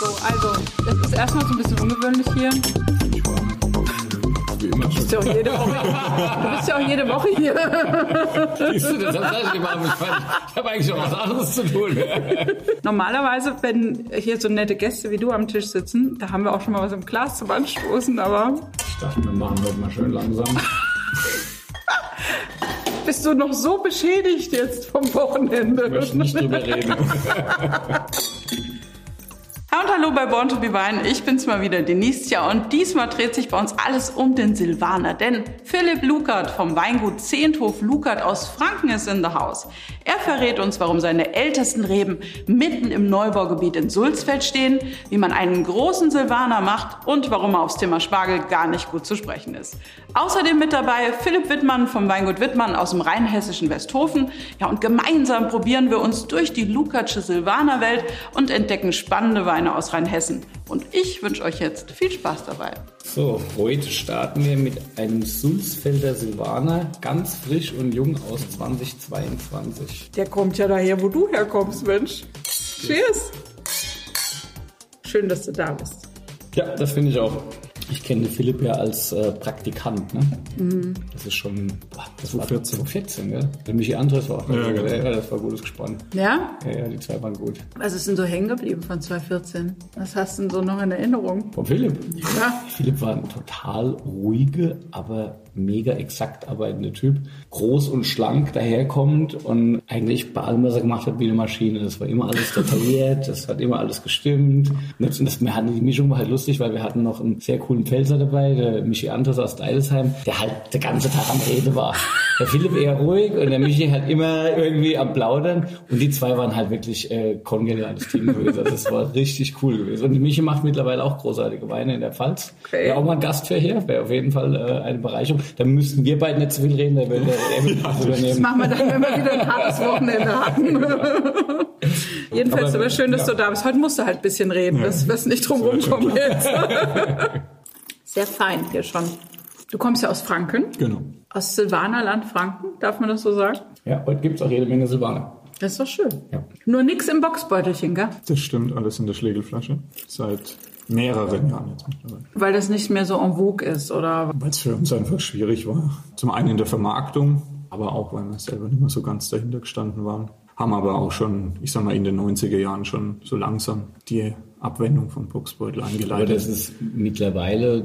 So, also, es ist erstmal so ein bisschen ungewöhnlich hier. Du bist ja auch jede Woche, du bist ja auch jede Woche hier. Siehst du, das hast du gemacht. Ich habe eigentlich noch was anderes zu tun. Normalerweise, wenn hier so nette Gäste wie du am Tisch sitzen, da haben wir auch schon mal was im Glas zum Anstoßen, aber Ich dachte, wir machen heute mal schön langsam. bist du noch so beschädigt jetzt vom Wochenende? Ich möchte nicht drüber reden. Und hallo bei Born to be Wine. Ich bin's mal wieder, Denise. Ja, und diesmal dreht sich bei uns alles um den Silvaner. Denn Philipp Lukert vom Weingut Zehnthof Lukert aus Franken ist in the house. Er verrät uns, warum seine ältesten Reben mitten im Neubaugebiet in Sulzfeld stehen, wie man einen großen Silvaner macht und warum er aufs Thema Spargel gar nicht gut zu sprechen ist. Außerdem mit dabei Philipp Wittmann vom Weingut Wittmann aus dem rheinhessischen Westhofen. Ja, und gemeinsam probieren wir uns durch die Lukatsche Silvanerwelt und entdecken spannende Weine aus Rheinhessen. Und ich wünsche euch jetzt viel Spaß dabei. So, heute starten wir mit einem Sulzfelder Silvaner, ganz frisch und jung aus 2022. Der kommt ja daher, wo du herkommst, Mensch. Cheers! Schön, dass du da bist. Ja, das finde ich auch. Ich kenne Philipp ja als äh, Praktikant, ne? Das ist schon, boah, das war 14. 2014, gell? Der Michi Andres war auch Ja, dabei, genau. ja, das war gutes Gespann. Ja? Ja, ja, die zwei waren gut. Was ist denn so hängen geblieben von 2014? Was hast du denn so noch in Erinnerung? Von Philipp? Ja. Philipp war ein total ruhige, aber mega exakt arbeitender Typ. Groß und schlank daherkommend und eigentlich bei allem, was er gemacht hat, wie eine Maschine. Das war immer alles detailliert, das hat immer alles gestimmt. Und das, wir hatten, die Mischung war halt lustig, weil wir hatten noch einen sehr coolen Pfälzer dabei, der Michi Antos aus Deidesheim, der halt der ganze Tag am Rede war. Der Philipp eher ruhig und der Michi halt immer irgendwie am Plaudern. Und die zwei waren halt wirklich äh, kongeniales Team gewesen. Also das war richtig cool gewesen. Und die Michi macht mittlerweile auch großartige Weine in der Pfalz. Okay. Wäre auch mal ein Gast für hier, wäre auf jeden Fall äh, eine Bereicherung. Da müssten wir beide nicht zu viel reden, der will der wird das Das übernehmen. machen wir dann, wenn wir wieder ein hartes Wochenende hatten. Jedenfalls Aber, aber schön, dass ja. du da bist. Heute musst du halt ein bisschen reden, dass wir nicht drum rumkommen jetzt. Sehr fein hier schon. Du kommst ja aus Franken, Genau. Aus Silvanerland Franken, darf man das so sagen? Ja, heute gibt's auch jede Menge Silvaner. Das ist doch schön. Ja. Nur nix im Boxbeutelchen, gell? Das stimmt, alles in der Schlegelflasche. Seit mehreren Jahren jetzt mittlerweile. Weil das nicht mehr so en vogue ist, oder? Weil es für uns einfach schwierig war. Zum einen in der Vermarktung, aber auch, weil wir selber nicht mehr so ganz dahinter gestanden waren. Haben aber auch schon, ich sag mal, in den 90er Jahren schon so langsam die Abwendung vom Boxbeutel Aber eingeleitet. das ist mittlerweile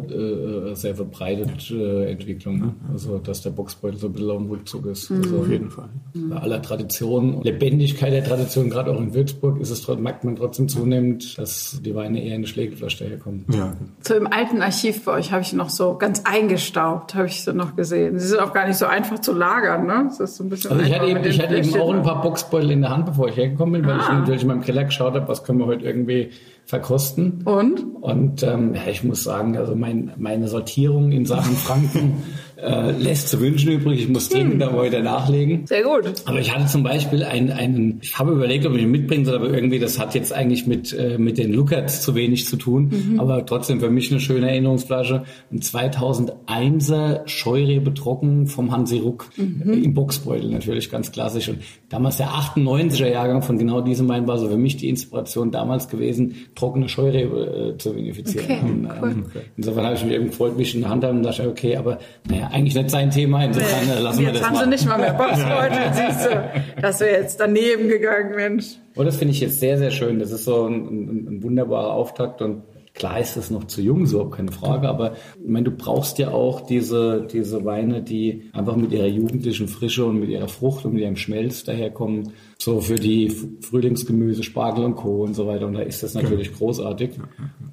äh, sehr verbreitet äh, Entwicklung. Ne? Also, dass der Boxbeutel so ein bisschen auf dem Rückzug ist. Also, auf jeden Fall. Bei aller Tradition, Lebendigkeit der Tradition, gerade auch in Würzburg, ist es, merkt man trotzdem zunehmend, dass die Weine eher in eine Schlägelflasche herkommen. Ja, So im alten Archiv bei euch habe ich noch so ganz eingestaubt, habe ich so noch gesehen. Sie sind auch gar nicht so einfach zu lagern, ne? Das ist so ein bisschen Also ich hatte, eben, ich hatte eben auch ein paar Boxbeutel in der Hand, bevor ich hergekommen bin, weil ich Ah. natürlich in meinem Keller geschaut habe, was können wir heute irgendwie verkosten. Und? Und ähm, ja, ich muss sagen, also mein, meine Sortierung in Sachen Franken äh, lässt zu wünschen übrig. Ich muss dringend da heute nachlegen. Sehr gut. Aber ich hatte zum Beispiel einen, einen ich habe überlegt, ob ich ihn mitbringen soll, aber irgendwie, das hat jetzt eigentlich mit, äh, mit den Luckers zu wenig zu tun. Aber trotzdem für mich eine schöne Erinnerungsflasche. Ein 2001er Scheurebe trocken vom Hansi Ruck äh, im Boxbeutel natürlich, ganz klassisch. Und damals der 98er Jahrgang von genau diesem Wein war so für mich die Inspiration damals gewesen, trockene Scheurebe äh, zu vinifizieren. Okay, Und, cool. ähm, insofern habe ich mich eben gefreut, mich in der Hand haben und dachte, okay, aber naja, eigentlich nicht sein Thema, insofern äh, lassen wir Jetzt das haben mal. sie nicht mal mehr Boxbeutel, siehst du. Das wäre jetzt daneben gegangen, Mensch. Und Oh, das finde ich jetzt sehr, sehr schön. Das ist so ein, ein, ein wunderbarer Auftakt und klar ist es noch zu jung, so keine Frage, aber ich meine, du brauchst ja auch diese, diese Weine, die einfach mit ihrer jugendlichen Frische und mit ihrer Frucht und mit ihrem Schmelz daherkommen, so für die Frühlingsgemüse, Spargel und Co. und so weiter. Und da ist das natürlich großartig.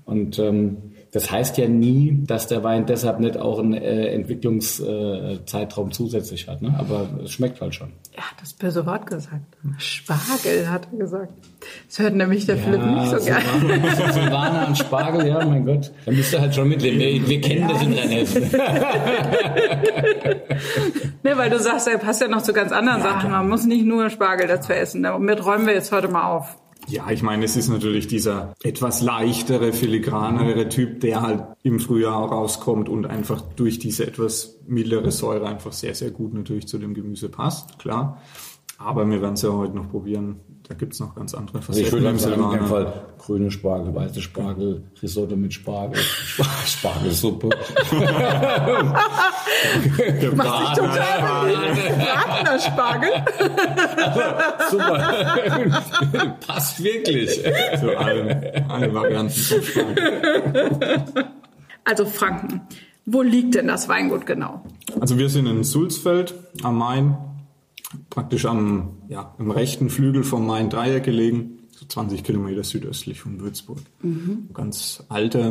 Und ähm, das heißt ja nie, dass der Wein deshalb nicht auch einen äh, Entwicklungszeitraum äh, zusätzlich hat. Ne? Aber es schmeckt halt schon. Er hat das böse Wort gesagt. Spargel, hat er gesagt. Das hört nämlich der Philipp nicht so gerne. Silvaner, und Spargel, ja, mein Gott. Da müsst ihr halt schon mitleben. Wir, wir kennen das in Rheinhessen. Ne, weil du sagst, er passt ja noch zu ganz anderen Sachen. Man muss nicht nur Spargel dazu essen. Damit räumen wir jetzt heute mal auf. Ja, ich meine, es ist natürlich dieser etwas leichtere, filigranere Typ, der halt im Frühjahr auch rauskommt und einfach durch diese etwas mildere Säure einfach sehr, sehr gut natürlich zu dem Gemüse passt, klar. Aber wir werden es ja heute noch probieren. Da gibt es noch ganz andere Also ich würde sagen, in dem Fall grüne Spargel, weiße Spargel, Risotto mit Spargel, Spargelsuppe. Macht dich total Spargel. Super. Passt wirklich. Zu allen, alle Varianten Spargel. Also Franken. Wo liegt denn das Weingut genau? Also wir sind in Sulzfeld am Main, praktisch am, ja, im rechten Flügel vom Main-Dreieck gelegen, so 20 Kilometer südöstlich von Würzburg. Ganz alter,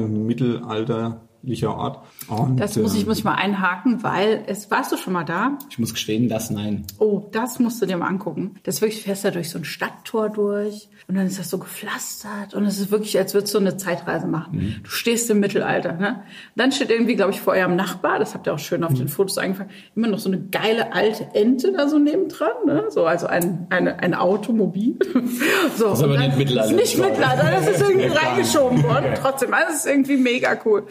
mittelalterlicher Ort. Und, Das muss ich, ähm, muss ich mal einhaken, weil es, warst du schon mal da? Ich muss gestehen, das nein. Oh, das musst du dir mal angucken. Das ist wirklich, fährst da durch so ein Stadttor durch und dann ist das so gepflastert und es ist wirklich, als würdest du eine Zeitreise machen. Du stehst im Mittelalter, ne? Und dann steht irgendwie, glaube ich, vor eurem Nachbar, das habt ihr auch schön auf den Fotos eingefangen, immer noch so eine geile alte Ente da so nebendran, ne? So, also ein, eine, ein Automobil. so, ist aber nicht Mittelalter, Ist nicht das Mittelalter, das ist irgendwie reingeschoben worden. Trotzdem, also es ist irgendwie mega cool.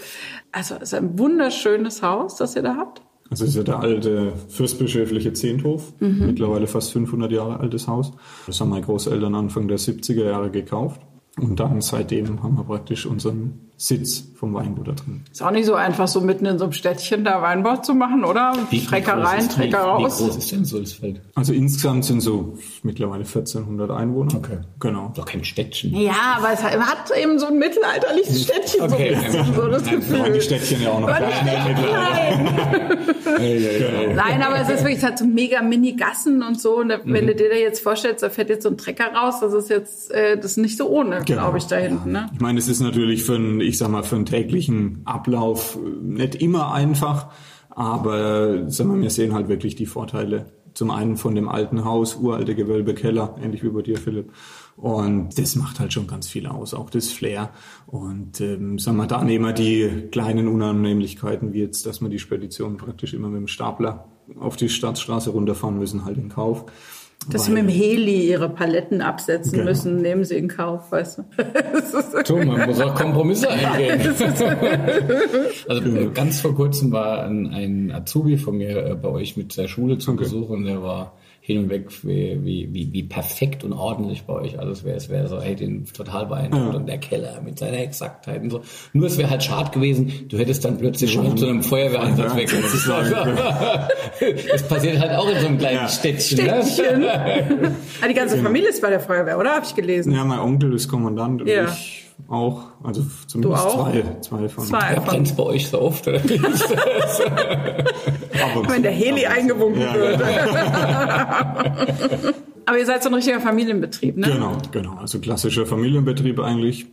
Also, es ist ein wunderschönes Haus, das ihr da habt. Das ist ja der alte fürstbischöfliche Zehnthof, mittlerweile fast 500 Jahre altes Haus. Das haben meine Großeltern Anfang der 70er Jahre gekauft. Und dann seitdem haben wir praktisch unseren Sitz vom Weingut da drin. Ist auch nicht so einfach, so mitten in so einem Städtchen da Weinbau zu machen, oder? Trecker groß rein, ist- Trecker raus. Wie groß ist denn Sulzfeld? Also insgesamt sind so mittlerweile 1400 Einwohner. Okay. Genau. Doch kein Städtchen. Ja, aber es hat, eben so ein mittelalterliches Städtchen Okay. so, ein bisschen, so das Da waren die Gefühl. Städtchen ja auch noch Nein, Mittelalter. Nein, aber es ist wirklich es hat so mega Mini-Gassen und so. Und da, wenn Mhm. du dir da jetzt vorstellst, da fährt jetzt so ein Trecker raus, das ist jetzt, äh, das ist nicht so ohne, Genau. glaube ich, da hinten. Ne? Ich meine, es ist natürlich für einen, ich sag mal, für einen täglichen Ablauf äh, nicht immer einfach, aber sagen wir, wir sehen halt wirklich die Vorteile. Zum einen von dem alten Haus, uralte Gewölbekeller, ähnlich wie bei dir, Philipp. Und das macht halt schon ganz viel aus, auch das Flair. Und ähm, sagen wir, da nehmen wir die kleinen Unannehmlichkeiten, wie jetzt, dass wir die Spedition praktisch immer mit dem Stapler auf die Stadtstraße runterfahren müssen, halt in Kauf. Dass sie mit dem Heli ihre Paletten absetzen Genau. müssen, nehmen sie in Kauf, weißt du. So, man muss auch Kompromisse eingehen. also äh, ganz vor kurzem war ein, ein Azubi von mir äh, bei euch mit der Schule zum Besuch und der war hin und weg, wie, wie, wie, wie perfekt und ordentlich bei euch alles wäre. Es wäre so, hätte ihn total beeindruckt und der Keller mit seiner Exaktheit und so. Nur es wäre halt schade gewesen, du hättest dann plötzlich schon zu einem Feuerwehreinsatz Ja, weg. das ist Das passiert halt auch in so einem kleinen Ja. Städtchen. Städtchen. Ne? Ah, die ganze Familie ist bei der Feuerwehr, oder? Habe ich gelesen. Ja, mein Onkel ist Kommandant und Ja. ich auch. Also zumindest Du auch? zwei, zwei von Zwei. Ja, brennt's bei euch so oft? Oder? Wenn der Heli eingewunken Ja, wird. genau. Aber ihr seid so ein richtiger Familienbetrieb, ne? genau, genau. Also klassischer Familienbetrieb eigentlich.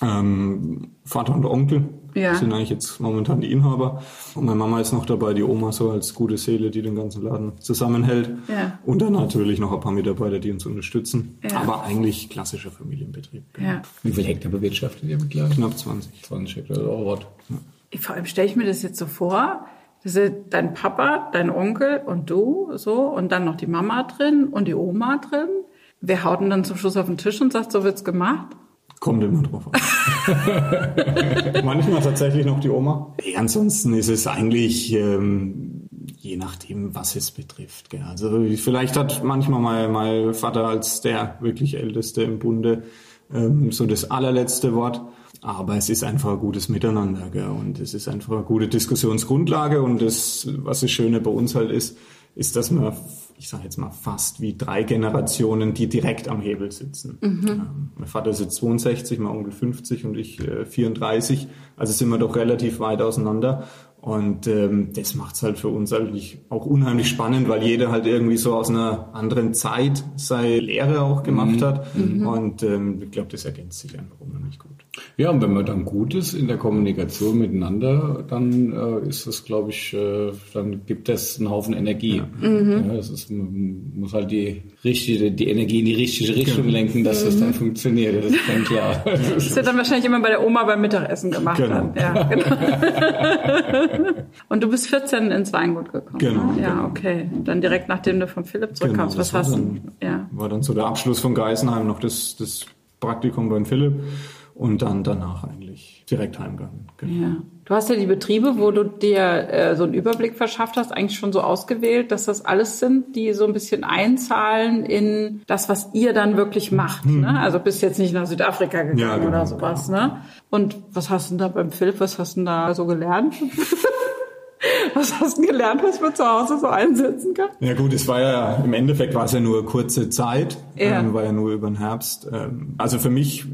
Ähm, Vater und Onkel Ja. sind eigentlich jetzt momentan die Inhaber. Und meine Mama ist noch dabei, die Oma so als gute Seele, die den ganzen Laden zusammenhält. Ja. Und dann natürlich noch ein paar Mitarbeiter, die uns unterstützen. Ja. Aber eigentlich klassischer Familienbetrieb. Ja. Wie viel Hektar bewirtschaftet ihr mittlerweile? Knapp 20. 20 Hektar, oh, was? Vor allem stelle ich mir das jetzt so vor, dein Papa, dein Onkel und du so und dann noch die Mama drin und die Oma drin. Wer haut denn dann zum Schluss auf den Tisch und sagt, so wird's gemacht? Kommt immer drauf an. Manchmal tatsächlich noch die Oma. Ansonsten ist es eigentlich ähm, je nachdem, was es betrifft. Gell. Also vielleicht hat manchmal mein, mein Vater als der wirklich Älteste im Bunde ähm, so das allerletzte Wort. Aber es ist einfach ein gutes Miteinander gell. und es ist einfach eine gute Diskussionsgrundlage. Und das, was das Schöne bei uns halt ist, ist, dass wir, ich sage jetzt mal, fast wie drei Generationen, die direkt am Hebel sitzen. Ähm, mein Vater sitzt 62, mein Onkel 50 und ich äh, 34. Also sind wir doch relativ weit auseinander. Und ähm, das macht's halt für uns eigentlich auch unheimlich spannend, weil jeder halt irgendwie so aus einer anderen Zeit seine Lehre auch gemacht hat. Und ähm, ich glaube, das ergänzt sich einfach unheimlich gut. Ja, und wenn man dann gut ist in der Kommunikation miteinander, dann äh, ist das, glaube ich, äh, dann gibt das einen Haufen Energie. Ja, das ist, man muss halt die richtige, die Energie in die richtige Richtung lenken, dass das dann funktioniert. Das ist dann klar. Das wird dann wahrscheinlich immer bei der Oma beim Mittagessen gemacht. Genau. Dann. Ja, genau. und du bist 14 ins Weingut gekommen. Genau, Ne? Ja, genau. okay. Dann direkt nachdem du von Philipp zurückkamst. das Was hast du? Ja. war dann so der Abschluss von Geisenheim noch das, das Praktikum beim Philipp. und dann danach eigentlich direkt heimgegangen. Genau. Ja. Du hast ja die Betriebe, wo du dir äh, so einen Überblick verschafft hast, eigentlich schon so ausgewählt, dass das alles sind, die so ein bisschen einzahlen in das, was ihr dann wirklich macht. Hm. Ne? Also bist jetzt nicht nach Südafrika gegangen ja, genau, oder sowas. Genau. Ne? Und was hast du denn da beim Philipp, was hast du denn da so gelernt? Was hast du gelernt, was man zu Hause so einsetzen kann? Ja gut, es war ja, im Endeffekt war es ja nur kurze Zeit, ja. Ähm, war ja nur über den Herbst. Ähm, also für mich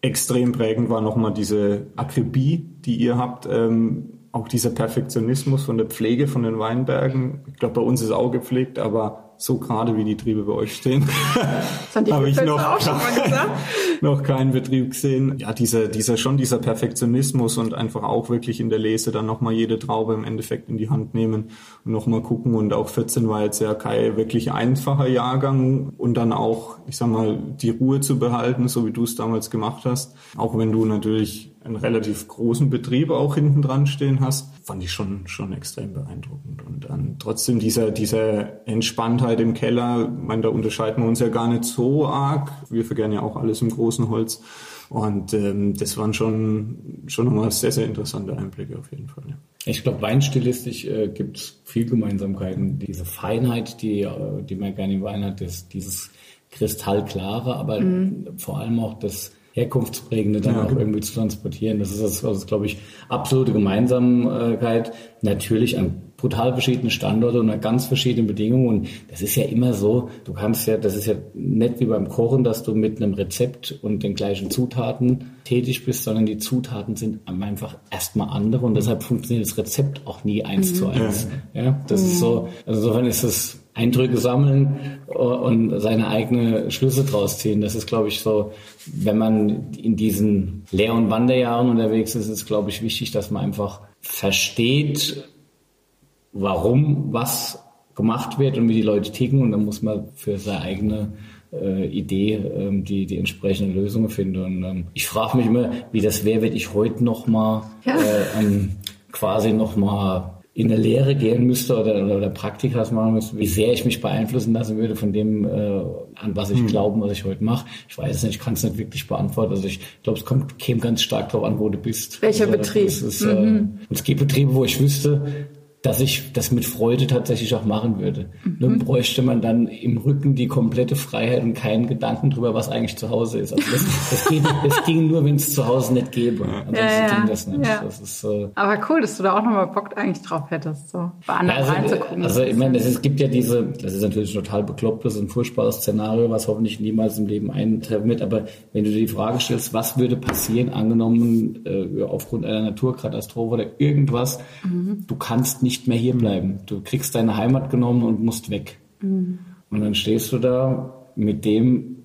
extrem prägend war nochmal diese Akribie, die ihr habt, ähm, auch dieser Perfektionismus von der Pflege von den Weinbergen. Ich glaube, bei uns ist auch gepflegt, aber so gerade wie die Triebe bei euch stehen, habe ich noch, noch keinen Betrieb gesehen. Ja, dieser, dieser schon dieser Perfektionismus und einfach auch wirklich in der Lese dann nochmal jede Traube im Endeffekt in die Hand nehmen und nochmal gucken. Und auch 14 war jetzt ja kein wirklich einfacher Jahrgang und dann auch, ich sag mal, die Ruhe zu behalten, so wie du es damals gemacht hast. Auch wenn du natürlich einen relativ großen Betrieb auch hinten dran stehen hast, fand ich schon, schon extrem beeindruckend. Und dann trotzdem dieser, dieser Entspanntheit im Keller, ich meine, da unterscheiden wir uns ja gar nicht so arg. Wir vergern ja auch alles im großen Holz. Und ähm, das waren schon, schon nochmal sehr, sehr interessante Einblicke auf jeden Fall. Ja. Ich glaube, weinstilistisch äh, gibt es viel Gemeinsamkeiten. Diese Feinheit, die, äh, die man gerne im Wein hat, das, dieses kristallklare, aber mhm. vor allem auch das Herkunftsprägende dann ja, auch irgendwie zu transportieren. Das ist, das, ist, glaube ich, absolute Gemeinsamkeit. Natürlich an brutal verschiedene Standorte und ganz verschiedene Bedingungen. Und das ist ja immer so, du kannst ja, das ist ja nicht wie beim Kochen, dass du mit einem Rezept und den gleichen Zutaten tätig bist, sondern die Zutaten sind einfach erstmal andere und deshalb funktioniert das Rezept auch nie eins mhm. zu eins. Ja, das mhm. ist so, also insofern ist es Eindrücke sammeln und seine eigene Schlüsse draus ziehen. Das ist, glaube ich, so, wenn man in diesen Lehr- und Wanderjahren unterwegs ist, ist, glaube ich, wichtig, dass man einfach versteht, warum was gemacht wird und wie die Leute ticken und dann muss man für seine eigene äh, Idee ähm, die, die entsprechenden Lösungen finden. Und ähm, ich frage mich immer, wie das wäre, wenn ich heute nochmal ja. äh, ähm, quasi nochmal in der Lehre gehen müsste oder, oder, oder Praktikas machen müsste, wie sehr ich mich beeinflussen lassen würde von dem, äh, an was ich hm. glaube, was ich heute mache. Ich weiß es nicht, ich kann es nicht wirklich beantworten. Also ich glaube, es kommt, käme ganz stark darauf an, wo du bist. Welcher also, Betrieb? Ist, mhm. äh, es gibt Betriebe, wo ich wüsste, dass ich das mit Freude tatsächlich auch machen würde. Mhm. Nur bräuchte man dann im Rücken die komplette Freiheit und keinen Gedanken drüber, was eigentlich zu Hause ist. Also das, das, geht, das ging nur, wenn es zu Hause nicht gäbe. Ansonsten ja, ja. ging das nicht. Ja. Das ist, äh, Aber cool, dass du da auch nochmal Bock eigentlich drauf hättest, so bei anderen also, reinzugucken. Also ich meine, es gibt ja diese, das ist natürlich total bekloppt, das ist ein furchtbares Szenario, was hoffentlich niemals im Leben eintreffen wird. Aber wenn du dir die Frage stellst, was würde passieren, angenommen äh, aufgrund einer Naturkatastrophe oder irgendwas, mhm. du kannst nicht nicht mehr hier bleiben. Du kriegst deine Heimat genommen und musst weg. Mhm. Und dann stehst du da mit dem,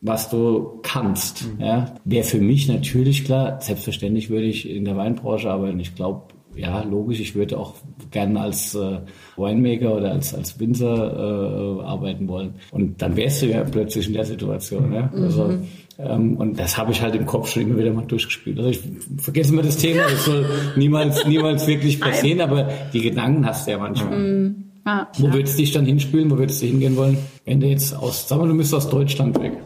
was du kannst. Mhm. Ja, wäre für mich natürlich klar. Selbstverständlich würde ich in der Weinbranche arbeiten. Ich glaube, ja, logisch. Ich würde auch gerne als äh, Winemaker oder als als Winzer äh, arbeiten wollen. Und dann wärst du ja plötzlich in der Situation. Ja? Also mhm. Ähm, und das habe ich halt im Kopf schon immer wieder mal durchgespielt. Also ich vergesse immer das Thema, das soll niemals, niemals wirklich passieren, aber die Gedanken hast du ja manchmal. Mhm. Ah, Wo würdest du dich dann hinspielen? Wo würdest du hingehen wollen? Wenn du jetzt aus, sag mal, du müsstest aus Deutschland weg.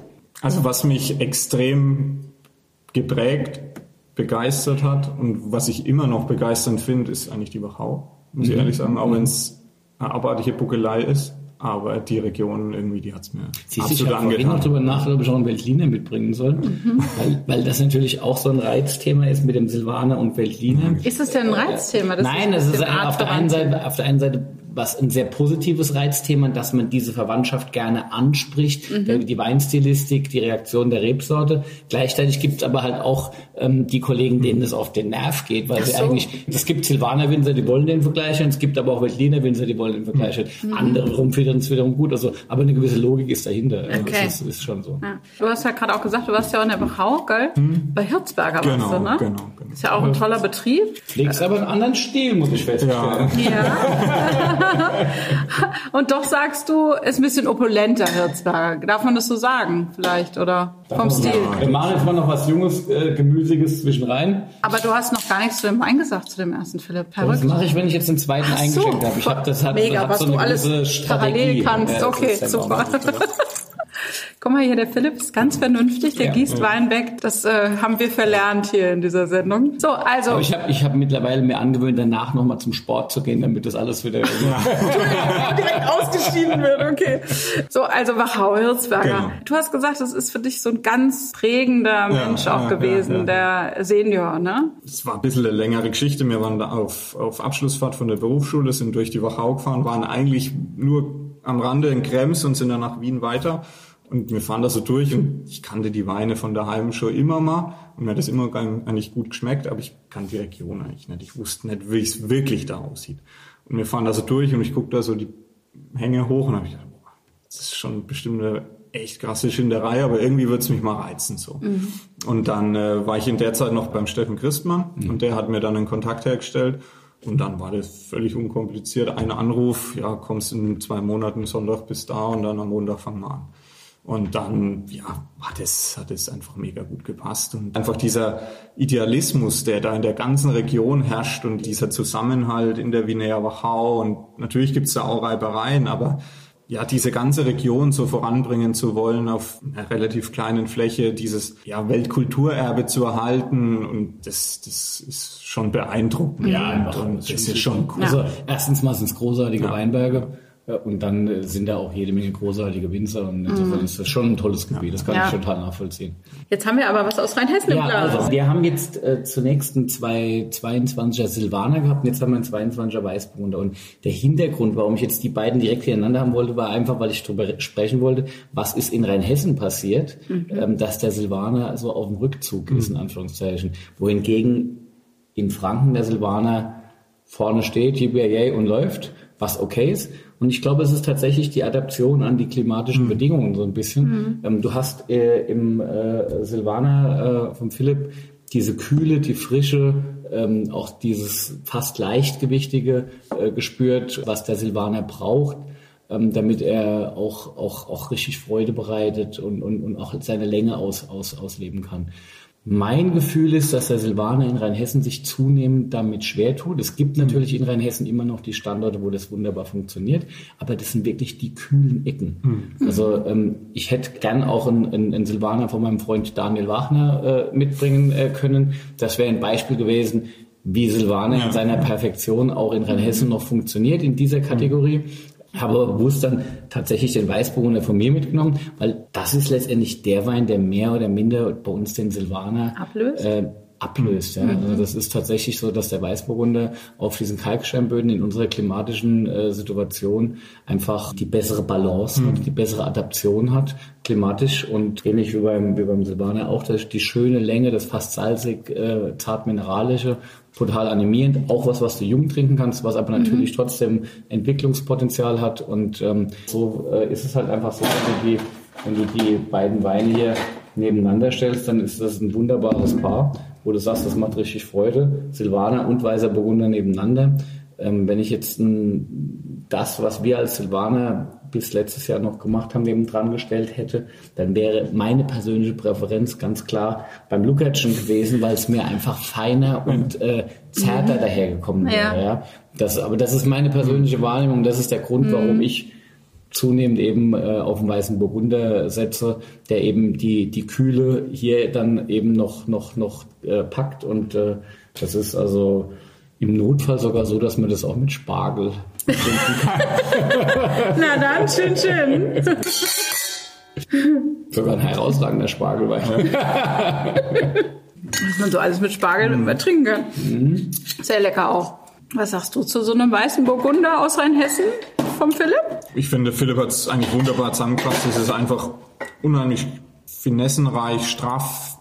Also was mich extrem geprägt, begeistert hat und was ich immer noch begeisternd finde, ist eigentlich die Wachau. Muss ich mhm. ehrlich sagen, auch wenn es eine abartige Buckelei ist aber die Region irgendwie, die hat es mir Siehst absolut ich angetan. Ich noch darüber nach, ob ich auch einen Veltliner mitbringen soll, mhm. weil, weil das natürlich auch so ein Reizthema ist mit dem Silvaner und Veltliner. Ist das denn ein Reizthema? Das Nein, ist das ist auf der einen Seite, auf der einen Seite was ein sehr positives Reizthema, dass man diese Verwandtschaft gerne anspricht, mhm. die Weinstilistik, die Reaktion der Rebsorte. Gleichzeitig gibt es aber halt auch ähm, die Kollegen, denen es auf den Nerv geht, weil Ach sie so. eigentlich, es gibt Silvaner Winzer, die wollen den vergleichen, es gibt aber auch Veltliner Winzer, die wollen den vergleichen. Mhm. Andere rumfedern es wiederum gut, also, aber eine gewisse Logik ist dahinter. Also okay. Das ist, ist schon so. Ja. Du hast ja gerade auch gesagt, du warst ja auch in der Bachau, gell? Mhm. Bei Hirzberger genau, warst du, ne? Genau, genau. Ist ja auch ein toller Betrieb. Legst aber einen anderen Stil, muss ich feststellen. Ja. ja. Und doch sagst du, ist ein bisschen opulenter Hirzberger. Darf man das so sagen, vielleicht? Oder vom Stil? Wir machen jetzt mal noch was Junges, äh, Gemüsiges zwischen rein. Aber du hast noch gar nichts zu dem eingesagt, zu dem ersten Philipp. Verrückt. Das mache ich, wenn ich jetzt den zweiten so. eingeschenkt habe. Ich habe das hat, Mega, hat was so du alles parallel kannst. Ja, okay, super. Guck mal hier, der Philipp ist ganz vernünftig, der ja, gießt ja. Wein weg. Das äh, haben wir verlernt hier in dieser Sendung. So, also. Aber ich habe ich hab mittlerweile mir angewöhnt, danach nochmal zum Sport zu gehen, damit das alles wieder ja. direkt ausgeschieden wird. Okay. So, also Wachau, Hirzberger. Genau. Du hast gesagt, das ist für dich so ein ganz prägender Mensch auch gewesen, der Senior, ne? Es war ein bisschen eine längere Geschichte. Wir waren da auf, auf Abschlussfahrt von der Berufsschule, sind durch die Wachau gefahren, waren eigentlich nur am Rande in Krems und sind dann nach Wien weiter. Und wir fahren da so durch und ich kannte die Weine von daheim schon immer mal und mir hat das immer eigentlich gut geschmeckt, aber ich kannte die Region eigentlich nicht. Ich wusste nicht, wie es wirklich da aussieht. Und wir fahren da so durch und ich gucke da so die Hänge hoch und habe ich gedacht, boah, das ist schon bestimmt eine echt krasse Schinderei, aber irgendwie würde es mich mal reizen so. Mhm. Und dann äh, war ich in der Zeit noch beim Steffen Christmann mhm. und der hat mir dann einen Kontakt hergestellt und dann war das völlig unkompliziert. Ein Anruf, ja, kommst in zwei Monaten Sonntag bis da und dann am Montag fangen wir an. Und dann, ja, hat es, hat es einfach mega gut gepasst. Und einfach dieser Idealismus, der da in der ganzen Region herrscht und dieser Zusammenhalt in der Wiener Wachau. Und natürlich gibt's da auch Reibereien, aber ja, diese ganze Region so voranbringen zu wollen auf einer relativ kleinen Fläche, dieses ja, Weltkulturerbe zu erhalten und das, das ist schon beeindruckend. Ja, und das ist schon cool. Also erstens mal sind es großartige ja. Weinberge. Und dann äh, sind da auch jede Menge großartige Winzer und insofern mhm. ist das schon ein tolles Gebiet. Das kann ja. ich total nachvollziehen. Jetzt haben wir aber was aus Rheinhessen im ja, Glas. Also wir haben jetzt äh, zunächst einen zwei, 22er Silvaner gehabt und jetzt haben wir einen 22er Weißburgunder. Und der Hintergrund, warum ich jetzt die beiden direkt hintereinander haben wollte, war einfach, weil ich darüber sprechen wollte, was ist in Rheinhessen passiert, mhm. ähm, dass der Silvaner so auf dem Rückzug mhm. ist, in Anführungszeichen. Wohingegen in Franken der Silvaner vorne steht, JBA und läuft, was okay ist. Und ich glaube, es ist tatsächlich die Adaption an die klimatischen mhm. Bedingungen so ein bisschen. Mhm. Ähm, du hast äh, im äh, Silvaner äh, von Philipp diese Kühle, die Frische, ähm, auch dieses fast leichtgewichtige äh, gespürt, was der Silvaner braucht, ähm, damit er auch, auch, auch richtig Freude bereitet und, und, und auch seine Länge aus, aus, ausleben kann. Mein Gefühl ist, dass der Silvaner in Rheinhessen sich zunehmend damit schwer tut. Es gibt natürlich in Rheinhessen immer noch die Standorte, wo das wunderbar funktioniert, aber das sind wirklich die kühlen Ecken. Mhm. Also ähm, ich hätte gern auch einen, einen, einen Silvaner von meinem Freund Daniel Wagner äh, mitbringen äh, können. Das wäre ein Beispiel gewesen, wie Silvaner ja. in seiner Perfektion auch in Rheinhessen noch funktioniert in dieser Kategorie habe bewusst dann tatsächlich den Weißburgunder von mir mitgenommen, weil das ist letztendlich der Wein, der mehr oder minder bei uns den Silvaner ablöst. Äh, ablöst. Ja. Mhm. Also das ist tatsächlich so, dass der Weißburgunder auf diesen Kalksteinböden in unserer klimatischen äh, Situation einfach die bessere Balance mhm. hat, die bessere Adaption hat, klimatisch und ähnlich wie beim, wie beim Silvaner auch das, die schöne Länge, das fast salzig, äh, zart mineralische, total animierend, auch was, was du jung trinken kannst, was aber natürlich mhm. trotzdem Entwicklungspotenzial hat und ähm, so äh, ist es halt einfach so, wenn du die, wenn du die beiden Weine hier nebeneinander stellst, dann ist das ein wunderbares Paar wo du sagst, das macht richtig Freude. Silvaner und Weißer Burgunder nebeneinander. Ähm, wenn ich jetzt ein, das, was wir als Silvaner bis letztes Jahr noch gemacht haben, neben dran gestellt hätte, dann wäre meine persönliche Präferenz ganz klar beim Lukatschen gewesen, weil es mir einfach feiner und äh, zärter mhm. dahergekommen wäre. Ja. Das, aber das ist meine persönliche Wahrnehmung. Das ist der Grund, warum mhm. ich zunehmend eben äh, auf den weißen Burgunder setze, der eben die, die Kühle hier dann eben noch, noch, noch äh, packt. Und äh, das ist also im Notfall sogar so, dass man das auch mit Spargel trinken kann. Na dann, schön, schön. Sogar ein herausragender Spargelwein. Was man so alles mit Spargel mhm. trinken kann. Mhm. Sehr lecker auch. Was sagst du zu so einem weißen Burgunder aus Rheinhessen? vom Philipp? Ich finde, Philipp hat es eigentlich wunderbar zusammengefasst. Es ist einfach unheimlich finessenreich, straff,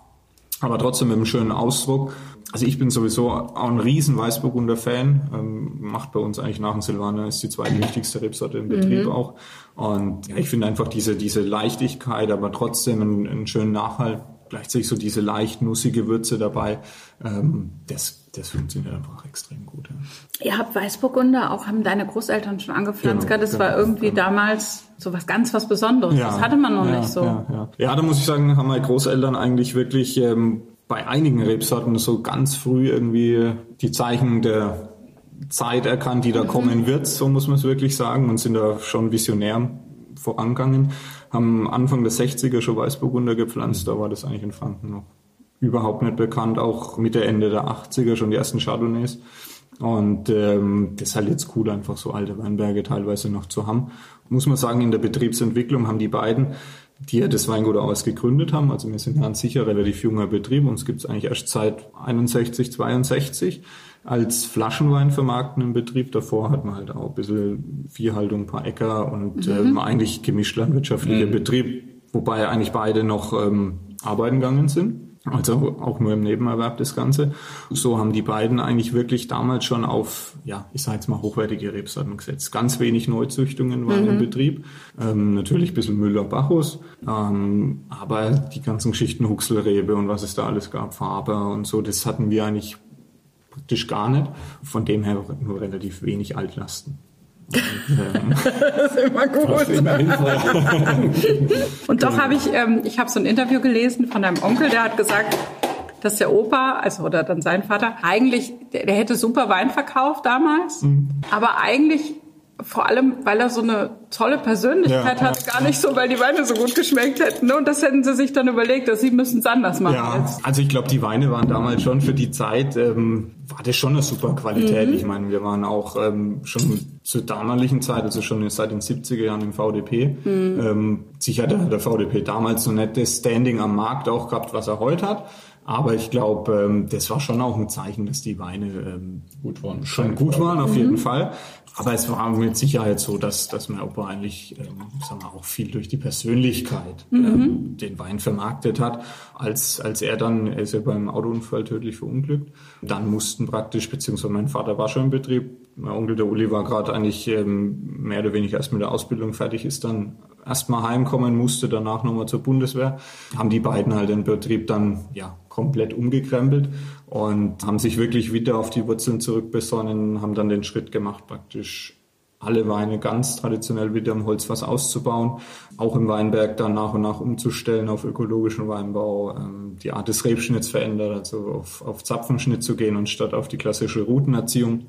aber trotzdem mit einem schönen Ausdruck. Also ich bin sowieso auch ein riesen Weißburgunder-Fan. Ähm, macht bei uns eigentlich nach dem Silvaner, ist die zweitwichtigste Rebsorte im Betrieb mhm. auch. Und ja, ich finde einfach diese, diese Leichtigkeit, aber trotzdem einen, einen schönen Nachhalt gleichzeitig so diese leicht nussige Würze dabei. Ähm, das, das funktioniert einfach extrem gut. Ja. Ihr habt Weißburgunder, auch haben deine Großeltern schon angepflanzt. Genau, das genau, war irgendwie genau. damals so was ganz was Besonderes. Ja, das hatte man noch ja, nicht so. Ja, ja. ja, da muss ich sagen, haben meine Großeltern eigentlich wirklich ähm, bei einigen Rebsorten so ganz früh irgendwie die Zeichen der Zeit erkannt, die da mhm. kommen wird, so muss man es wirklich sagen, und sind da schon visionär vorangegangen, haben Anfang der 60er schon Weißburgunder gepflanzt, da war das eigentlich in Franken noch überhaupt nicht bekannt, auch Mitte, Ende der 80er schon die ersten Chardonnays. Und ähm, das ist halt jetzt cool, einfach so alte Weinberge teilweise noch zu haben. Muss man sagen, in der Betriebsentwicklung haben die beiden, die ja das Weingut aus gegründet haben, also wir sind ja ein sicher relativ junger Betrieb, uns gibt es eigentlich erst seit 61, 62 als Flaschenwein vermarktenden Betrieb. Davor hat man halt auch ein bisschen Viehhaltung, ein paar Äcker und mhm. ähm, eigentlich gemischt landwirtschaftlicher mhm. Betrieb, wobei eigentlich beide noch ähm, arbeiten gegangen sind. Also auch nur im Nebenerwerb das Ganze. So haben die beiden eigentlich wirklich damals schon auf, ja, ich sage jetzt mal hochwertige Rebsorten gesetzt. Ganz wenig Neuzüchtungen waren mhm. im Betrieb. Ähm, natürlich ein bisschen Müller-Bacchus, ähm, aber die ganzen Geschichten Huxelrebe und was es da alles gab, Faber und so, das hatten wir eigentlich praktisch gar nicht. Von dem her nur relativ wenig Altlasten. Das ist immer gut. und doch habe ich, ähm, ich habe so ein Interview gelesen von deinem Onkel, der hat gesagt, dass der Opa, also oder dann sein Vater, eigentlich, der, der hätte super Wein verkauft damals, mhm. aber eigentlich vor allem, weil er so eine tolle Persönlichkeit ja, hat, ja, gar nicht so, weil die Weine so gut geschmeckt hätten. Und das hätten sie sich dann überlegt, dass sie müssen es anders machen. Ja, jetzt. also ich glaube, die Weine waren damals schon für die Zeit, ähm, war das schon eine super Qualität. Mhm. Ich meine, wir waren auch ähm, schon zur damaligen Zeit, also schon seit den 70er Jahren im VDP. Mhm. Ähm, sicher hat der VDP damals nicht das Standing am Markt auch gehabt, was er heute hat. Aber ich glaube, ähm, das war schon auch ein Zeichen, dass die Weine ähm, gut waren. schon gut waren, auf mhm. jeden Fall. Aber es war mit Sicherheit so, dass, dass mein Opa eigentlich, ähm, sagen wir, auch viel durch die Persönlichkeit mhm. ähm, den Wein vermarktet hat. Als, als er dann, er ist ja beim Autounfall tödlich verunglückt, dann mussten praktisch, beziehungsweise mein Vater war schon im Betrieb, mein Onkel der Uli war gerade eigentlich ähm, mehr oder weniger erst mit der Ausbildung fertig, ist dann erstmal heimkommen musste, danach nochmal zur Bundeswehr, haben die beiden halt den Betrieb dann ja komplett umgekrempelt und haben sich wirklich wieder auf die Wurzeln zurückbesonnen, haben dann den Schritt gemacht, praktisch alle Weine ganz traditionell wieder im Holzfass auszubauen, auch im Weinberg dann nach und nach umzustellen auf ökologischen Weinbau, ähm, die Art des Rebschnitts verändert, also auf, auf Zapfenschnitt zu gehen und statt auf die klassische Routenerziehung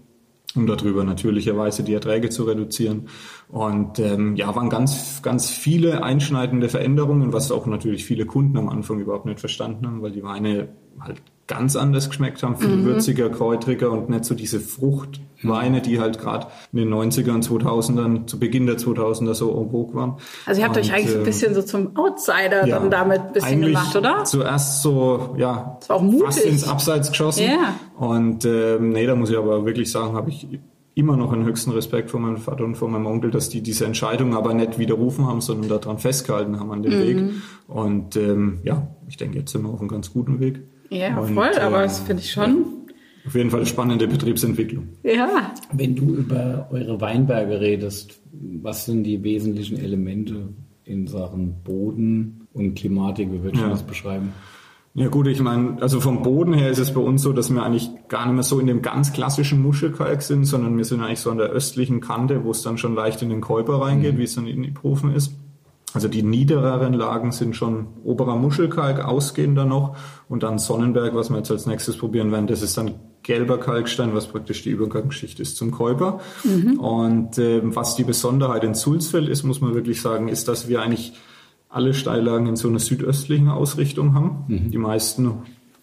um darüber natürlicherweise die Erträge zu reduzieren. Und ähm, ja, waren ganz, ganz viele einschneidende Veränderungen, was auch natürlich viele Kunden am Anfang überhaupt nicht verstanden haben, weil die Weine halt ganz anders geschmeckt haben, viel mhm. würziger, kräutriger und nicht so diese Fruchtweine, die halt gerade in den 90ern, 2000ern, zu Beginn der 2000er so en vogue waren. Also ihr habt und, euch eigentlich äh, ein bisschen so zum Outsider ja, dann damit ein bisschen gemacht, oder? Zuerst so, ja, das war auch mutig. fast ins Abseits geschossen. Ja. Und ähm, nee, da muss ich aber wirklich sagen, habe ich immer noch einen höchsten Respekt vor meinem Vater und vor meinem Onkel, dass die diese Entscheidung aber nicht widerrufen haben, sondern daran festgehalten haben an dem mhm. Weg. Und ähm, ja, ich denke, jetzt sind wir auf einem ganz guten Weg. Ja, und, voll, aber das finde ich schon. Auf jeden Fall eine spannende Betriebsentwicklung. Ja. Wenn du über eure Weinberge redest, was sind die wesentlichen Elemente in Sachen Boden und Klimatik? Wie würdest du ja. das beschreiben? Ja gut, ich meine, also vom Boden her ist es bei uns so, dass wir eigentlich gar nicht mehr so in dem ganz klassischen Muschelkalk sind, sondern wir sind eigentlich so an der östlichen Kante, wo es dann schon leicht in den Käuper reingeht, mhm. wie es dann in die Profen ist. Also die niedereren Lagen sind schon oberer Muschelkalk, ausgehender noch. Und dann Sonnenberg, was wir jetzt als nächstes probieren werden, das ist dann gelber Kalkstein, was praktisch die Übergangsschicht ist zum Käuper. Mhm. Und äh, was die Besonderheit in Sulzfeld ist, muss man wirklich sagen, ist, dass wir eigentlich alle Steillagen in so einer südöstlichen Ausrichtung haben. Mhm. Die meisten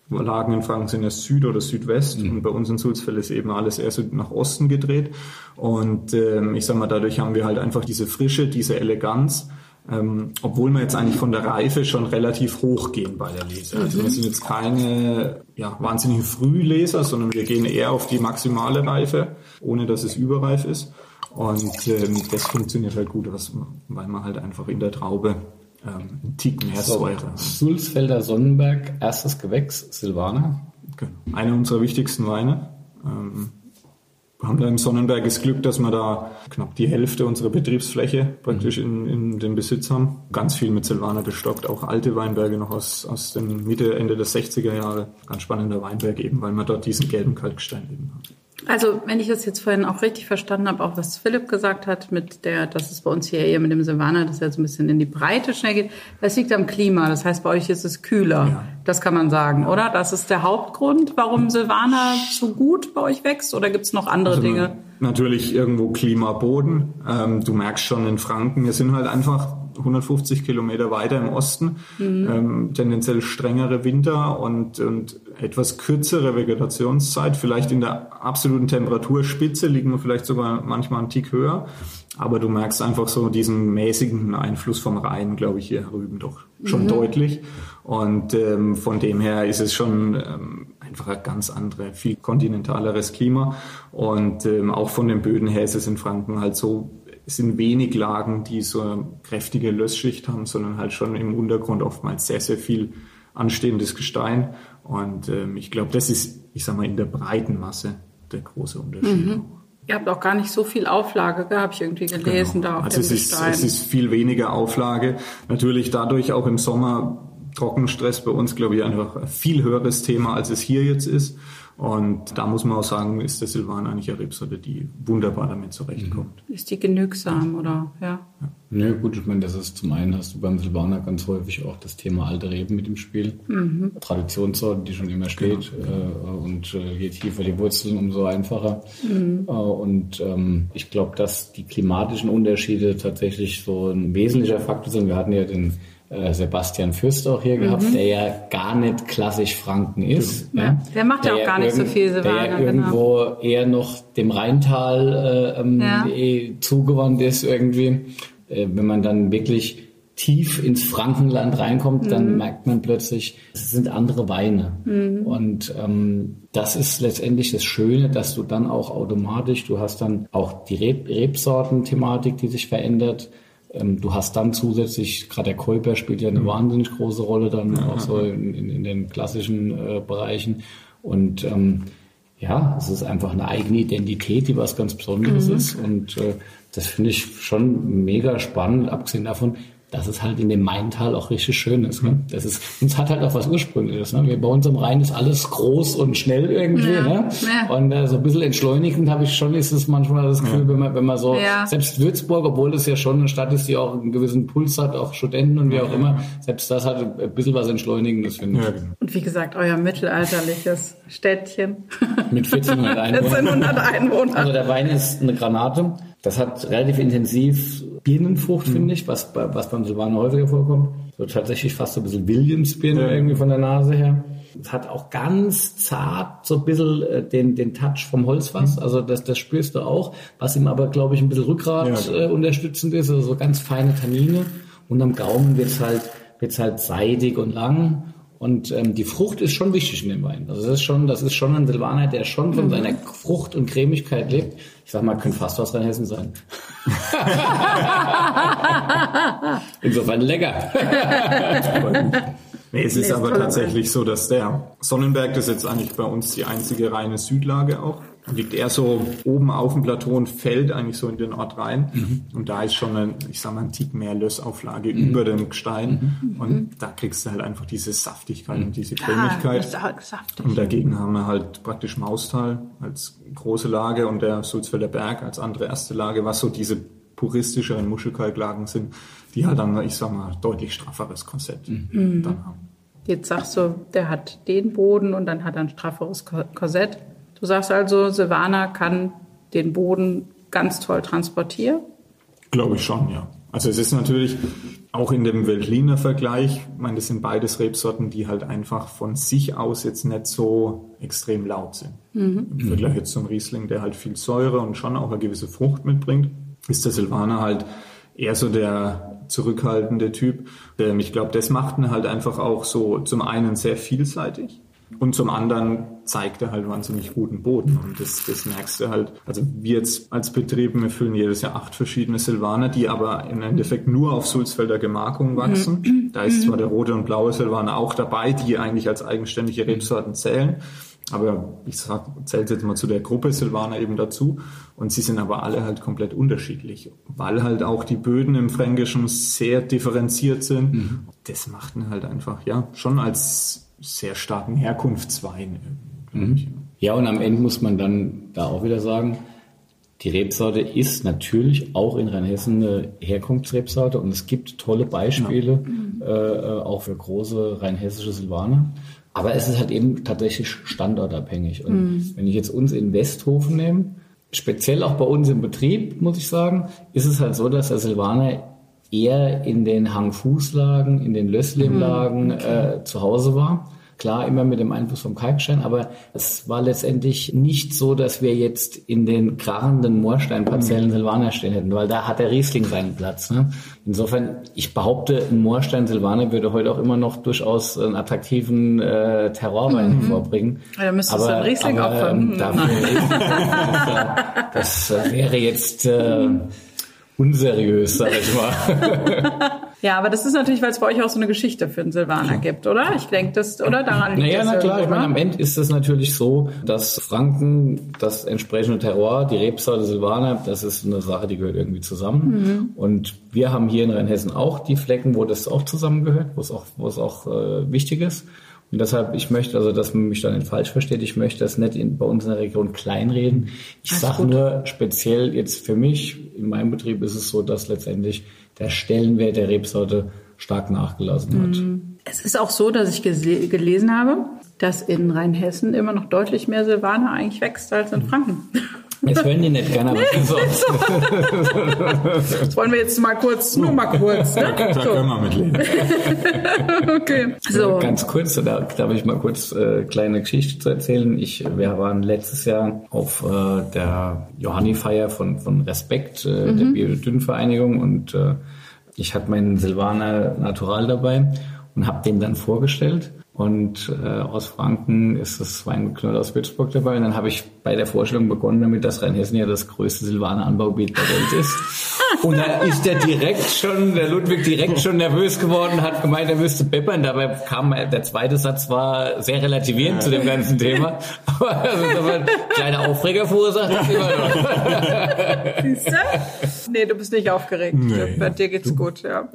Lagen in Franken sind ja Süd- oder Südwest mhm. und bei uns in Sulzfeld ist eben alles eher so nach Osten gedreht. Und ähm, ich sag mal, dadurch haben wir halt einfach diese Frische, diese Eleganz ähm, obwohl wir jetzt eigentlich von der Reife schon relativ hoch gehen bei der Lese. Also wir sind jetzt keine ja, wahnsinnigen Frühleser, sondern wir gehen eher auf die maximale Reife, ohne dass es überreif ist. Und ähm, das funktioniert halt gut, was, weil man halt einfach in der Traube ähm, einen Tick mehr so, Säure Sulzfelder Sonnenberg, erstes Gewächs, Silvaner. Genau. Einer unserer wichtigsten Weine. Ähm, wir haben da im Sonnenberg das Glück, dass wir da knapp die Hälfte unserer Betriebsfläche praktisch in, in dem Besitz haben. Ganz viel mit Silvaner bestockt, auch alte Weinberge noch aus, aus den Mitte, Ende der 60er Jahre. Ganz spannender Weinberg eben, weil man dort diesen gelben Kalkstein eben hat. Also, wenn ich das jetzt vorhin auch richtig verstanden habe, auch was Philipp gesagt hat, mit der, dass es bei uns hier eher mit dem Silvaner, dass er so ein bisschen in die Breite schnell geht, das liegt am Klima. Das heißt, bei euch ist es kühler. Ja. Das kann man sagen, oder? Das ist der Hauptgrund, warum Silvaner so gut bei euch wächst? Oder gibt es noch andere also, Dinge? Natürlich irgendwo Klima, Boden. Ähm, du merkst schon in Franken, wir sind halt einfach 150 Kilometer weiter im Osten, mhm. ähm, tendenziell strengere Winter und, und etwas kürzere Vegetationszeit. Vielleicht in der absoluten Temperaturspitze liegen wir vielleicht sogar manchmal einen Tick höher. Aber du merkst einfach so diesen mäßigen Einfluss vom Rhein, glaube ich, hier drüben doch schon mhm. deutlich. Und ähm, von dem her ist es schon ähm, einfach ein ganz andere, viel kontinentaleres Klima. Und ähm, auch von den Böden her ist es in Franken halt so, es sind wenig Lagen, die so eine kräftige Lössschicht haben, sondern halt schon im Untergrund oftmals sehr, sehr viel anstehendes Gestein. Und ähm, ich glaube, das ist, ich sag mal, in der breiten Masse der große Unterschied. Mhm. Ihr habt auch gar nicht so viel Auflage, habe ich irgendwie gelesen genau. da auf also dem es ist, Gestein. es ist viel weniger Auflage. Natürlich dadurch auch im Sommer Trockenstress bei uns, glaube ich, einfach ein viel höheres Thema, als es hier jetzt ist. Und da muss man auch sagen, ist der Silvan eigentlich eine Rebsorte, die wunderbar damit zurechtkommt. Ist die genügsam oder ja? ja. Ja, gut, ich meine, das ist zum einen hast du beim Silvaner ganz häufig auch das Thema alte Reben mit im Spiel. Mhm. Traditionssorten, die schon immer steht. Genau. Äh, und äh, je tiefer die Wurzeln, umso einfacher. Mhm. Äh, und ähm, ich glaube, dass die klimatischen Unterschiede tatsächlich so ein wesentlicher Faktor sind. Wir hatten ja den äh, Sebastian Fürst auch hier mhm. gehabt, der ja gar nicht klassisch Franken ist. Ja. ja. Der macht ja auch gar nicht so viel Silvaner. Der ja irgendwo genau. eher noch dem Rheintal äh, ähm, ja. eh zugewandt ist irgendwie. Äh, wenn man dann wirklich tief ins Frankenland reinkommt, mhm. dann merkt man plötzlich, es sind andere Weine. Mhm. Und ähm, das ist letztendlich das Schöne, dass du dann auch automatisch, du hast dann auch die Reb Rebsorten-Thematik, die sich verändert. Ähm, du hast dann zusätzlich, gerade der Käuper spielt ja eine mhm. wahnsinnig große Rolle dann ja. auch so in, in, in den klassischen äh, Bereichen. Und ähm, ja, es ist einfach eine eigene Identität, die was ganz Besonderes mhm. ist. Und äh, das finde ich schon mega spannend, abgesehen davon, dass es halt in dem Maintal auch richtig schön ist. Ne? Das ist, uns hat halt auch was Ursprüngliches. Ne? Wir, bei uns im Rhein ist alles groß und schnell irgendwie. Ja, ne? Ja. Und äh, so ein bisschen entschleunigend habe ich schon, ist es manchmal das Gefühl, ja. wenn man, wenn man so, selbst Würzburg, obwohl es ja schon eine Stadt ist, die auch einen gewissen Puls hat, auch Studenten und wie auch immer, selbst das hat ein bisschen was Entschleunigendes, finde ich. Genau. Und wie gesagt, euer mittelalterliches Städtchen. Mit 1400 Einwohnern. 1400 Einwohnern. Also der Wein ist eine Granate. Das hat relativ intensiv Birnenfrucht, mhm. finde ich, was, was beim Silvaner häufiger vorkommt. So tatsächlich fast so ein bisschen Williams-Birne ja. irgendwie von der Nase her. Es hat auch ganz zart so ein bisschen äh, den, den Touch vom Holzfass. Mhm. Also das, das spürst du auch. Was ihm aber, glaube ich, ein bisschen Rückgrat ja. Äh, unterstützend ist. Also so ganz feine Tannine. Und am Gaumen wird's halt, wird's halt seidig und lang. Und ähm, die Frucht ist schon wichtig in dem Wein. Also das ist schon, das ist schon ein Silvaner, der schon von mhm. seiner Frucht und Cremigkeit lebt. Ich sag mal, könnte fast aus Rheinhessen sein. Insofern lecker. nee, es ist aber tatsächlich so, dass der Sonnenberg, das ist jetzt eigentlich bei uns die einzige reine Südlage auch, liegt eher so oben auf dem Plateau und fällt eigentlich so in den Ort rein. Mhm. Und da ist schon ein, ich sag mal, ein Tick mehr Lössauflage mhm. über dem Gestein. Mhm. Und mhm. da kriegst du halt einfach diese Saftigkeit und diese Cremigkeit. Ah, und dagegen haben wir halt praktisch Maustal als große Lage und der Sulzfelder Berg als andere erste Lage, was so diese puristischeren Muschelkalklagen sind, die halt dann, ich sag mal, deutlich strafferes Korsett mhm. dann haben. Jetzt sagst du, der hat den Boden und dann hat er ein strafferes Korsett. Du sagst also, Silvaner kann den Boden ganz toll transportieren? Glaube ich schon, ja. Also es ist natürlich auch in dem Veltliner Vergleich, ich meine, das sind beides Rebsorten, die halt einfach von sich aus jetzt nicht so extrem laut sind. Mhm. Im Vergleich jetzt zum Riesling, der halt viel Säure und schon auch eine gewisse Frucht mitbringt, ist der Silvaner halt eher so der zurückhaltende Typ. Ähm, ich glaube, das macht ihn halt einfach auch so zum einen sehr vielseitig und zum anderen zeigt er halt wahnsinnig guten Boden. Und das, das merkst du halt. Also wir jetzt als Betrieb, wir füllen jedes Jahr acht verschiedene Silvaner, die aber im Endeffekt nur auf Sulzfelder Gemarkung wachsen. Mhm. Da ist zwar der rote und blaue Silvaner auch dabei, die eigentlich als eigenständige Rebsorten zählen. Aber ich zähle jetzt mal zu der Gruppe Silvaner eben dazu. Und sie sind aber alle halt komplett unterschiedlich, weil halt auch die Böden im Fränkischen sehr differenziert sind. Mhm. Das macht ihn halt einfach, ja, schon als sehr starken Herkunftswein. Mhm. Ja, und am Ende muss man dann da auch wieder sagen, die Rebsorte ist natürlich auch in Rheinhessen eine Herkunftsrebsorte und es gibt tolle Beispiele, ja. äh, auch für große rheinhessische Silvaner. Aber es ist halt eben tatsächlich standortabhängig. Und mhm. wenn ich jetzt uns in Westhofen nehme, speziell auch bei uns im Betrieb, muss ich sagen, ist es halt so, dass der Silvaner eher in den Hangfußlagen, in den Lösslemlagen mhm, okay. äh, zu Hause war. Klar, immer mit dem Einfluss vom Kalkstein, aber es war letztendlich nicht so, dass wir jetzt in den krachenden Moorsteinparzellen mhm. Silvaner stehen hätten, weil da hat der Riesling seinen Platz. Ne? Insofern, ich behaupte, ein Moorstein Silvaner würde heute auch immer noch durchaus einen attraktiven äh, Terrorwein mhm. hervorbringen. Ja, da müsstest aber, du Riesling aber, opfern. Ähm, dafür, das, das wäre jetzt äh, unseriös, sag ich mal. ja, aber das ist natürlich, weil es bei euch auch so eine Geschichte für den Silvaner gibt, oder? Ich denke, das, oder? Daran liegt Naja, na klar, ich meine, am Ende ist es natürlich so, dass Franken, das entsprechende Terroir, die Rebsorte Silvaner, das ist eine Sache, die gehört irgendwie zusammen. Mhm. Und wir haben hier in Rheinhessen auch die Flecken, wo das auch zusammengehört, wo es auch, wo es auch äh, wichtig ist. Und deshalb, ich möchte, also dass man mich da nicht falsch versteht, ich möchte das nicht in, bei uns in der Region kleinreden. Ich sage nur speziell jetzt für mich, in meinem Betrieb ist es so, dass letztendlich der Stellenwert der Rebsorte stark nachgelassen hat. Mhm. Es ist auch so, dass ich gelesen habe, dass in Rheinhessen immer noch deutlich mehr Silvaner eigentlich wächst als in Franken. Jetzt hören die nicht gerne, was nee, sonst. Das wollen wir jetzt mal kurz, nur mal kurz. Ne? Da, da so. können wir mitleben. okay. So. Ganz kurz, da darf ich mal kurz äh, kleine Geschichte zu erzählen. Ich, wir waren letztes Jahr auf äh, der Johanni-Feier von, von Respekt, äh, mhm. der Biodünn-Vereinigung und äh, ich hatte meinen Silvaner Natural dabei und habe den dann vorgestellt. Und äh, aus Franken ist das Weingut aus Würzburg dabei. Und dann habe ich bei der Vorstellung begonnen damit, dass Rheinhessen ja das größte Silvaner Anbaugebiet der Welt ist. Und da ist der direkt schon, der Ludwig direkt schon nervös geworden, hat gemeint, er müsste peppern. Dabei kam der zweite Satz war sehr relativierend ja. zu dem ganzen Thema. Aber also, so ein kleiner Aufreger verursacht hat immer noch. Siehst du? Nee, du bist nicht aufgeregt. Nee. Bei dir geht's gut, ja.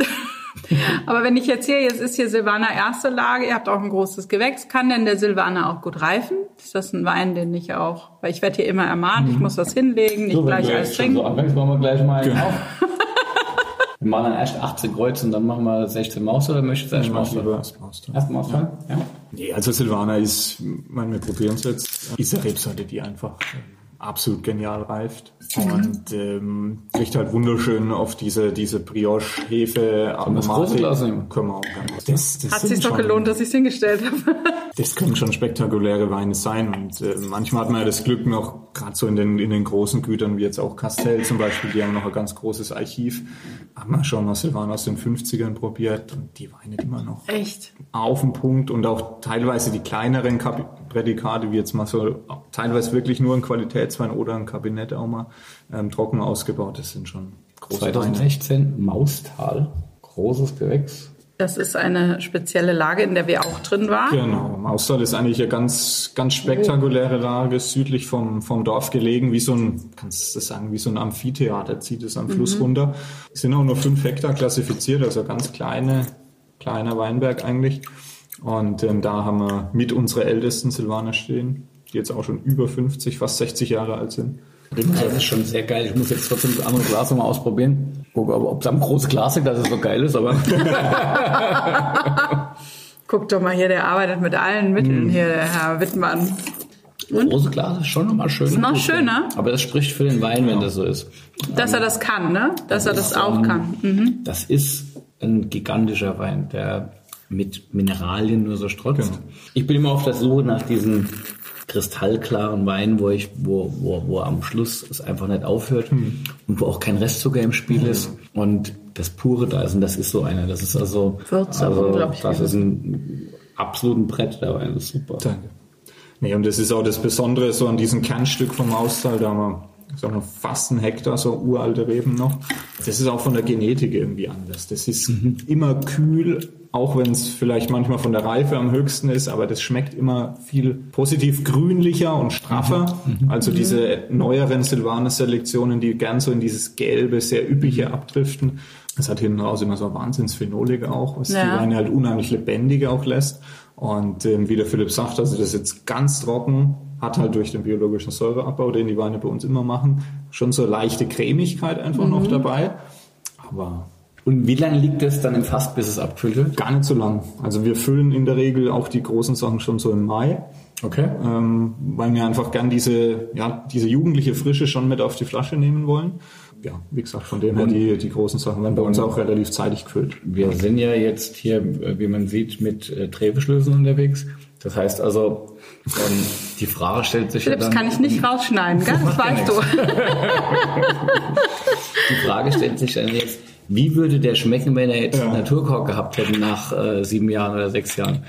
Aber wenn ich jetzt hier, jetzt ist hier Silvaner erste Lage, ihr habt auch ein großes Gewächs, kann denn der Silvaner auch gut reifen? Ist das ein Wein, den ich auch, weil ich werde hier immer ermahnt, mhm. ich muss was hinlegen, nicht so, gleich alles trinken. So anfängst, machen wir gleich mal genau. auf. Wir machen dann erst 18 Kreuz und dann machen wir 16 Maus oder möchtest du erst Maus? Erst Maus. Ja. ja. Nee, also Silvaner ist, meine, wir probieren es jetzt, ist eine Rebsorte, die einfach absolut genial reift und ähm, riecht halt wunderschön auf diese diese Brioche Hefe Aromatik. Können wir auch das, das Hat sich doch gelohnt, dass ich es hingestellt habe. das können schon spektakuläre Weine sein und äh, manchmal hat man ja das Glück noch gerade so in den in den großen Gütern wie jetzt auch Castell zum Beispiel, die haben noch ein ganz großes Archiv. Haben wir schon mal Silvaner aus den 50ern probiert und die Weine immer noch echt auf den Punkt und auch teilweise die kleineren Kap Prädikate wie jetzt mal so teilweise wirklich nur ein Qualitätswein oder ein Kabinett auch mal ähm, trocken ausgebaut. Das sind schon große 2016 Weine. Maustal, großes Gewächs. Das ist eine spezielle Lage, in der wir auch drin waren. Genau. Maustal ist eigentlich eine ganz, ganz spektakuläre Lage, südlich vom, vom Dorf gelegen, wie so ein, kannst du sagen, wie so ein Amphitheater, zieht es am Fluss mhm. runter. Es sind auch nur fünf Hektar klassifiziert, also ganz kleine, kleiner Weinberg eigentlich. Und ähm, da haben wir mit unsere ältesten Silvaner stehen, die jetzt auch schon über 50, fast 60 Jahre alt sind. Das ist schon sehr geil. Ich muss jetzt trotzdem das andere Glas nochmal ausprobieren. Guck, ob es am großen Glas liegt, dass es so geil ist, aber. Guck doch mal hier, der arbeitet mit allen Mitteln mm. hier, der Herr Wittmann. Und? Große Glas ist schon nochmal schön. Ist noch schöner. Aber das spricht für den Wein, wenn das so ist. Dass er das kann, ne? Dass das er das auch kann. Mhm. Das ist ein gigantischer Wein, der mit Mineralien nur so strotzt. Genau. Ich bin immer auf der Suche nach diesen kristallklaren Wein, wo ich, wo, wo, wo am Schluss es einfach nicht aufhört mhm. und wo auch kein Restzucker im Spiel mhm. ist und das pure da ist und das ist so einer. Das ist also, Würze, also das ist ein absoluten Brett der Wein, das ist super. Danke. Nee, und das ist auch das Besondere so an diesem Kernstück vom Austal, da haben wir sagen wir, fast ein Hektar, so uralte Reben noch. Das ist auch von der Genetik irgendwie anders. Das ist mhm. immer kühl, auch wenn es vielleicht manchmal von der Reife am höchsten ist, aber das schmeckt immer viel positiv grünlicher und straffer. Mhm. mhm. Also diese neueren Silvaner-Selektionen, die gern so in dieses gelbe, sehr üppige abdriften. Das hat hinten raus immer so Wahnsinnsphenolik auch, was ja. die Weine halt unheimlich lebendig auch lässt. Und ähm, wie der Philipp sagt, also das ist jetzt ganz trocken, hat halt durch den biologischen Säureabbau, den die Weine bei uns immer machen, schon so leichte Cremigkeit einfach mhm. noch dabei. Aber und wie lange liegt es dann im Fass, bis es abgefüllt wird? Gar nicht so lang. Also wir füllen in der Regel auch die großen Sachen schon so im Mai. Okay. Ähm, weil wir einfach gern diese, ja, diese jugendliche Frische schon mit auf die Flasche nehmen wollen. Ja, wie gesagt, von dem her die, die großen Sachen werden bei uns auch relativ zeitig gefüllt. Wir sind ja jetzt hier, wie man sieht, mit äh, Drehbeschlüssen unterwegs. Das heißt also, ähm, die Frage stellt sich Philips ja dann, kann ich nicht rausschneiden, gell? Das weißt du. die Frage stellt sich dann jetzt, wie würde der schmecken, wenn er jetzt ja. Naturkork gehabt hätte nach äh, sieben Jahren oder sechs Jahren?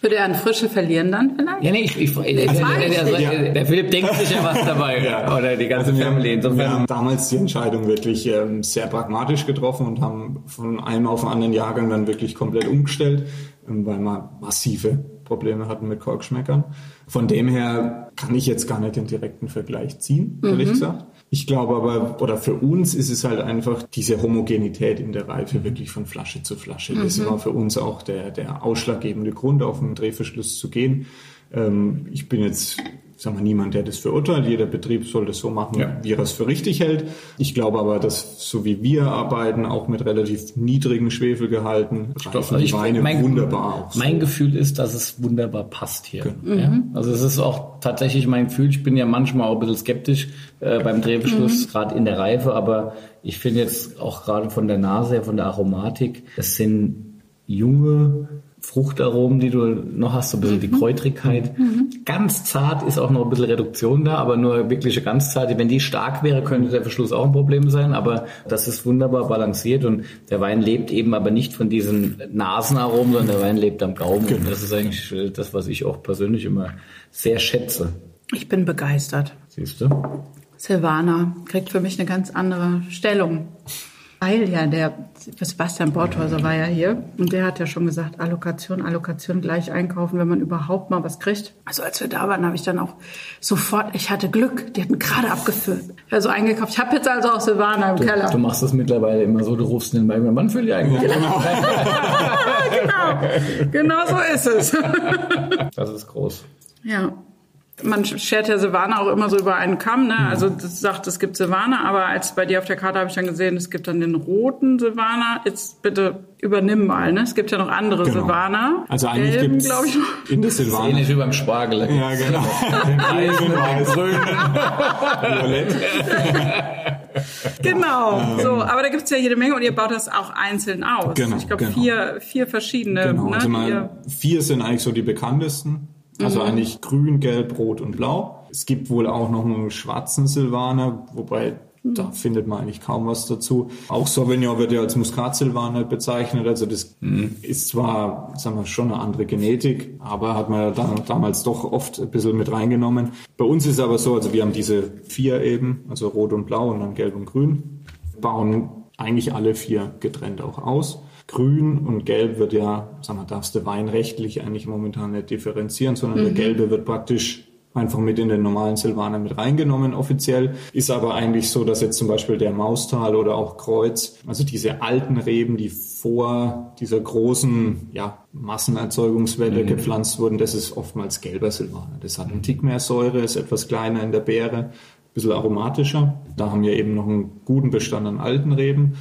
Würde er an Frische verlieren dann vielleicht? Ja, nee, ich, ich, der, der, der, ja. der, Philipp denkt sich ja was dabei. ja. Oder die ganze also Family. Insofern. Wir haben damals die Entscheidung wirklich ähm, sehr pragmatisch getroffen und haben von einem auf den anderen Jahrgang dann wirklich komplett umgestellt, ähm, weil wir massive Probleme hatten mit Korkschmeckern. Von dem her kann ich jetzt gar nicht den direkten Vergleich ziehen, ehrlich mhm. gesagt. Ich glaube aber, oder für uns ist es halt einfach diese Homogenität in der Reife wirklich von Flasche zu Flasche. Das mhm. war für uns auch der, der ausschlaggebende Grund, auf einen Drehverschluss zu gehen. Ähm, ich bin jetzt sagen wir, niemand, der das verurteilt. Jeder Betrieb soll das so machen, ja. wie er es für richtig hält. Ich glaube aber, dass so wie wir arbeiten, auch mit relativ niedrigen Schwefelgehalten, reifen die Weine mein, wunderbar aus. Mein Gefühl ist, dass es wunderbar passt hier. Genau. Ja? Mhm. Also es ist auch tatsächlich mein Gefühl. Ich bin ja manchmal auch ein bisschen skeptisch äh, beim Drehbeschluss, mhm. gerade in der Reife, aber ich finde jetzt auch gerade von der Nase her, von der Aromatik, es sind junge, Fruchtaromen, die du noch hast, so ein bisschen die mhm. Kräutrigkeit. Mhm. Ganz zart ist auch noch ein bisschen Reduktion da, aber nur wirkliche ganz zart. Wenn die stark wäre, könnte der Verschluss auch ein Problem sein, aber das ist wunderbar balanciert und der Wein lebt eben aber nicht von diesen Nasenaromen, sondern der Wein lebt am Gaumen. Genau. Und das ist eigentlich das, was ich auch persönlich immer sehr schätze. Ich bin begeistert. Siehst du? Silvana kriegt für mich eine ganz andere Stellung. Weil ja der Sebastian Borthäuser war ja hier und der hat ja schon gesagt, Allokation, Allokation gleich einkaufen, wenn man überhaupt mal was kriegt. Also als wir da waren, habe ich dann auch sofort, ich hatte Glück, die hatten gerade abgefüllt. Also eingekauft. Ich habe jetzt also auch Silvana im du, Keller. Du machst das mittlerweile immer so, du rufst den bei mir, wann füll die eigentlich? Genau. genau. genau so ist es. das ist groß. Ja man schert ja Silvaner auch immer so über einen Kamm, ne? Also das sagt, es gibt Silvaner, aber als bei dir auf der Karte habe ich dann gesehen, es gibt dann den roten Silvaner. Jetzt bitte übernimm mal, ne? Es gibt ja noch andere genau. Silvaner. Also eigentlich gibt es in der Silvaner. Ähnlich wie beim Spargel. Ja, genau. den Eisen, den grünen, violett. genau, so. Aber da gibt es ja jede Menge und ihr baut das auch einzeln aus. Genau, ich glaube, genau. vier, vier verschiedene. Genau, ne? also mal, vier sind eigentlich so die bekanntesten. Also mhm. eigentlich grün, gelb, rot und blau. Es gibt wohl auch noch einen schwarzen Silvaner, wobei mhm. da findet man eigentlich kaum was dazu. Auch Sauvignon wird ja als Muskat-Silvaner bezeichnet. Also das mhm. ist zwar, sagen wir, schon eine andere Genetik, aber hat man ja da, damals doch oft ein bisschen mit reingenommen. Bei uns ist es aber so, also wir haben diese vier eben, also rot und blau und dann gelb und grün, bauen eigentlich alle vier getrennt auch aus. Grün und Gelb wird ja, sagen wir, darfst du weinrechtlich eigentlich momentan nicht differenzieren, sondern mhm. der Gelbe wird praktisch einfach mit in den normalen Silvaner mit reingenommen offiziell. Ist aber eigentlich so, dass jetzt zum Beispiel der Maustal oder auch Kreuz, also diese alten Reben, die vor dieser großen ja, Massenerzeugungswelle mhm. gepflanzt wurden, das ist oftmals gelber Silvaner. Das hat einen Tick mehr Säure, ist etwas kleiner in der Beere, ein bisschen aromatischer. Da haben wir eben noch einen guten Bestand an alten Reben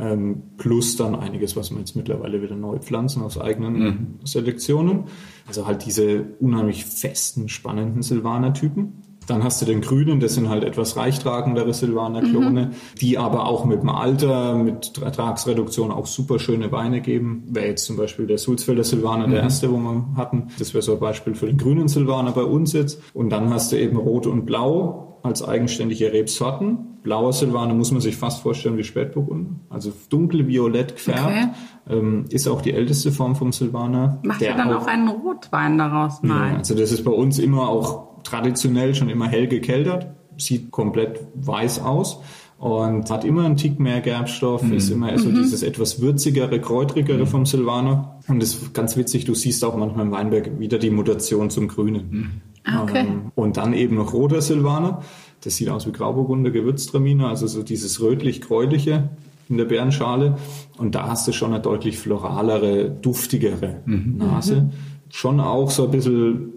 ähm, plus dann einiges, was wir jetzt mittlerweile wieder neu pflanzen aus eigenen mhm. Selektionen. Also halt diese unheimlich festen, spannenden Silvaner-Typen. Dann hast du den grünen, das sind halt etwas reichtragendere Silvaner-Klone, mhm. die aber auch mit dem Alter, mit Ertragsreduktion auch super schöne Weine geben. Wäre jetzt zum Beispiel der Sulzfelder Silvaner mhm. der erste, wo wir hatten. Das wäre so ein Beispiel für den grünen Silvaner bei uns jetzt. Und dann hast du eben Rot und Blau als eigenständige Rebsorten. Blauer Silvaner muss man sich fast vorstellen wie Spätburgunder. Also dunkelviolett gefärbt. Okay. Ähm, ist auch die älteste Form vom Silvaner. Macht ihr dann auch, auch, einen Rotwein daraus? Nein. Ja, also das ist bei uns immer auch traditionell schon immer hell gekeltert. Sieht komplett weiß aus und hat immer einen Tick mehr Gerbstoff, mhm. ist immer so mhm. dieses etwas würzigere, kräutrigere mhm. vom Silvaner. Und das ist ganz witzig, du siehst auch manchmal im Weinberg wieder die Mutation zum Grünen. Mhm. Ah, okay. Ähm, und dann eben noch roter Silvaner. Das sieht aus wie Grauburgunder Gewürztraminer, also so dieses rötlich-gräuliche in der Bärenschale. Und da hast du schon eine deutlich floralere, duftigere mhm. Nase. Mhm. Schon auch so ein bisschen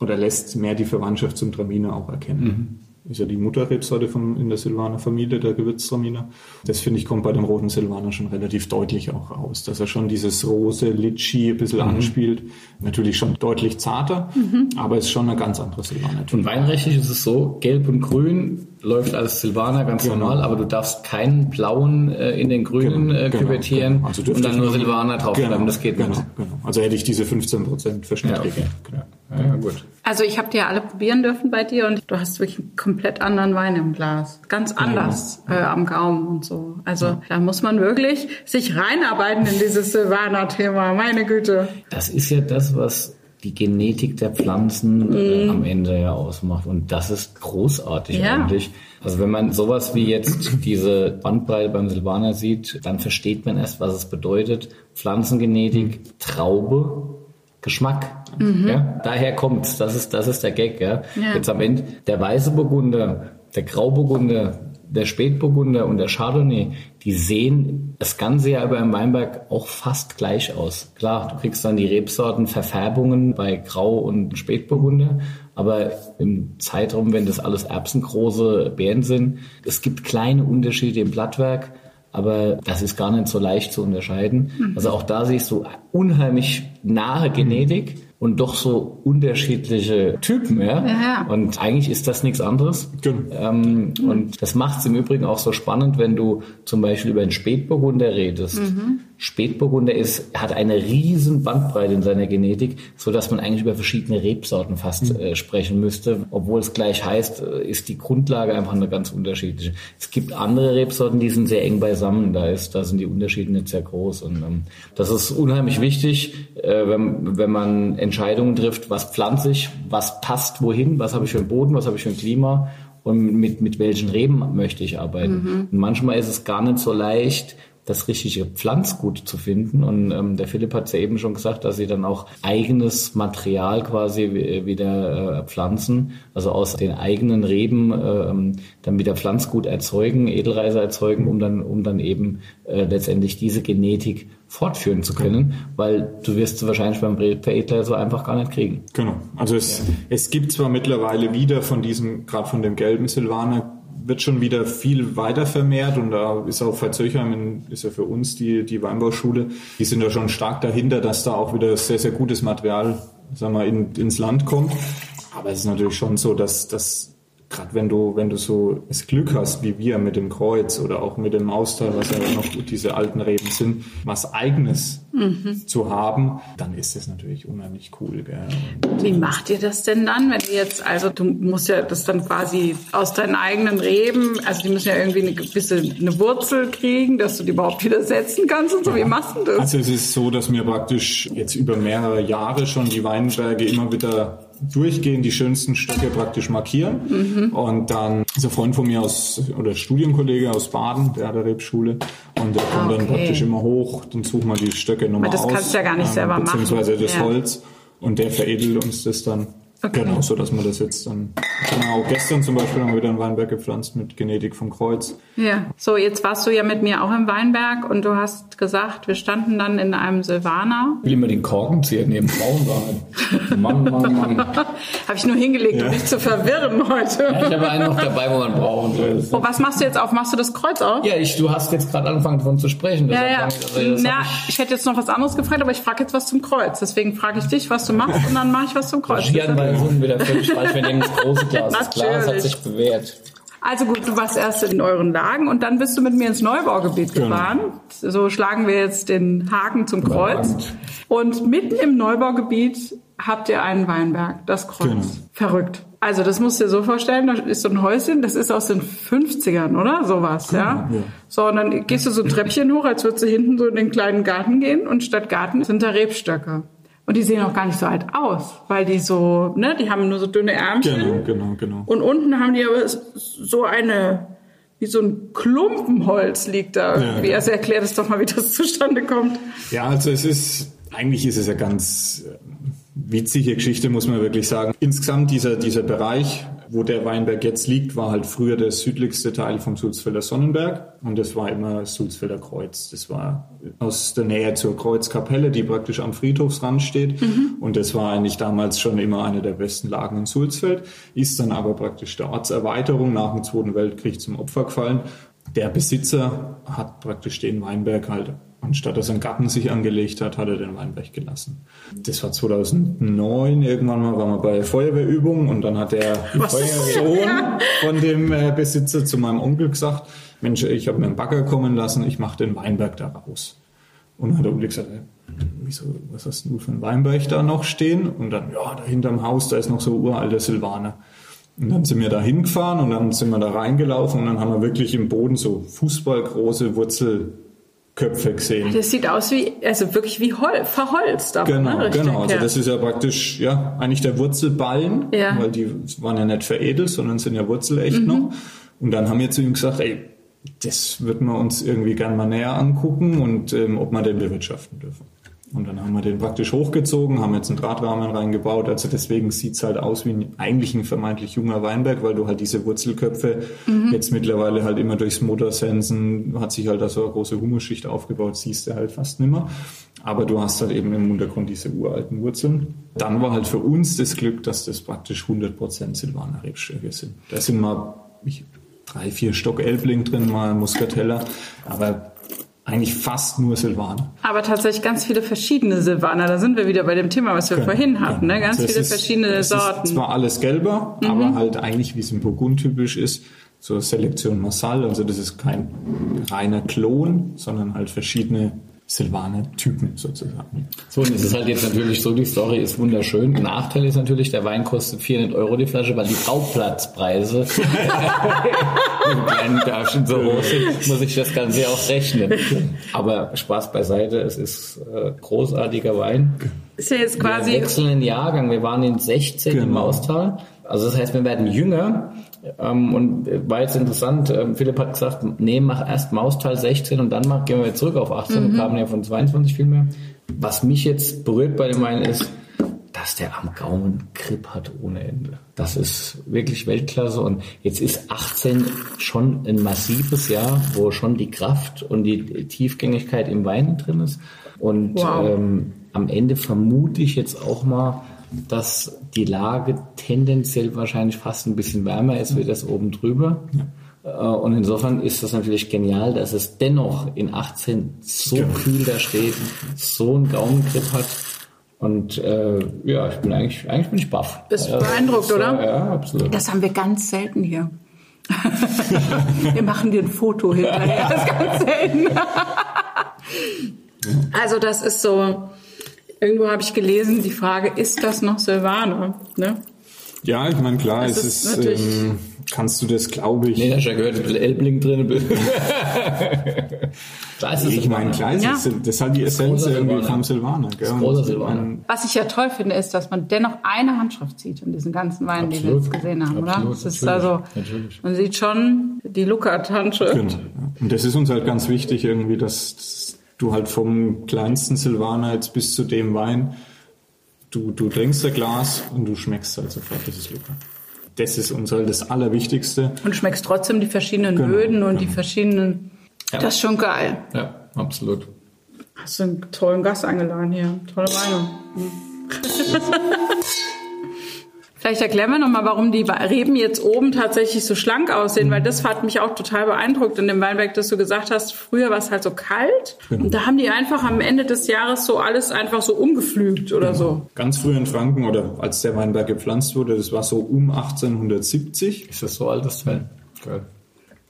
oder lässt mehr die Verwandtschaft zum Traminer auch erkennen. Ist ja die Mutterrebsorte von, in der Silvaner Familie, der Gewürztraminer. Das finde ich kommt bei dem roten Silvaner schon relativ deutlich auch raus, dass er schon dieses rose Litschi ein bisschen anspielt. Natürlich schon deutlich zarter, aber ist schon eine ganz andere Silvaner. Und weinrechtlich ist es so, gelb und grün läuft als Silvaner ganz Genau. normal, aber du darfst keinen blauen äh, in den grünen äh, Genau, küvettieren genau. Also und dann ich nur Silvaner draufschreiben. Genau, das geht genau, nicht. Genau. Also hätte ich diese 15 Prozent Verschnitt Ja, okay. gegeben. Ja, ja, gut. Also ich habe die ja alle probieren dürfen bei dir und du hast wirklich einen komplett anderen Wein im Glas. Ganz anders äh, am Gaumen und so. Also da muss man wirklich sich reinarbeiten in dieses Silvaner-Thema. Meine Güte. Das ist ja das, was die Genetik der Pflanzen äh, am Ende ja ausmacht. Und das ist großartig Ja. eigentlich. Also wenn man sowas wie jetzt diese Bandbreite beim Silvaner sieht, dann versteht man erst, was es bedeutet. Pflanzengenetik, Traube, Geschmack. Ja, daher kommt's. Das ist, das ist der Gag. Ja. Ja. Jetzt am Ende der weiße Burgunder, der Grauburgunder, der Spätburgunder und der Chardonnay, die sehen das ganze Jahr über im Weinberg auch fast gleich aus. Klar, du kriegst dann die Rebsorten Verfärbungen bei Grau und Spätburgunder, aber im Zeitraum, wenn das alles erbsengroße Beeren sind, es gibt kleine Unterschiede im Blattwerk, aber das ist gar nicht so leicht zu unterscheiden. Also auch da siehst du unheimlich nahe Genetik und doch so unterschiedliche Typen, ja. Ja. Und eigentlich ist das nichts anderes. Genau. Ähm, Und das macht es im Übrigen auch so spannend, wenn du zum Beispiel über einen Spätburgunder redest. Spätburgunder ist, hat eine riesen Bandbreite in seiner Genetik, so dass man eigentlich über verschiedene Rebsorten fast äh, sprechen müsste. Obwohl es gleich heißt, äh, ist die Grundlage einfach eine ganz unterschiedliche. Es gibt andere Rebsorten, die sind sehr eng beisammen. Da ist, da sind die Unterschiede nicht sehr groß. Und ähm, das ist unheimlich wichtig, äh, wenn, wenn man Entscheidungen trifft, was pflanze ich, was passt wohin, was habe ich für einen Boden, was habe ich für ein Klima und mit, mit welchen Reben möchte ich arbeiten. Und manchmal ist es gar nicht so leicht, das richtige Pflanzgut zu finden. Und ähm, der Philipp hat es ja eben schon gesagt, dass sie dann auch eigenes Material quasi wi- wieder äh, pflanzen, also aus den eigenen Reben äh, ähm, dann wieder Pflanzgut erzeugen, Edelreise erzeugen, um dann, um dann eben äh, letztendlich diese Genetik fortführen zu können, weil du wirst sie wahrscheinlich beim Veredler so einfach gar nicht kriegen. Genau. Also es, es gibt zwar mittlerweile wieder von diesem, gerade von dem gelben Silvaner, wird schon wieder viel weiter vermehrt und da ist auch Verzöchern, in- ist ja für uns die, die Weinbauschule, die sind da schon stark dahinter, dass da auch wieder sehr, sehr gutes Material, sagen wir, in, ins Land kommt. Aber es ist natürlich schon so, dass, dass gerade wenn du, wenn du so das Glück hast, wie wir mit dem Kreuz oder auch mit dem Maustal, was ja noch diese alten Reben sind, was eigenes zu haben, dann ist das natürlich unheimlich cool. Gell? Wie macht ihr das denn dann, wenn du jetzt, also du musst ja das dann quasi aus deinen eigenen Reben, also die müssen ja irgendwie eine gewisse eine Wurzel kriegen, dass du die überhaupt wieder setzen kannst und so. Wie machst du das? Also es ist so, dass wir praktisch jetzt über mehrere Jahre schon die Weinberge immer wieder durchgehen, die schönsten Stücke praktisch markieren. Und dann ist ein Freund von mir aus, oder Studienkollege aus Baden, der hat eine Rebschule. Und der kommt dann Okay. praktisch immer hoch, dann suchen wir die Stöcke nochmal das aus. kannst du ja gar nicht selber machen. Beziehungsweise das Ja. Holz. Und der veredelt uns das dann. Okay. Genau, so dass man das jetzt dann, genau, gestern zum Beispiel haben wir wieder einen Weinberg gepflanzt mit Genetik vom Kreuz. Ja. So, jetzt warst du ja mit mir auch im Weinberg und du hast gesagt, wir standen dann in einem Silvaner. Ich will immer den Korkenzieher neben Frauen sagen. Mann, Mann, Mann. Habe ich nur hingelegt, um dich zu verwirren heute. Ja, ich habe einen noch dabei, wo man brauchen soll. Oh, was machst du jetzt auf? Machst du das Kreuz auf? Ja, ich, du hast jetzt gerade angefangen davon zu sprechen. Ja, ja. also hab ich- ich hätte jetzt noch was anderes gefragt, aber ich frage jetzt was zum Kreuz. Deswegen frage ich dich, was du machst und dann mache ich was zum Kreuz. Skiern bei Zoom wieder völlig falsch. Wir nehmen das große Glas. Das Glas hat sich bewährt. Also gut, du warst erst in euren Lagen und dann bist du mit mir ins Neubaugebiet Genau. gefahren. So schlagen wir jetzt den Haken zum Kreuz. Überragend. Und mitten im Neubaugebiet habt ihr einen Weinberg, das Kreuz. Genau. Verrückt. Also das musst du dir so vorstellen, da ist so ein Häuschen, das ist aus den 50ern, oder? Sowas, ja? Genau, ja. So, und dann gehst du so ein Treppchen hoch, als würdest du hinten so in den kleinen Garten gehen und statt Garten sind da Rebstöcke. Und die sehen auch gar nicht so alt aus, weil die so, ne, die haben nur so dünne Ärmchen. Genau, genau, genau. Und unten haben die aber so eine, wie so ein Klumpenholz liegt da irgendwie. Ja. Also erklär das doch mal, wie das zustande kommt. Ja, also es ist, eigentlich ist es ja ganz, äh, witzige Geschichte, muss man wirklich sagen. Insgesamt dieser, dieser Bereich, wo der Weinberg jetzt liegt, war halt früher der südlichste Teil vom Sulzfelder Sonnenberg und das war immer Sulzfelder Kreuz. Das war aus der Nähe zur Kreuzkapelle, die praktisch am Friedhofsrand steht mhm. und das war eigentlich damals schon immer eine der besten Lagen in Sulzfeld, ist dann aber praktisch der Ortserweiterung nach dem Zweiten Weltkrieg zum Opfer gefallen. Der Besitzer hat praktisch den Weinberg halt Anstatt dass ein Garten sich angelegt hat, hat er den Weinberg gelassen. Das war 2009, irgendwann mal waren wir bei Feuerwehrübung und dann hat der Feuerwehrsohn von dem äh, Besitzer zu meinem Onkel gesagt, Mensch, ich habe mir einen Bagger kommen lassen, ich mache den Weinberg da raus. Und dann hat der Onkel gesagt, wieso, was hast du für einen Weinberg da noch stehen? Und dann, ja, da hinterm Haus, da ist noch so uralter Silvaner. Und dann sind wir da hingefahren und dann sind wir da reingelaufen und dann haben wir wirklich im Boden so fußballgroße Wurzel Köpfe gesehen. Das sieht aus wie, also wirklich wie Hol verholzt. Auch, genau, ne? genau. Also das ist ja praktisch, ja, eigentlich der Wurzelballen, ja. weil die waren ja nicht veredelt, sondern sind ja wurzelecht mhm. noch. Und dann haben wir zu ihm gesagt, ey, das würden wir uns irgendwie gern mal näher angucken und ähm, ob wir den bewirtschaften dürfen. Und dann haben wir den praktisch hochgezogen, haben jetzt einen Drahtrahmen reingebaut. Also deswegen sieht's halt aus wie ein, eigentlich ein vermeintlich junger Weinberg, weil du halt diese Wurzelköpfe mhm. jetzt mittlerweile halt immer durchs Motorsensen hat sich halt da so eine große Humusschicht aufgebaut, siehst du halt fast nimmer. Aber du hast halt eben im Untergrund diese uralten Wurzeln. Dann war halt für uns das Glück, dass das praktisch 100% Silvaner Rebstöcke sind. Da sind mal ich, drei, vier Stock Elbling drin, mal Muscatella. Aber eigentlich fast nur Silvaner. Aber tatsächlich ganz viele verschiedene Silvaner. Da sind wir wieder bei dem Thema, was wir genau, vorhin hatten. Ne? Ganz also viele ist, verschiedene Sorten. Ist zwar alles gelber, mhm. aber halt eigentlich, wie es im Burgund typisch ist, so Selektion Massal. Also das ist kein reiner Klon, sondern halt verschiedene Silvaner-Typen sozusagen. So, und es ist halt jetzt natürlich so, die Story ist wunderschön. Nachteil ist natürlich, der Wein kostet 400 Euro die Flasche, weil die Bauplatzpreise im kleinen Dörfchen so hoch sind, muss ich das Ganze auch rechnen. Aber Spaß beiseite, es ist äh, großartiger Wein. Ist ja jetzt quasi... Wir wechseln den Jahrgang, wir waren in 16 genau. im Austal. Also das heißt, wir werden jünger. Ähm, und war jetzt interessant, ähm, Philipp hat gesagt, nee, mach erst Mausteil 16 und dann mach, gehen wir zurück auf 18 mhm. und kamen ja von 22 viel mehr. Was mich jetzt berührt bei dem Wein ist, dass der am Gaumen Grip hat ohne Ende. Das ist wirklich Weltklasse und jetzt ist 18 schon ein massives Jahr, wo schon die Kraft und die Tiefgängigkeit im Wein drin ist. Und wow. ähm, am Ende vermute ich jetzt auch mal, dass die Lage tendenziell wahrscheinlich fast ein bisschen wärmer ist wie das oben drüber. Ja. Äh, und insofern ist das natürlich genial, dass es dennoch in 18 so ja. kühl da steht, so einen Gaumengriff hat. Und äh, ja, ich bin eigentlich, eigentlich bin ich baff. Bist also, beeindruckt, oder? Ja, absolut. Das haben wir ganz selten hier. wir machen dir ein Foto hinterher. Das ist ganz selten. also das ist so, irgendwo habe ich gelesen, die Frage, ist das noch Silvaner? Ne? Ja, ich meine, klar, das es ist, ist ähm, kannst du das, glaube ich. Nee, da hast ja gehört, ein bisschen Elbling drin. klar ist ich meine, klar ist ja. das, das ist halt die Essenz irgendwie vom Silvaner. Gell? Silvaner. Was ich ja toll finde, ist, dass man dennoch eine Handschrift sieht in diesen ganzen Weinen, die wir jetzt gesehen haben, Absolut, oder? Das ist also, natürlich. man sieht schon die Lukat-Handschrift. Genau. Und das ist uns halt ganz wichtig irgendwie, dass du halt vom kleinsten Silvaner jetzt bis zu dem Wein, du, du trinkst ein Glas und du schmeckst halt sofort, das ist Luca. Das ist uns halt das Allerwichtigste. Und schmeckst trotzdem die verschiedenen genau, Böden und genau. die verschiedenen. Ja. Das ist schon geil. Ja, absolut. Hast du einen tollen Gast eingeladen hier. Tolle Meinung. Vielleicht erklären wir nochmal, warum die Reben jetzt oben tatsächlich so schlank aussehen, weil das hat mich auch total beeindruckt in dem Weinberg, dass du gesagt hast, früher war es halt so kalt genau. und da haben die einfach am Ende des Jahres so alles einfach so umgepflügt oder genau. so. Ganz früh in Franken oder als der Weinberg gepflanzt wurde, das war so um 1870. Ist das so altes Teil? Geil.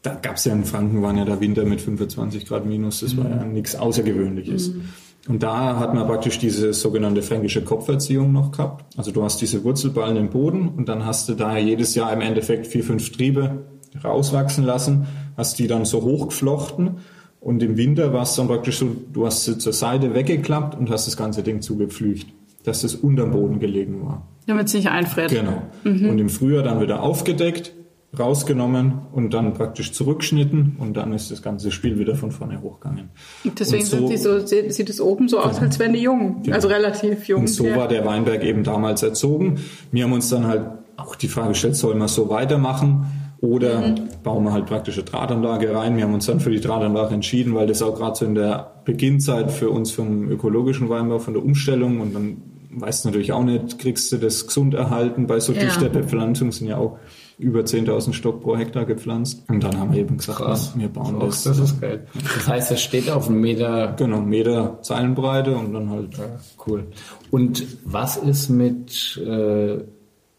Da gab es ja in Franken, waren ja der Winter mit 25 Grad minus, das mhm. war ja nichts Außergewöhnliches. Mhm. Und da hat man praktisch diese sogenannte fränkische Kopferziehung noch gehabt. Also du hast diese Wurzelballen im Boden und dann hast du da jedes Jahr im Endeffekt vier, fünf Triebe rauswachsen lassen, hast die dann so hochgeflochten und im Winter war es dann praktisch so, du hast sie zur Seite weggeklappt und hast das ganze Ding zugepflügt, dass es unterm Boden gelegen war. Damit es nicht einfriert. Genau. Mhm. Und im Frühjahr dann wieder aufgedeckt rausgenommen und dann praktisch zurückschnitten und dann ist das ganze Spiel wieder von vorne hochgegangen. Deswegen so, sind die so, sieht es oben so aus, genau. als wären die jung, genau. also relativ jung. Und so ja. war der Weinberg eben damals erzogen. Wir haben uns dann halt auch die Frage gestellt, soll man so weitermachen? Oder mhm. bauen wir halt praktische Drahtanlage rein. Wir haben uns dann für die Drahtanlage entschieden, weil das auch gerade so in der Beginnzeit für uns vom ökologischen Weinbau, von der Umstellung und dann weißt du natürlich auch nicht, kriegst du das gesund erhalten bei so ja. dichter Bepflanzung sind ja auch über 10.000 Stock pro Hektar gepflanzt. Und dann haben wir eben gesagt, Krass. wir bauen das. Das ist geil. Das heißt, das steht auf einem Meter. Genau, Meter Zeilenbreite und dann halt. Ja, cool. Und was ist mit äh,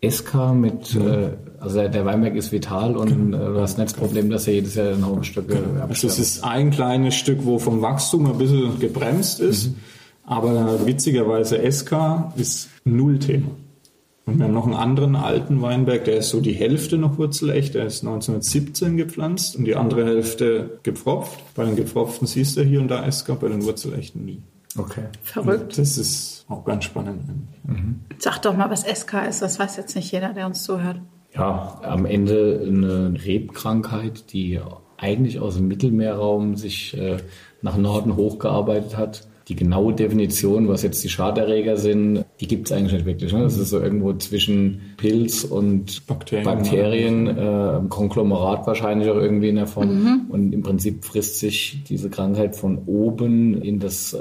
SK, mit, ja. äh, also der Weinberg ist vital und äh, du hast nicht das Problem, dass er jedes Jahr ein Haufen Stücke genau. Also es ist ein kleines Stück, wo vom Wachstum ein bisschen gebremst ist. Mhm. Aber witzigerweise SK ist null Thema. Und wir haben noch einen anderen alten Weinberg, der ist so die Hälfte noch wurzelecht, der ist 1917 gepflanzt und die andere Hälfte gepfropft. Bei den gepfropften siehst du hier und da SK, bei den Wurzelechten nie. Okay. Verrückt. Und das ist auch ganz spannend. Mhm. Sag doch mal, was SK ist. Das weiß jetzt nicht jeder, der uns zuhört. Ja, am Ende eine Rebkrankheit, die eigentlich aus dem Mittelmeerraum sich äh, nach Norden hochgearbeitet hat die genaue Definition, was jetzt die Schaderreger sind, die gibt es eigentlich nicht wirklich. Ne? Das ist so irgendwo zwischen Pilz und Bakterien, Bakterien äh, Konglomerat wahrscheinlich auch irgendwie in der Form. Mhm. Und im Prinzip frisst sich diese Krankheit von oben in das äh,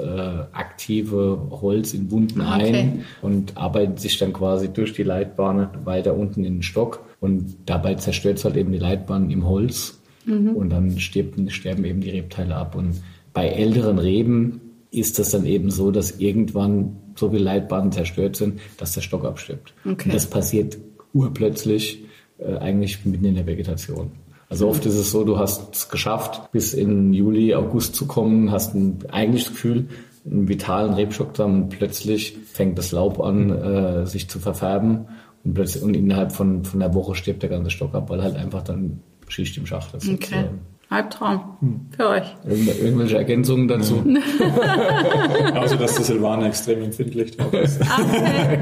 aktive Holz in Wunden ah, okay. ein und arbeitet sich dann quasi durch die Leitbahn weiter unten in den Stock. Und dabei zerstört es halt eben die Leitbahn im Holz. Mhm. Und dann stirbt, sterben eben die Rebteile ab. Und bei älteren Reben ist das dann eben so, dass irgendwann so viele Leitbahnen zerstört sind, dass der Stock abstirbt. Okay. Und das passiert urplötzlich äh, eigentlich mitten in der Vegetation. Also oft ist es so, du hast es geschafft, bis in Juli, August zu kommen, hast ein, eigentlich das Gefühl, einen vitalen Rebstock zu haben und plötzlich fängt das Laub an, äh, sich zu verfärben und plötzlich und innerhalb von, von einer Woche stirbt der ganze Stock ab, weil halt einfach dann Schicht im Schacht ist. Okay. Albtraum hm. für euch. irgendwelche Ergänzungen dazu? also, dass der Silvaner extrem empfindlich drauf ist. Okay.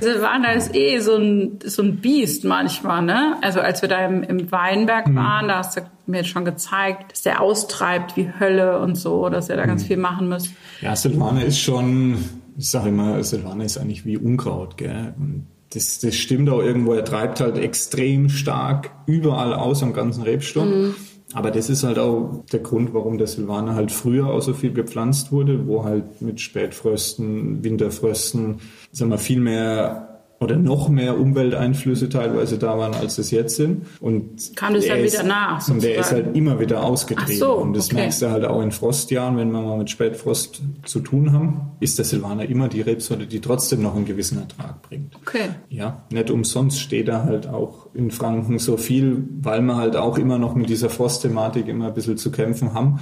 Silvaner ist eh so ein, so ein Biest manchmal, ne? Also, als wir da im, im Weinberg hm. waren, da hast du mir schon gezeigt, dass der austreibt wie Hölle und so, dass ihr da ganz hm. viel machen müsst. Ja, Silvaner ist schon, ich sage immer, Silvaner ist eigentlich wie Unkraut, gell? Und das, das stimmt auch irgendwo, er treibt halt extrem stark überall aus am ganzen Rebstock. Mhm. Aber das ist halt auch der Grund, warum der Silvaner halt früher auch so viel gepflanzt wurde, wo halt mit Spätfrösten, Winterfrösten, sagen wir, viel mehr oder noch mehr Umwelteinflüsse teilweise da waren, als es jetzt sind. Und kam das dann wieder nach? Sozusagen. Und der ist halt immer wieder ausgetrieben. So, und das okay. merkst du halt auch in Frostjahren, wenn wir mal mit Spätfrost zu tun haben, ist der Silvaner immer die Rebsorte, die trotzdem noch einen gewissen Ertrag bringt. Okay. Ja, nicht umsonst steht er halt auch in Franken so viel, weil wir halt auch immer noch mit dieser Frostthematik immer ein bisschen zu kämpfen haben.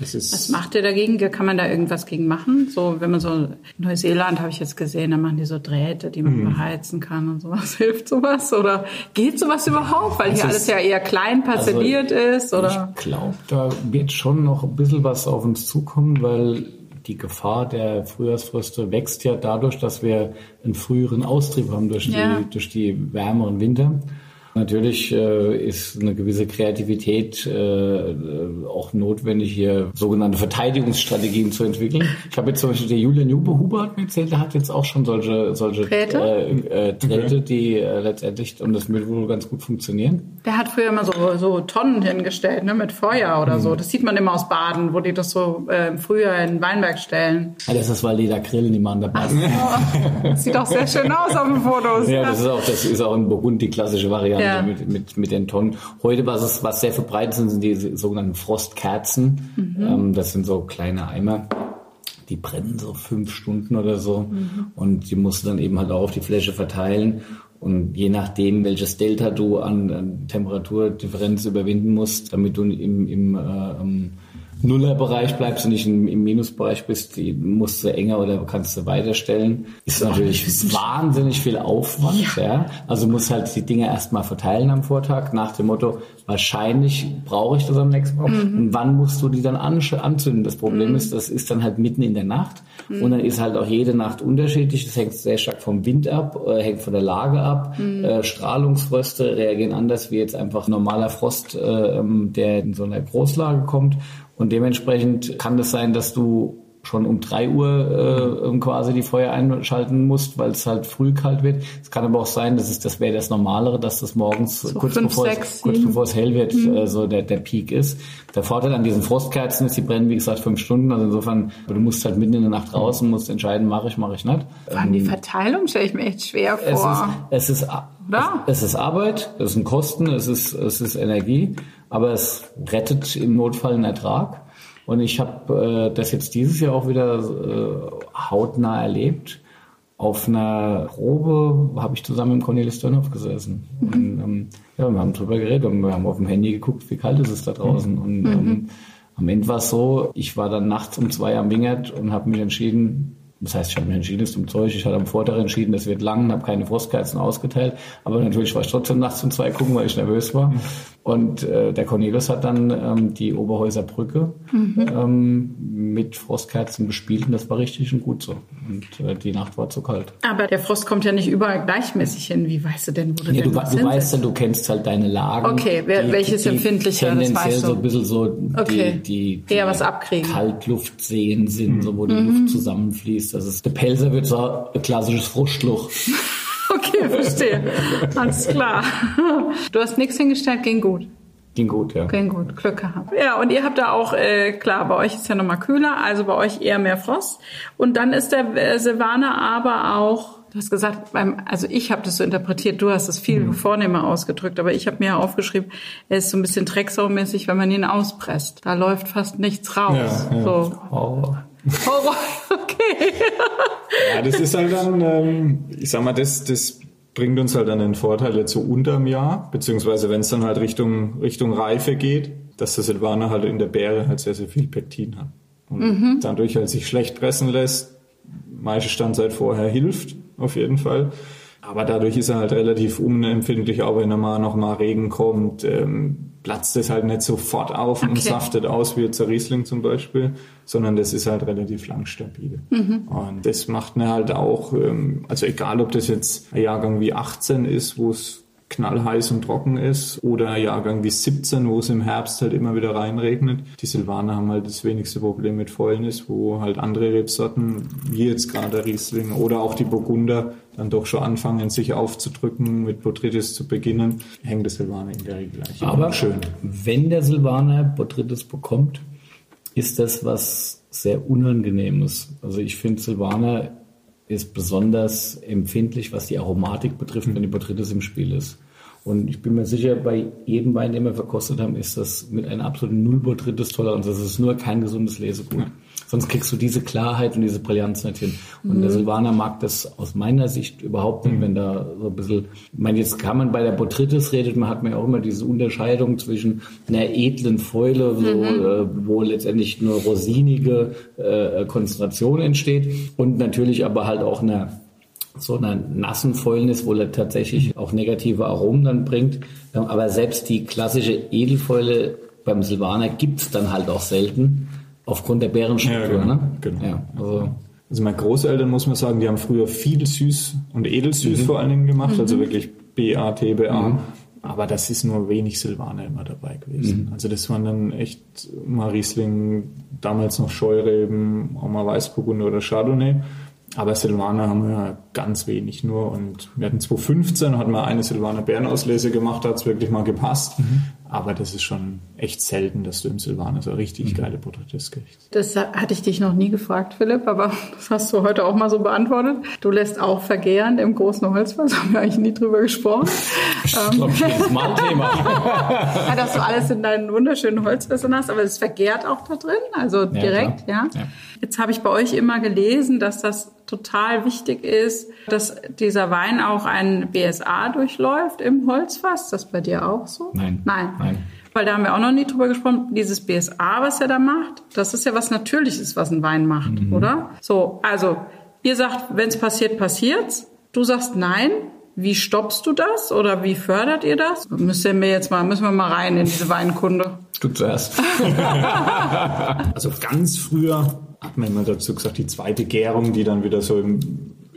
Was macht ihr dagegen? Kann man da irgendwas gegen machen? So, wenn man so in Neuseeland habe ich jetzt gesehen, da machen die so Drähte, die man mhm. beheizen kann und sowas. Hilft sowas? Oder geht sowas überhaupt? Weil also hier alles ja eher klein parzelliert also, ist, oder? Ich glaube, da wird schon noch ein bisschen was auf uns zukommen, weil die Gefahr der Frühjahrsfröste wächst ja dadurch, dass wir einen früheren Austrieb haben durch, ja. die, durch die wärmeren Winter. Natürlich äh, ist eine gewisse Kreativität äh, auch notwendig, hier sogenannte Verteidigungsstrategien zu entwickeln. Ich habe jetzt zum Beispiel der Julian Jubehuber hat mir erzählt, der hat jetzt auch schon solche, solche Drähte, äh, äh, Drähte die äh, letztendlich, und das würde wohl ganz gut funktionieren. Der hat früher immer so, so Tonnen hingestellt, ne, mit Feuer oder mhm. so. Das sieht man immer aus Baden, wo die das so äh, im Frühjahr in Weinberg stellen. Ja, das ist, weil die da grillen, die machen dabei. So. sieht auch sehr schön aus auf den Fotos. Ja, das ist auch, das ist auch in Burgund die klassische Variante ja. Mit, mit, mit den Tonnen. Heute, was es, was sehr verbreitet sind, sind die sogenannten Frostkerzen. Mhm. Ähm, das sind so kleine Eimer. Die brennen so fünf Stunden oder so. Mhm. Und die musst du dann eben halt auch auf die Fläche verteilen. Und je nachdem, welches Delta du an, an Temperaturdifferenz überwinden musst, damit du im, im, äh, Nullerbereich bleibst du nicht im, im Minusbereich bist, die musst du enger oder kannst du weiterstellen. Ist natürlich wahnsinnig viel Aufwand, ja. ja. Also musst halt die Dinge erstmal verteilen am Vortag nach dem Motto, wahrscheinlich brauche ich das am nächsten Tag. Mhm. Und wann musst du die dann anzünden? Das Problem mhm. ist, das ist dann halt mitten in der Nacht mhm. und dann ist halt auch jede Nacht unterschiedlich. Das hängt sehr stark vom Wind ab, äh, hängt von der Lage ab. Mhm. Äh, Strahlungsfröste reagieren anders wie jetzt einfach normaler Frost, äh, der in so einer Großlage kommt. Und dementsprechend kann es sein, dass du schon um drei Uhr äh, quasi die Feuer einschalten musst, weil es halt früh kalt wird. Es kann aber auch sein, dass es, das wäre das Normalere, dass das morgens so kurz, fünf, bevor sechs, es, kurz bevor es hell wird, mhm. äh, so der, der Peak ist. Der Vorteil an diesen Frostkerzen ist, die brennen wie gesagt fünf Stunden. Also insofern, du musst halt mitten in der Nacht raus und musst entscheiden, mache ich, mache ich nicht. Vor allem die ähm, Verteilung stelle ich mir echt schwer vor. Es ist, es ist, es, es ist Arbeit, es sind Kosten, es ist, es ist Energie, aber es rettet im Notfall einen Ertrag. Und ich habe äh, das jetzt dieses Jahr auch wieder äh, hautnah erlebt. Auf einer Probe habe ich zusammen mit Cornelis Dönhoff gesessen. Mhm. Und, ähm, ja, wir haben drüber geredet und wir haben auf dem Handy geguckt, wie kalt ist es da draußen. Mhm. Und ähm, am Ende war es so, ich war dann nachts um zwei am Wingert und habe mich entschieden, das heißt, ich habe mich entschieden, es zum Zeug. Ich hatte am Vortag entschieden, es wird lang, habe keine Frostkerzen ausgeteilt. Aber natürlich war ich trotzdem nachts um zwei gucken, weil ich nervös war. Und äh, der Cornelius hat dann ähm, die Oberhäuser Brücke mhm. ähm, mit Frostkerzen bespielt und das war richtig und gut so. Und äh, die Nacht war zu kalt. Aber der Frost kommt ja nicht überall gleichmäßig hin. Wie weißt du denn, wo du nee, denn du, du weißt ja, du kennst halt deine Lagen. Okay, wer, die, welches die, empfindlicher, das weißt du. so ein bisschen so okay. die, die, Eher was abkriegen. Kaltluftseen sind, mhm. so wo die mhm. Luft zusammenfließt. Das ist, der Pelzer wird so ein klassisches Frostloch. Okay, verstehe. Alles klar. Du hast nichts hingestellt, ging gut. Ging gut, ja. Ging gut, Glück gehabt. Ja, und ihr habt da auch, äh, klar, bei euch ist ja nochmal kühler, also bei euch eher mehr Frost. Und dann ist der äh, Silvaner aber auch, du hast gesagt, beim, also ich habe das so interpretiert, du hast es viel mhm. vornehmer ausgedrückt, aber ich habe mir aufgeschrieben, er ist so ein bisschen Drecksaumäßig, wenn man ihn auspresst. Da läuft fast nichts raus. Ja, ja. So. Oh. Horror, okay. ja, das ist halt dann, ähm, ich sag mal, das, das bringt uns halt dann den Vorteil jetzt so unterm Jahr, beziehungsweise wenn es dann halt Richtung, Richtung Reife geht, dass der Silvaner halt in der Beere halt sehr, sehr viel Pektin hat. Und mhm. dadurch halt sich schlecht pressen lässt, meiste Standzeit vorher hilft, auf jeden Fall. Aber dadurch ist er halt relativ unempfindlich, auch wenn da mal noch mal Regen kommt, ähm, platzt es halt nicht sofort auf okay. und saftet aus wie jetzt der Riesling zum Beispiel, sondern das ist halt relativ lang stabil. Mhm. Und das macht mir halt auch, ähm, also egal ob das jetzt ein Jahrgang wie 18 ist, wo es knallheiß und trocken ist oder ein Jahrgang wie 17, wo es im Herbst halt immer wieder reinregnet. Die Silvaner haben halt das wenigste Problem mit Fäulnis, wo halt andere Rebsorten, wie jetzt gerade Riesling oder auch die Burgunder, dann doch schon anfangen, sich aufzudrücken, mit Botrytis zu beginnen, hängt der Silvaner in der Regel gleich. Aber schön. wenn der Silvaner Botrytis bekommt, ist das was sehr Unangenehmes. Also ich finde Silvaner ist besonders empfindlich, was die Aromatik betrifft, wenn die Botrytis im Spiel ist. Und ich bin mir sicher, bei jedem Wein, den wir verkostet haben, ist das mit einer absoluten Null-Botrytis-Toleranz. Das ist nur kein gesundes Lesegut. Ja. Sonst kriegst du diese Klarheit und diese Brillanz nicht hin. Und mhm. der Silvaner mag das aus meiner Sicht überhaupt nicht, mhm. wenn da so ein bisschen, ich meine, jetzt kann man bei der Botrytis redet, man hat mir ja auch immer diese Unterscheidung zwischen einer edlen Fäule, so, mhm. äh, wo letztendlich nur rosinige äh, Konzentration entsteht und natürlich aber halt auch einer so einer nassen Fäulnis, wo er tatsächlich auch negative Aromen dann bringt. Aber selbst die klassische Edelfäule beim Silvaner gibt's dann halt auch selten. Aufgrund der Bärenstruktur, ja, genau. ne? Genau. Ja, also. also meine Großeltern, muss man sagen, die haben früher viel süß und edelsüß mhm. vor allen Dingen gemacht, also mhm. also wirklich BA, TBA. Mhm. Aber das ist nur wenig Silvaner immer dabei gewesen. Mhm. Also das waren dann echt mal Riesling, damals noch Scheureben, auch mal Weißburgunder oder Chardonnay. Aber Silvaner haben wir ganz wenig nur. Und wir hatten 2015, hatten wir eine Silvaner Bärenauslese gemacht, da hat es wirklich mal gepasst. Mhm. Aber das ist schon echt selten, dass du im Silvaner so richtig mhm. geile Porträts kriegst. Das hatte ich dich noch nie gefragt, Philipp, aber das hast du heute auch mal so beantwortet. Du lässt auch vergären im großen Holzfass, haben wir eigentlich nie drüber gesprochen. Ich glaube, das ist mal ein Thema. ja, dass du alles in deinen wunderschönen Holzfässern hast, aber es vergärt auch da drin, also direkt, ja. ja. Jetzt habe ich bei euch immer gelesen, dass das total wichtig ist, dass dieser Wein auch ein BSA durchläuft im Holzfass. Das bei dir auch so? Nein. Nein. Nein. weil da haben wir auch noch nie drüber gesprochen, dieses BSA, was er da macht, das ist ja was Natürliches, was ein Wein macht, mhm. oder? So, also ihr sagt, wenn es passiert, passiert's. Du sagst nein. Wie stoppst du das oder wie fördert ihr das? Müssen wir jetzt mal, müssen wir mal rein in diese Weinkunde. Du zuerst. also ganz früher hat man immer dazu gesagt, die zweite Gärung, die dann wieder so im,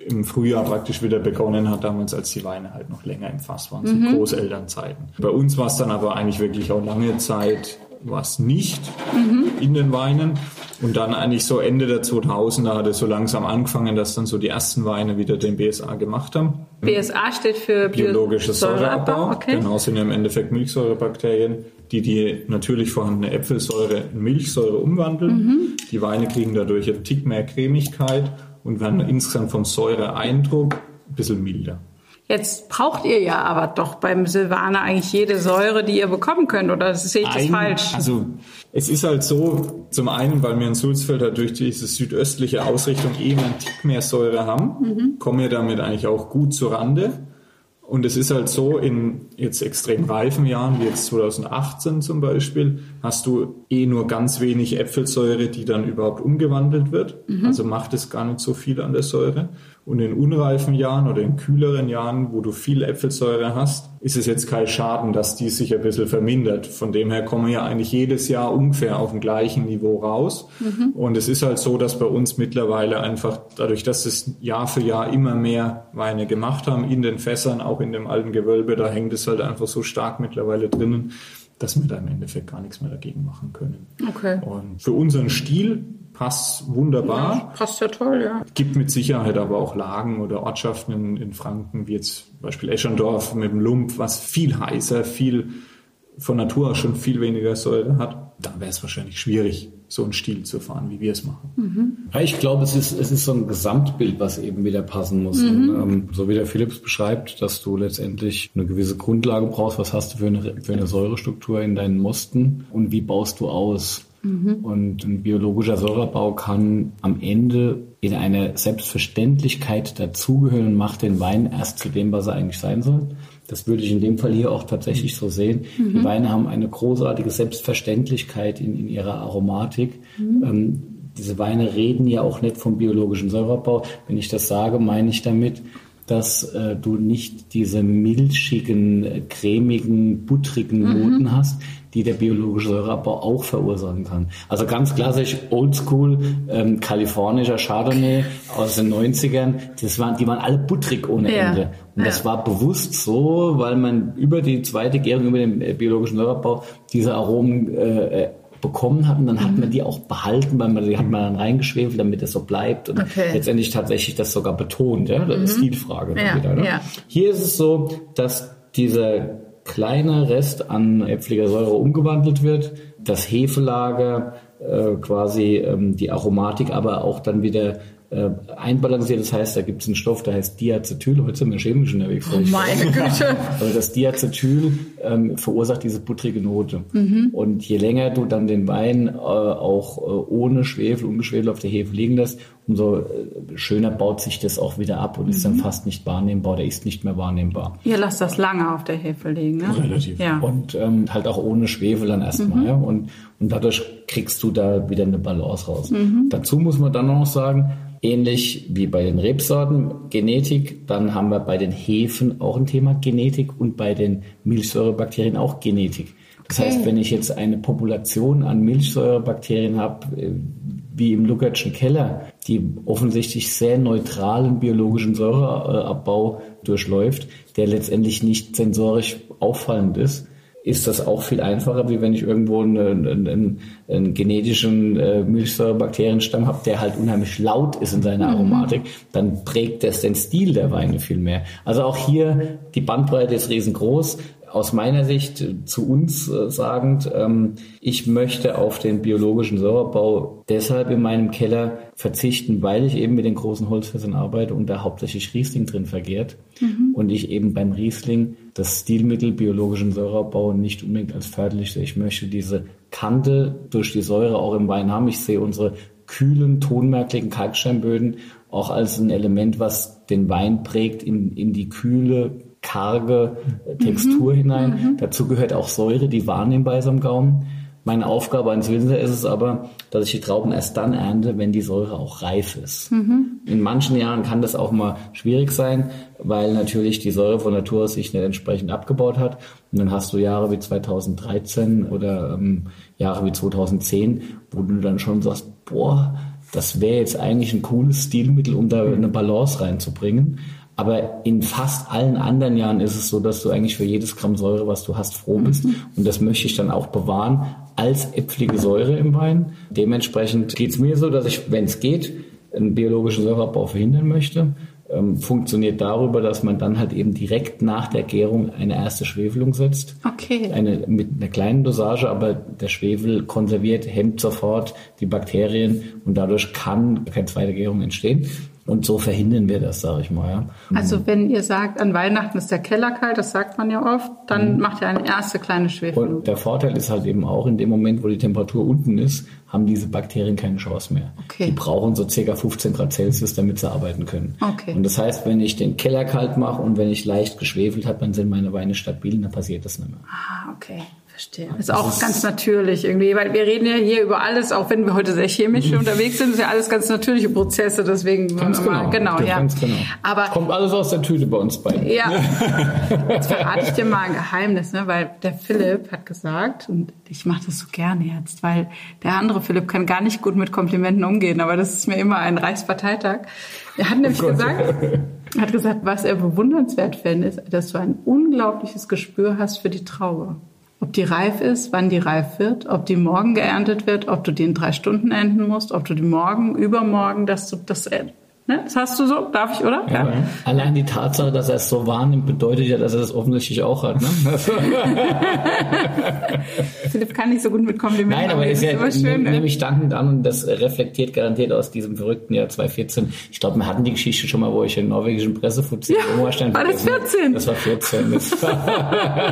im Frühjahr praktisch wieder begonnen hat, damals als die Weine halt noch länger im Fass waren, mhm. Großelternzeiten. Bei uns war es dann aber eigentlich wirklich auch lange Zeit was nicht mhm. in den Weinen. Und dann eigentlich so Ende der 2000er hat es so langsam angefangen, dass dann so die ersten Weine wieder den BSA gemacht haben. BSA steht für biologisches Säureabbau. Okay. Genau, sind ja im Endeffekt Milchsäurebakterien, die die natürlich vorhandene Äpfelsäure in Milchsäure umwandeln. Mhm. Die Weine kriegen dadurch einen Tick mehr Cremigkeit und werden insgesamt vom Säureeindruck ein bisschen milder. Jetzt braucht ihr ja aber doch beim Silvaner eigentlich jede Säure, die ihr bekommen könnt, oder sehe ich das Ein, falsch? Also es ist halt so, zum einen, weil wir in Sulzfeld halt durch diese südöstliche Ausrichtung eben einen Tick mehr Säure haben, mhm. kommen wir damit eigentlich auch gut zur Rande. Und es ist halt so, in jetzt extrem reifen Jahren, wie jetzt 2018 zum Beispiel, hast du eh nur ganz wenig Äpfelsäure, die dann überhaupt umgewandelt wird. Mhm. Also macht es gar nicht so viel an der Säure. Und in unreifen Jahren oder in kühleren Jahren, wo du viel Äpfelsäure hast, ist es jetzt kein Schaden, dass die sich ein bisschen vermindert. Von dem her kommen wir ja eigentlich jedes Jahr ungefähr auf dem gleichen Niveau raus. Mhm. Und es ist halt so, dass bei uns mittlerweile einfach dadurch, dass es Jahr für Jahr immer mehr Weine gemacht haben in den Fässern, auch in dem alten Gewölbe, da hängt es halt einfach so stark mittlerweile drinnen, dass wir da im Endeffekt gar nichts mehr dagegen machen können. Okay. Und für unseren Stil passt wunderbar. Ja, passt ja toll, ja. Gibt mit Sicherheit aber auch Lagen oder Ortschaften in, in Franken, wie jetzt Beispiel Eschendorf mit dem Lump, was viel heißer, viel von Natur aus schon viel weniger Säure hat. Da wäre es wahrscheinlich schwierig, so einen Stil zu fahren, wie wir es machen. Mhm. Ja, ich glaube, es ist, es ist so ein Gesamtbild, was eben wieder passen muss. Mhm. Und, ähm, so wie der Philips beschreibt, dass du letztendlich eine gewisse Grundlage brauchst. Was hast du für eine, für eine Säurestruktur in deinen Mosten und wie baust du aus? Mhm. Und ein biologischer Säurebau kann am Ende in eine Selbstverständlichkeit dazugehören und macht den Wein erst zu dem, was er eigentlich sein soll. Das würde ich in dem Fall hier auch tatsächlich so sehen. Mhm. Die Weine haben eine großartige Selbstverständlichkeit in, in ihrer Aromatik. Mhm. Ähm, diese Weine reden ja auch nicht vom biologischen Säurebau. Wenn ich das sage, meine ich damit, dass äh, du nicht diese milchigen, cremigen, buttrigen mhm. Noten hast, die der biologische Säureabbau auch verursachen kann. Also ganz klassisch oldschool ähm, kalifornischer Chardonnay aus den 90ern, das waren, die waren alle buttrig ohne ja. Ende. Und ja. das war bewusst so, weil man über die zweite Gärung, über den äh, biologischen Säureabbau diese Aromen äh, äh bekommen hat und dann mhm. hat man die auch behalten, weil man die hat man dann reingeschwefelt, damit es so bleibt und okay. letztendlich tatsächlich das sogar betont, ja, das ist mhm. Stilfrage ja, wieder. Ne? Ja. Hier ist es so, dass dieser kleiner Rest an äpfeliger Säure umgewandelt wird, das Hefelager äh, quasi ähm, die Aromatik aber auch dann wieder äh, einbalanciert. Das heißt, da gibt es einen Stoff, der heißt Diacetyl. Heute sind wir chemisch unterwegs. Oh meine Güte. Also das Diacetyl ähm, verursacht diese buttrige Note. Mhm. Und je länger du dann den Wein äh, auch äh, ohne Schwefel, ungeschwefelt auf der Hefe liegen lässt, umso äh, schöner baut sich das auch wieder ab und mhm. ist dann mhm. fast nicht wahrnehmbar oder ist nicht mehr wahrnehmbar. Ihr lasst das lange auf der Hefe liegen, ne? Relativ. Ja. Und ähm, halt auch ohne Schwefel dann erstmal. Mhm. Ja? Und, und dadurch kriegst du da wieder eine Balance raus. Mhm. Dazu muss man dann noch sagen, Ähnlich wie bei den Rebsorten Genetik, dann haben wir bei den Hefen auch ein Thema Genetik und bei den Milchsäurebakterien auch Genetik. Das okay. heißt, wenn ich jetzt eine Population an Milchsäurebakterien habe, äh, wie im Lukaczschen Keller, die offensichtlich sehr neutralen biologischen Säureabbau durchläuft, der letztendlich nicht sensorisch auffallend ist, ist das auch viel einfacher, wie wenn ich irgendwo einen, einen, einen genetischen äh, Milchsäurebakterienstamm habe, der halt unheimlich laut ist in seiner mhm. Aromatik, dann prägt das den Stil der Weine viel mehr. Also auch hier, die Bandbreite ist riesengroß aus meiner Sicht zu uns äh, sagend, ähm, ich möchte auf den biologischen Säurebau deshalb in meinem Keller verzichten, weil ich eben mit den großen Holzfässern arbeite und da hauptsächlich Riesling drin vergehrt mhm. und ich eben beim Riesling das Stilmittel biologischen Säurebau nicht unbedingt als förderlich sehe. Ich möchte diese Kante durch die Säure auch im Wein haben. Ich sehe unsere kühlen, tonmerklichen Kalksteinböden auch als ein Element, was den Wein prägt in, in die Kühle karge Textur mhm. hinein. Mhm. Dazu gehört auch Säure, die wahrnehmbar ist am Gaumen. Meine Aufgabe als Winzer ist es aber, dass ich die Trauben erst dann ernte, wenn die Säure auch reif ist. Mhm. In manchen Jahren kann das auch mal schwierig sein, weil natürlich die Säure von Natur aus sich nicht entsprechend abgebaut hat. Und dann hast du Jahre wie 2013 oder ähm, Jahre wie 2010, wo du dann schon sagst, boah, das wäre jetzt eigentlich ein cooles Stilmittel, um da eine Balance reinzubringen. Aber in fast allen anderen Jahren ist es so, dass du eigentlich für jedes Gramm Säure, was du hast, froh bist. Mhm. Und das möchte ich dann auch bewahren als äpfelige Säure im Wein. Dementsprechend geht es mir so, dass ich, wenn es geht, einen biologischen Säureabbau verhindern möchte. Ähm, funktioniert darüber, dass man dann halt eben direkt nach der Gärung eine erste Schwefelung setzt. Okay. Eine, mit einer kleinen Dosage, aber der Schwefel konserviert, hemmt sofort die Bakterien und dadurch kann keine zweite Gärung entstehen. Und so verhindern wir das, sage ich mal. Ja. Also wenn ihr sagt, an Weihnachten ist der Keller kalt, das sagt man ja oft, dann mhm. macht ihr eine erste kleine Schwefelung. Und der Vorteil ist halt eben auch, in dem Moment, wo die Temperatur unten ist, haben diese Bakterien keine Chance mehr. Okay. Die brauchen so circa 15 Grad Celsius, damit sie arbeiten können. Okay. Und das heißt, wenn ich den Keller kalt mache und wenn ich leicht geschwefelt habe, dann sind meine Weine stabil, dann passiert das nicht mehr. Ah, okay. Verstehe. Das ist auch ist ganz natürlich irgendwie, weil wir reden ja hier über alles, auch wenn wir heute sehr chemisch mhm. unterwegs sind, ist ja alles ganz natürliche Prozesse, deswegen ganz genau, genau, ja. Ganz genau. Aber kommt alles aus der Tüte bei uns bei. Ja. Jetzt verrate ich dir mal ein Geheimnis, ne, weil der Philipp hat gesagt und ich mache das so gerne jetzt, weil der andere Philipp kann gar nicht gut mit Komplimenten umgehen, aber das ist mir immer ein Reichsparteitag. Er hat nämlich oh gesagt, er hat gesagt, was er bewundernswert fände, ist, dass du ein unglaubliches Gespür hast für die Traube. Ob die reif ist, wann die reif wird, ob die morgen geerntet wird, ob du die in drei Stunden ernten musst, ob du die morgen, übermorgen, dass du das Ne? Das hast du so, darf ich, oder? Ja. ja. Allein die Tatsache, dass er es so wahrnimmt, bedeutet ja, dass er das offensichtlich auch hat. Ne? Philipp kann nicht so gut mit Komplimenten. Nein, aber ist ja, ist schön, nehme ich dankend an und das reflektiert garantiert aus diesem verrückten Jahr 2014. Ich glaube, wir hatten die Geschichte schon mal, wo ich in norwegischen Pressefuzzi ja, War das 14? Das war 14. Das war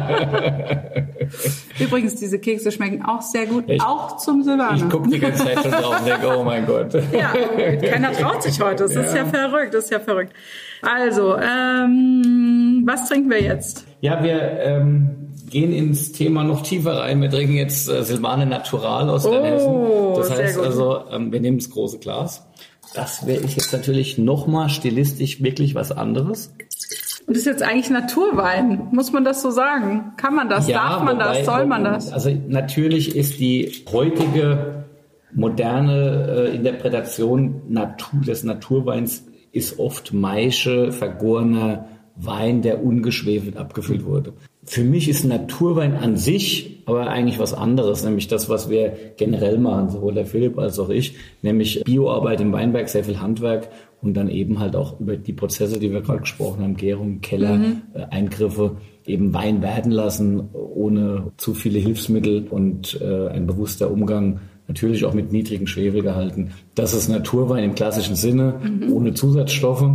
Übrigens, diese Kekse schmecken auch sehr gut, ich, auch zum Silvaner. Ich gucke die ganze Zeit schon drauf und denke, oh mein Gott. Ja, keiner traut sich heute. Das ja ist ja verrückt, das ist ja verrückt. Also, ähm, was trinken wir jetzt? Ja, wir ähm, gehen ins Thema noch tiefer rein. Wir trinken jetzt äh, Silvane Natural aus oh, Das heißt also, ähm, wir nehmen das große Glas. Das wäre ich jetzt natürlich nochmal stilistisch wirklich was anderes. Und das ist jetzt eigentlich Naturwein, muss man das so sagen? Kann man das? Ja, Darf man wobei, das? Soll man das? Also natürlich ist die heutige moderne äh, Interpretation Natur, des Naturweins ist oft Maische, vergorener Wein, der ungeschwefelt abgefüllt wurde. Für mich ist Naturwein an sich aber eigentlich was anderes, nämlich das, was wir generell machen, sowohl der Philipp als auch ich, nämlich Bioarbeit im Weinberg, sehr viel Handwerk und dann eben halt auch über die Prozesse, die wir gerade gesprochen haben, Gärung, Keller, mhm. äh, Eingriffe, eben Wein werden lassen, ohne zu viele Hilfsmittel und äh, ein bewusster Umgang natürlich auch mit niedrigen Schwefelgehalten. Das ist Naturwein im klassischen Sinne, mhm. ohne Zusatzstoffe.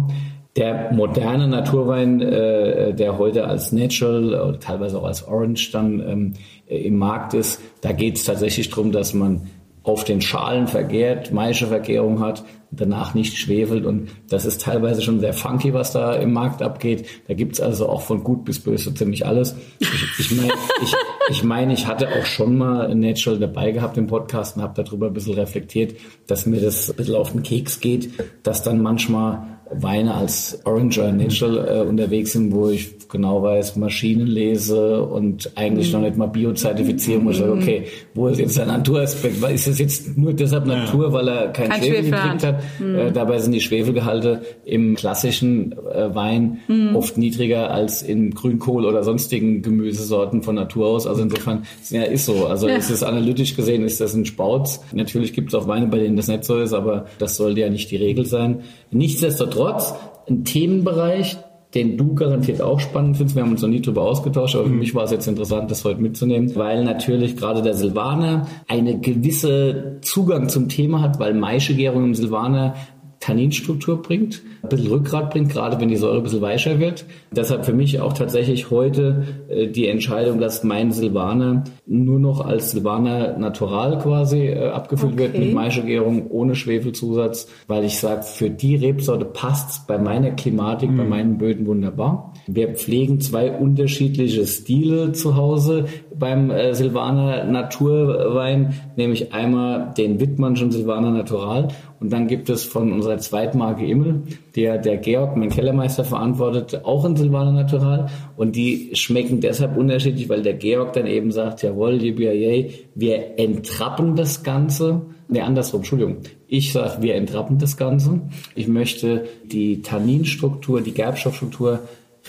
Der moderne Naturwein, äh, der heute als Natural oder teilweise auch als Orange dann ähm, im Markt ist, da geht es tatsächlich darum, dass man auf den Schalen vergärt, Maischevergärung hat, danach nicht schwefelt und das ist teilweise schon sehr funky, was da im Markt abgeht. Da gibt's also auch von gut bis böse ziemlich alles. Ich, ich meine, ich, ich, mein, ich hatte auch schon mal Natural dabei gehabt im Podcast und habe darüber ein bisschen reflektiert, dass mir das ein bisschen auf den Keks geht, dass dann manchmal Weine als Orange oder Natural äh, unterwegs sind, wo ich genau weiß, Maschinen lese und eigentlich mhm. noch nicht mal Bio-Zertifizierung muss. Mhm. Okay, wo ist jetzt der Naturaspekt? Ist es jetzt nur deshalb Natur, ja. weil er kein, kein Schwefel gekriegt hat? Mhm. Äh, dabei sind die Schwefelgehalte im klassischen äh, Wein mhm. oft niedriger als in Grünkohl oder sonstigen Gemüsesorten von Natur aus. Also insofern, ja, ist so. Also ja. ist es analytisch gesehen, ist das ein Spauz. Natürlich gibt es auch Weine, bei denen das nicht so ist, aber das sollte ja nicht die Regel sein. Nichtsdestotrotz, ein Themenbereich, den du garantiert auch spannend findest. Wir haben uns noch nie darüber ausgetauscht, aber für mhm. mich war es jetzt interessant, das heute mitzunehmen, weil natürlich gerade der Silvaner eine gewisse Zugang zum Thema hat, weil Maischegärung im Silvaner Tanninstruktur bringt, ein bisschen Rückgrat bringt, gerade wenn die Säure ein bisschen weicher wird. Deshalb für mich auch tatsächlich heute äh, die Entscheidung, dass mein Silvaner nur noch als Silvaner Natural quasi äh, abgefüllt okay. wird mit Maischegärung ohne Schwefelzusatz, weil ich sage, für die Rebsorte passt's bei meiner Klimatik, mhm. bei meinen Böden wunderbar. Wir pflegen zwei unterschiedliche Stile zu Hause beim äh, Silvaner Naturwein, nämlich einmal den Wittmannschen Silvaner Natural und dann gibt es von unserer Zweitmarke Immel, der der Georg, mein Kellermeister, verantwortet, auch ein Silvaner Natural und die schmecken deshalb unterschiedlich, weil der Georg dann eben sagt, jawohl, JBIA, wir entrappen das Ganze. Nee, andersrum, Entschuldigung. Ich sage, wir entrappen das Ganze. Ich möchte die Tanninstruktur, die Gerbstoffstruktur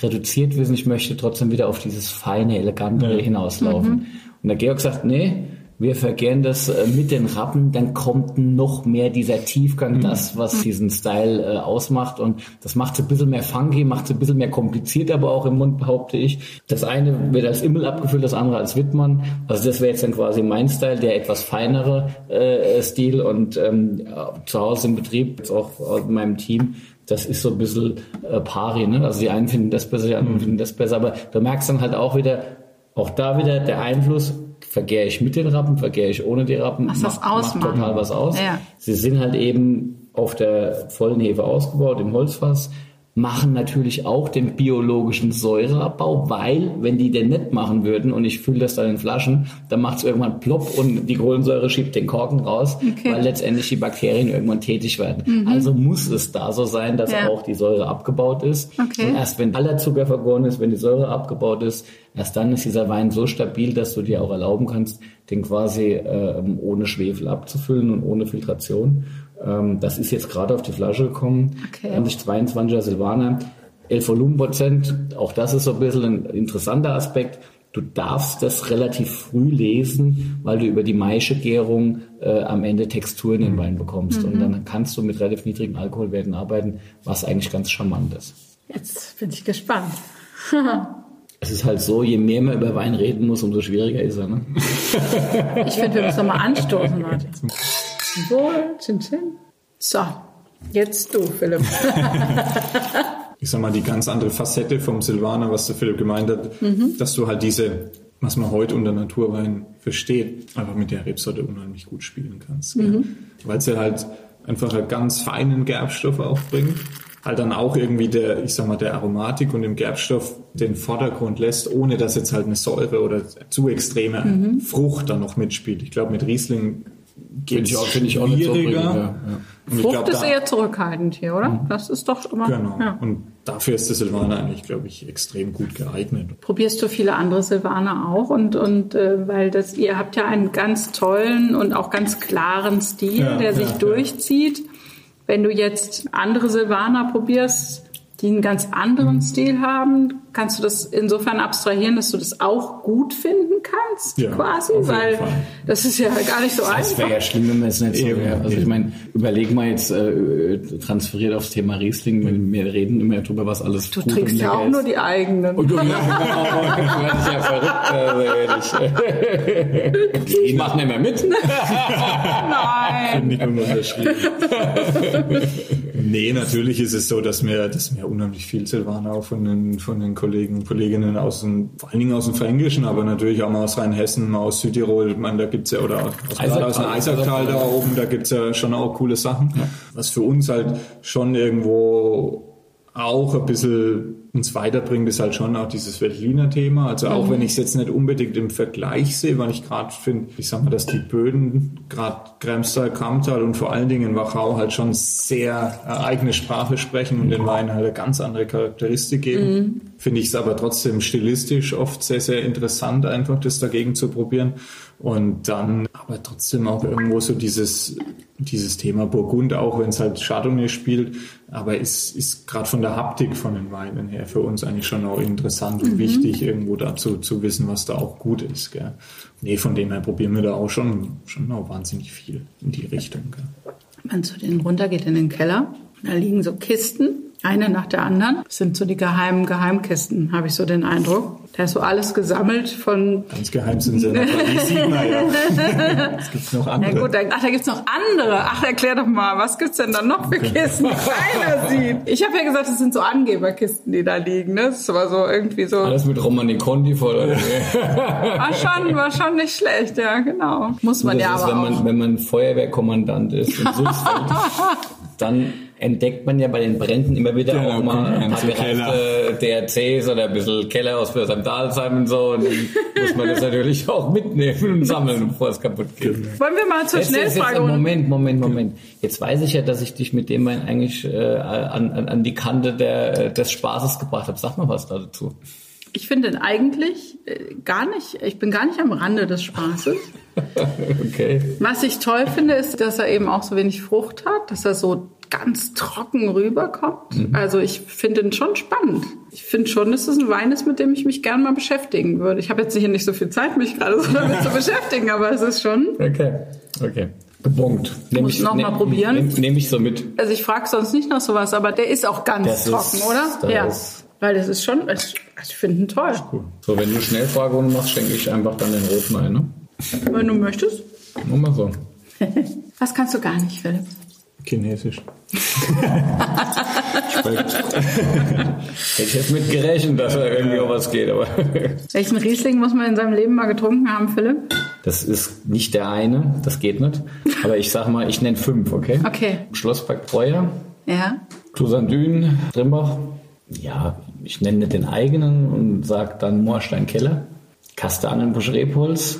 reduziert wissen. Ich möchte trotzdem wieder auf dieses feine, elegante hinauslaufen. Mhm. Und der Georg sagt, nee, wir vergären das äh, mit den Rappen, dann kommt noch mehr dieser Tiefgang, mhm. das, was diesen Style äh, ausmacht. Und das macht es ein bisschen mehr funky, macht es ein bisschen mehr kompliziert, aber auch im Mund, behaupte ich. Das eine wird als Immel abgefüllt, das andere als Wittmann. Also das wäre jetzt dann quasi mein Style, der etwas feinere äh, Stil. Und ähm, zu Hause im Betrieb, jetzt auch in meinem Team, das ist so ein bisschen äh, pari, ne? Also die einen finden das besser, die anderen mhm. finden das besser, aber du merkst dann halt auch wieder, auch da wieder der Einfluss, vergäre ich mit den Rappen, vergäre ich ohne die Rappen, was macht, macht total was aus. Ja. Sie sind halt eben auf der vollen Hefe ausgebaut, im Holzfass machen natürlich auch den biologischen Säureabbau, weil wenn die den nicht machen würden und ich fülle das dann in Flaschen, dann macht es irgendwann plopp und die Kohlensäure schiebt den Korken raus, okay. weil letztendlich die Bakterien irgendwann tätig werden. Mhm. Also muss es da so sein, dass ja. auch die Säure abgebaut ist. Okay. Und erst wenn aller Zucker vergoren ist, wenn die Säure abgebaut ist, erst dann ist dieser Wein so stabil, dass du dir auch erlauben kannst, den quasi äh, ohne Schwefel abzufüllen und ohne Filtration. Ähm, das ist jetzt gerade auf die Flasche gekommen. Okay. 2022er Silvaner. 11 Volumenprozent. Auch das ist so ein bisschen ein interessanter Aspekt. Du darfst das relativ früh lesen, weil du über die Maischegärung äh, am Ende Textur in den Wein bekommst. Mhm. Und dann kannst du mit relativ niedrigen Alkoholwerten arbeiten, was eigentlich ganz charmant ist. Jetzt bin ich gespannt. es ist halt so, je mehr man über Wein reden muss, umso schwieriger ist er. Ne? ich finde, wir müssen nochmal anstoßen, Martin. Wohl, chin chin. So, jetzt du, Philipp. ich sag mal, die ganz andere Facette vom Silvaner, was der Philipp gemeint hat, mhm. dass du halt diese, was man heute unter Naturwein versteht, einfach mit der Rebsorte unheimlich gut spielen kannst. Mhm. Weil sie halt einfach einen ganz feinen Gerbstoff aufbringt halt dann auch irgendwie der, ich sag mal, der Aromatik und dem Gerbstoff den Vordergrund lässt, ohne dass jetzt halt eine Säure oder zu extreme mhm. Frucht dann noch mitspielt. Ich glaube, mit Riesling geht es finde ich auch nicht so ja, ja. Frucht glaub, ist eher zurückhaltend hier, oder? Mhm. Das ist doch immer. Genau. Ja. Und dafür ist der Silvaner eigentlich, glaube ich, extrem gut geeignet. Probierst du viele andere Silvaner auch und und äh, weil das ihr habt ja einen ganz tollen und auch ganz klaren Stil, ja, der sich durchzieht. Wenn du jetzt andere Silvaner probierst, die einen ganz anderen mhm. Stil haben, kannst du das insofern abstrahieren, dass du das auch gut finden kannst, ja, quasi, weil Fall. das ist ja gar nicht so das einfach. Das wäre ja schlimm, wenn es nicht so wäre. Also ich meine, überleg mal jetzt äh, transferiert aufs Thema Riesling, wenn wir reden immer darüber, was alles Du trinkst ja auch ist. nur die eigenen. Und du, ja, genau, ja verrückt. Also, ich mache nicht mehr mit. Nein. Nicht unterschrieben. nee, natürlich ist es so, dass wir, dass wir unheimlich viel Silvaner auch von den, von den Kollegen, Kolleginnen aus dem, vor allen Dingen aus dem Fränkischen, aber natürlich auch mal aus Rheinhessen, mal aus Südtirol, ich meine, da gibt's ja, oder aus, aus dem Eisertal da oben, da gibt's ja schon auch coole Sachen. Ja. Was für uns halt schon irgendwo auch ein bisschen uns weiterbringt, ist halt schon auch dieses Veltliner Thema. Also auch mhm. wenn ich es jetzt nicht unbedingt im Vergleich sehe, weil ich gerade finde, ich sag mal, dass die Böden, gerade Kremstal, Kramtal und vor allen Dingen in Wachau halt schon sehr äh, eigene Sprache sprechen und den Wein halt eine ganz andere Charakteristik geben. Mhm. Finde ich es aber trotzdem stilistisch oft sehr, sehr interessant, einfach das dagegen zu probieren. Und dann aber trotzdem auch irgendwo so dieses, dieses Thema Burgund, auch wenn es halt Chardonnay spielt, aber ist, ist gerade von der Haptik von den Weinen her für uns eigentlich schon auch interessant und mhm. wichtig, irgendwo dazu zu wissen, was da auch gut ist. Gell. Nee, von dem her probieren wir da auch schon, schon auch wahnsinnig viel in die Richtung. Gell. Wenn man zu denen runtergeht in den Keller, da liegen so Kisten eine nach der anderen. Das sind so die geheimen Geheimkisten, habe ich so den Eindruck. Da ist so alles gesammelt von... Ganz geheim sind sie noch, die Siegner, ja. Es gibt noch andere. Ja gut, dann, ach, da gibt's noch andere. Ach, erklär doch mal, was gibt's denn dann noch für Kisten, keiner sieht? Ich habe ja gesagt, das sind so Angeberkisten, die da liegen. Ne? Das ist aber so irgendwie so... Alles mit Romani Conti voll. war, schon, war schon nicht schlecht, ja, genau. Muss man ja ist, aber wenn man, wenn man Feuerwehrkommandant ist dann entdeckt man ja bei den Bränden immer wieder Genau, auch mal ein paar gereifte DRCs oder ein bisschen Keller aus Börsheim Dalsheim und so. Und dann muss man das natürlich auch mitnehmen und sammeln, bevor es kaputt geht. Wollen wir mal zur Jetzt, jetzt, jetzt, Schnellfrage Moment, Moment, Moment. Jetzt weiß ich ja, dass ich dich mit dem Wein eigentlich äh, an, an, an die Kante der, des Spaßes gebracht habe. Sag mal was da dazu. Ich finde ihn eigentlich äh, gar nicht, ich bin gar nicht am Rande des Spaßes. Okay. Was ich toll finde, ist, dass er eben auch so wenig Frucht hat, dass er so ganz trocken rüberkommt. Also ich finde ihn schon spannend. Ich finde schon, dass es ein Wein ist, mit dem ich mich gerne mal beschäftigen würde. Ich habe jetzt hier nicht so viel Zeit, mich gerade so damit zu beschäftigen, aber es ist schon. Okay. Okay. Gebongt. Nehm Muss noch mal probieren. Nehme nehm ich so mit. Also ich frage sonst nicht nach sowas, aber der ist auch ganz Das ist- trocken, oder? das ja. ist- Weil das ist schon, also ich finde ihn toll. So, wenn du Schnellfragerunde machst, schenke ich einfach dann den roten ein, ne? Wenn du möchtest. Nur mal so. Was kannst du gar nicht, Philipp? Chinesisch. Hätte ich jetzt mit gerechnet, dass da irgendwie auch was geht, aber Welchen Riesling muss man in seinem Leben mal getrunken haben, Philipp? das ist nicht der eine, das geht nicht. Aber ich sag mal, ich nenne fünf, okay? Okay. Schlossberg Breuer, Ja. Clusandün, Trimbach. Ja, ich nenne nicht den eigenen und sag dann Moorstein Keller, Kastanenbusch Rebholz.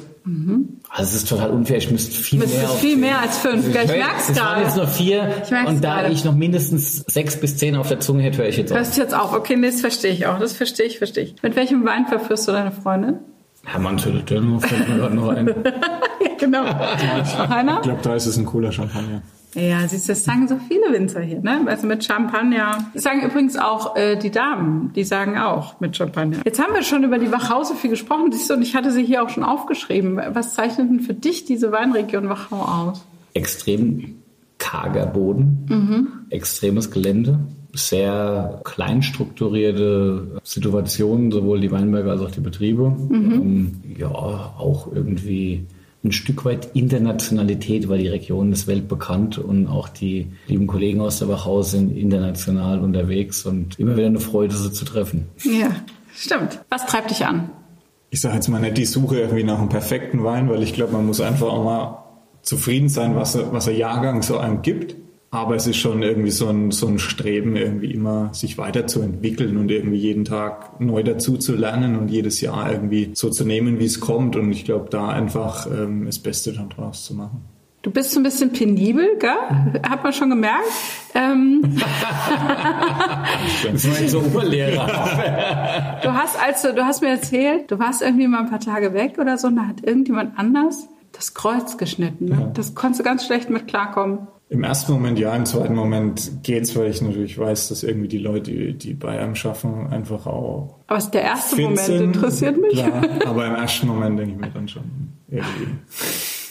Also es ist total unfair, ich müsste viel Das mehr viel mehr als fünf. Ich höre- merk's Es waren jetzt gerade. nur vier Ich merk's und da gerade. ich noch mindestens sechs bis zehn auf der Zunge hätte, höre ich jetzt auf. Hörst du jetzt auf? Okay, nee, das verstehe ich auch. Das verstehe ich, verstehe ich. Mit welchem Wein verführst du deine Freundin? Hermann Tüdeltön fällt mir gerade noch ein. Ja, genau. Ich glaube, da ist es ein cooler Champagner. Ja, siehst du, das sagen so viele Winzer hier, ne? Also mit Champagner. Das sagen übrigens auch äh, die Damen, die sagen auch mit Champagner. Jetzt haben wir schon über die Wachau so viel gesprochen, siehst du, und ich hatte sie hier auch schon aufgeschrieben. Was zeichnet denn für dich diese Weinregion Wachau aus? extrem karger Boden, extremes Gelände, sehr klein strukturierte Situationen, sowohl die Weinberge als auch die Betriebe. Ähm, ja, auch irgendwie ein Stück weit Internationalität, weil die Region ist weltbekannt und auch die lieben Kollegen aus der Wachau sind international unterwegs und immer wieder eine Freude, sie zu treffen. Ja, stimmt. Was treibt dich an? Ich sage jetzt mal nicht die Suche irgendwie nach einem perfekten Wein, weil ich glaube, man muss einfach auch mal zufrieden sein, was, er- was der Jahrgang so einem gibt. Aber es ist schon irgendwie so ein, so ein Streben, irgendwie immer sich weiterzuentwickeln und irgendwie jeden Tag neu dazu zu lernen und jedes Jahr irgendwie so zu nehmen, wie es kommt. Und ich glaube, da einfach ähm, das Beste dann draus zu machen. Du bist so ein bisschen penibel, gell? Hat man schon gemerkt. Ähm, Das war so Oberlehrer. du hast also, du hast mir erzählt, du warst irgendwie mal ein paar Tage weg oder so, und da hat irgendjemand anders das Kreuz geschnitten. Ne? Das konntest du ganz schlecht mit klarkommen. Im ersten Moment ja, im zweiten Moment geht's, weil ich natürlich weiß, dass irgendwie die Leute, die, einem schaffen, einfach auch Aber es ist der erste Moment sind. interessiert mich. Klar, aber im ersten Moment denke ich mir dann schon irgendwie.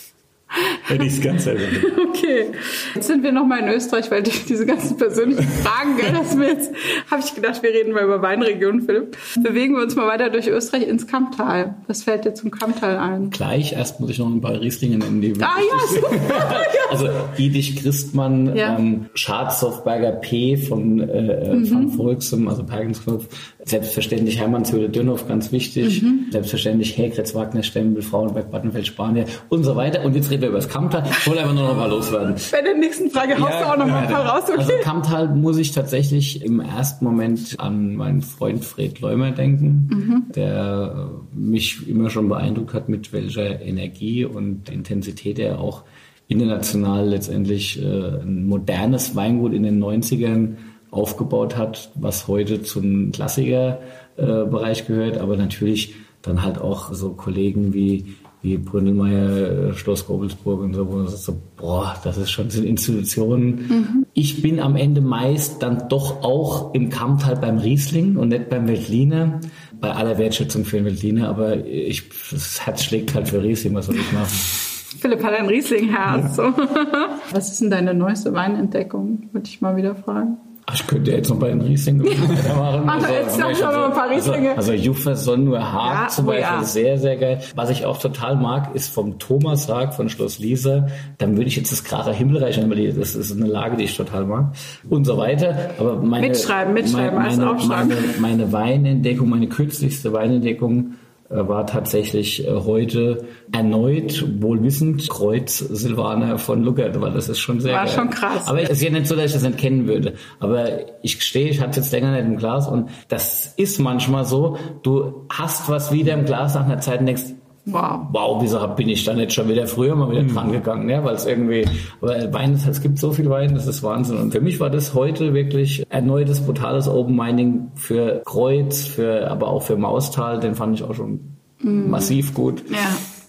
Hätte ich es ganz selber gemacht. Okay, jetzt sind wir noch mal in Österreich, weil die, diese ganzen persönlichen Fragen, gell, dass wir jetzt, habe ich gedacht, wir reden mal über Weinregionen, Philipp. Bewegen wir uns mal weiter durch Österreich ins Kammtal. Was fällt dir zum Kammtal ein? Gleich, erst muss ich noch ein paar Rieslinge nennen, die Ah ja, super. Also Dietrich Christmann, Ja. ähm, Schatzhoffberger P von, äh, Mhm. von Volksem, also Pergensknopf. Selbstverständlich Hermannshöhle Dönhoff, ganz wichtig. Mhm. Selbstverständlich Hegretz, Wagner, Stempel, Frauenberg, Battenfeld, Spanier und so weiter. Und jetzt reden wir über das Kammtal. Ich wollte einfach nur noch mal loswerden. Bei der nächsten Frage haust du auch noch mal ein paar raus, Also okay? Kammtal muss ich tatsächlich im ersten Moment an meinen Freund Fred Leumer denken, Mhm. der äh, mich immer schon beeindruckt hat, mit welcher Energie und Intensität er auch international letztendlich äh, ein modernes Weingut in den 90ern aufgebaut hat, was heute zum Klassikerbereich gehört, aber natürlich dann halt auch so Kollegen wie wie Brünnelmeier, äh, Schloss Gobelsburg und so, wo man sagt so, boah, das ist schon, sind Institutionen. Ich bin am Ende meist dann doch auch im Kamptal beim Riesling und nicht beim Veltliner. Bei aller Wertschätzung für den Veltliner, aber ich, das Herz schlägt halt für Riesling, was soll ich machen? Philipp hat ein Rieslingherz. So. Was ist denn deine neueste Weinentdeckung? Würde ich mal wieder fragen. Ich könnte jetzt noch bei den Riesling weitermachen. Mach doch jetzt noch mal ein paar Rieslinge. Also, also Juffer Sonn nur Haag Ja, zum oh Beispiel, ja. sehr, sehr geil. Was ich auch total mag, ist vom Thomas Haag von Schloss Lieser. Dann würde ich jetzt das Kracher Himmelreich die- das ist eine Lage, die ich total mag. Und so weiter. Aber meine, Mitschreiben, mitschreiben, meine, meine, meine, meine Weinentdeckung, meine kürzlichste Weinentdeckung, war tatsächlich äh, heute erneut, wohlwissend, Kreuz Silvaner von Luckert, weil das ist schon sehr War geil. schon krass. Aber es ist ja nicht so, dass ich das nicht kennen würde. Aber ich gestehe, ich hatte es jetzt länger nicht im Glas und das ist manchmal so, du hast was wieder im Glas nach einer Zeit und denkst, Wow. wow, wieso bin ich da nicht schon wieder früher mal wieder dran gegangen, ja, weil es irgendwie, aber Wein, es gibt so viel Wein, das ist Wahnsinn. Und für mich war das heute wirklich erneutes brutales Open Mining für Kreuz, für, aber auch für Maustal, den fand ich auch schon massiv gut. Ja.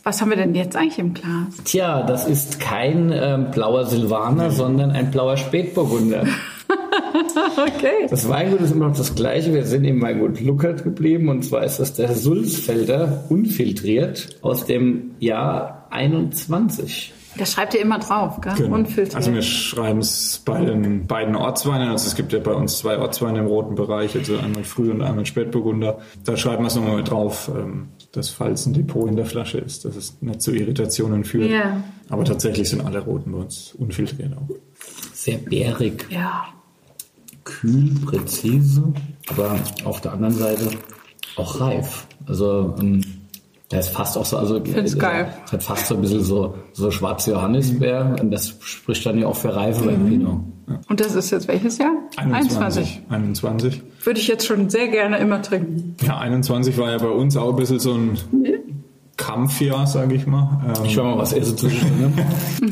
Was haben wir denn jetzt eigentlich im Glas? Tja, das ist kein ähm, blauer Silvaner, sondern ein blauer Spätburgunder. Okay. Das Weingut ist immer noch das gleiche. Wir sind im Weingut Luckert geblieben und zwar ist das der Sulzfelder unfiltriert aus dem Jahr 21. Das schreibt ihr immer drauf, gell? Genau. Unfiltriert. Also wir schreiben es bei den beiden Ortsweinen. Also es gibt ja bei uns zwei Ortsweine im roten Bereich, also einmal Früh- und einmal Spätburgunder. Da schreiben wir es nochmal drauf, ähm, dass falls ein Depot in der Flasche ist, dass es nicht zu Irritationen führt. Ja. Aber tatsächlich sind alle roten bei uns unfiltriert auch. Sehr bärig, ja. Kühl, präzise, aber auf der anderen Seite auch reif. Also ähm, der ist fast auch so, also Find's äh, geil. es hat fast so ein bisschen so, so schwarze Johannisbeer und das spricht dann ja auch für Reife beim Pinot. Und das ist jetzt welches Jahr? 21. 21. Würde ich jetzt schon sehr gerne immer trinken. Ja, 21 war ja bei uns auch ein bisschen so ein Kampfjahr, sage ich mal. Ähm, Ich will mal was essen zwischen. Ne?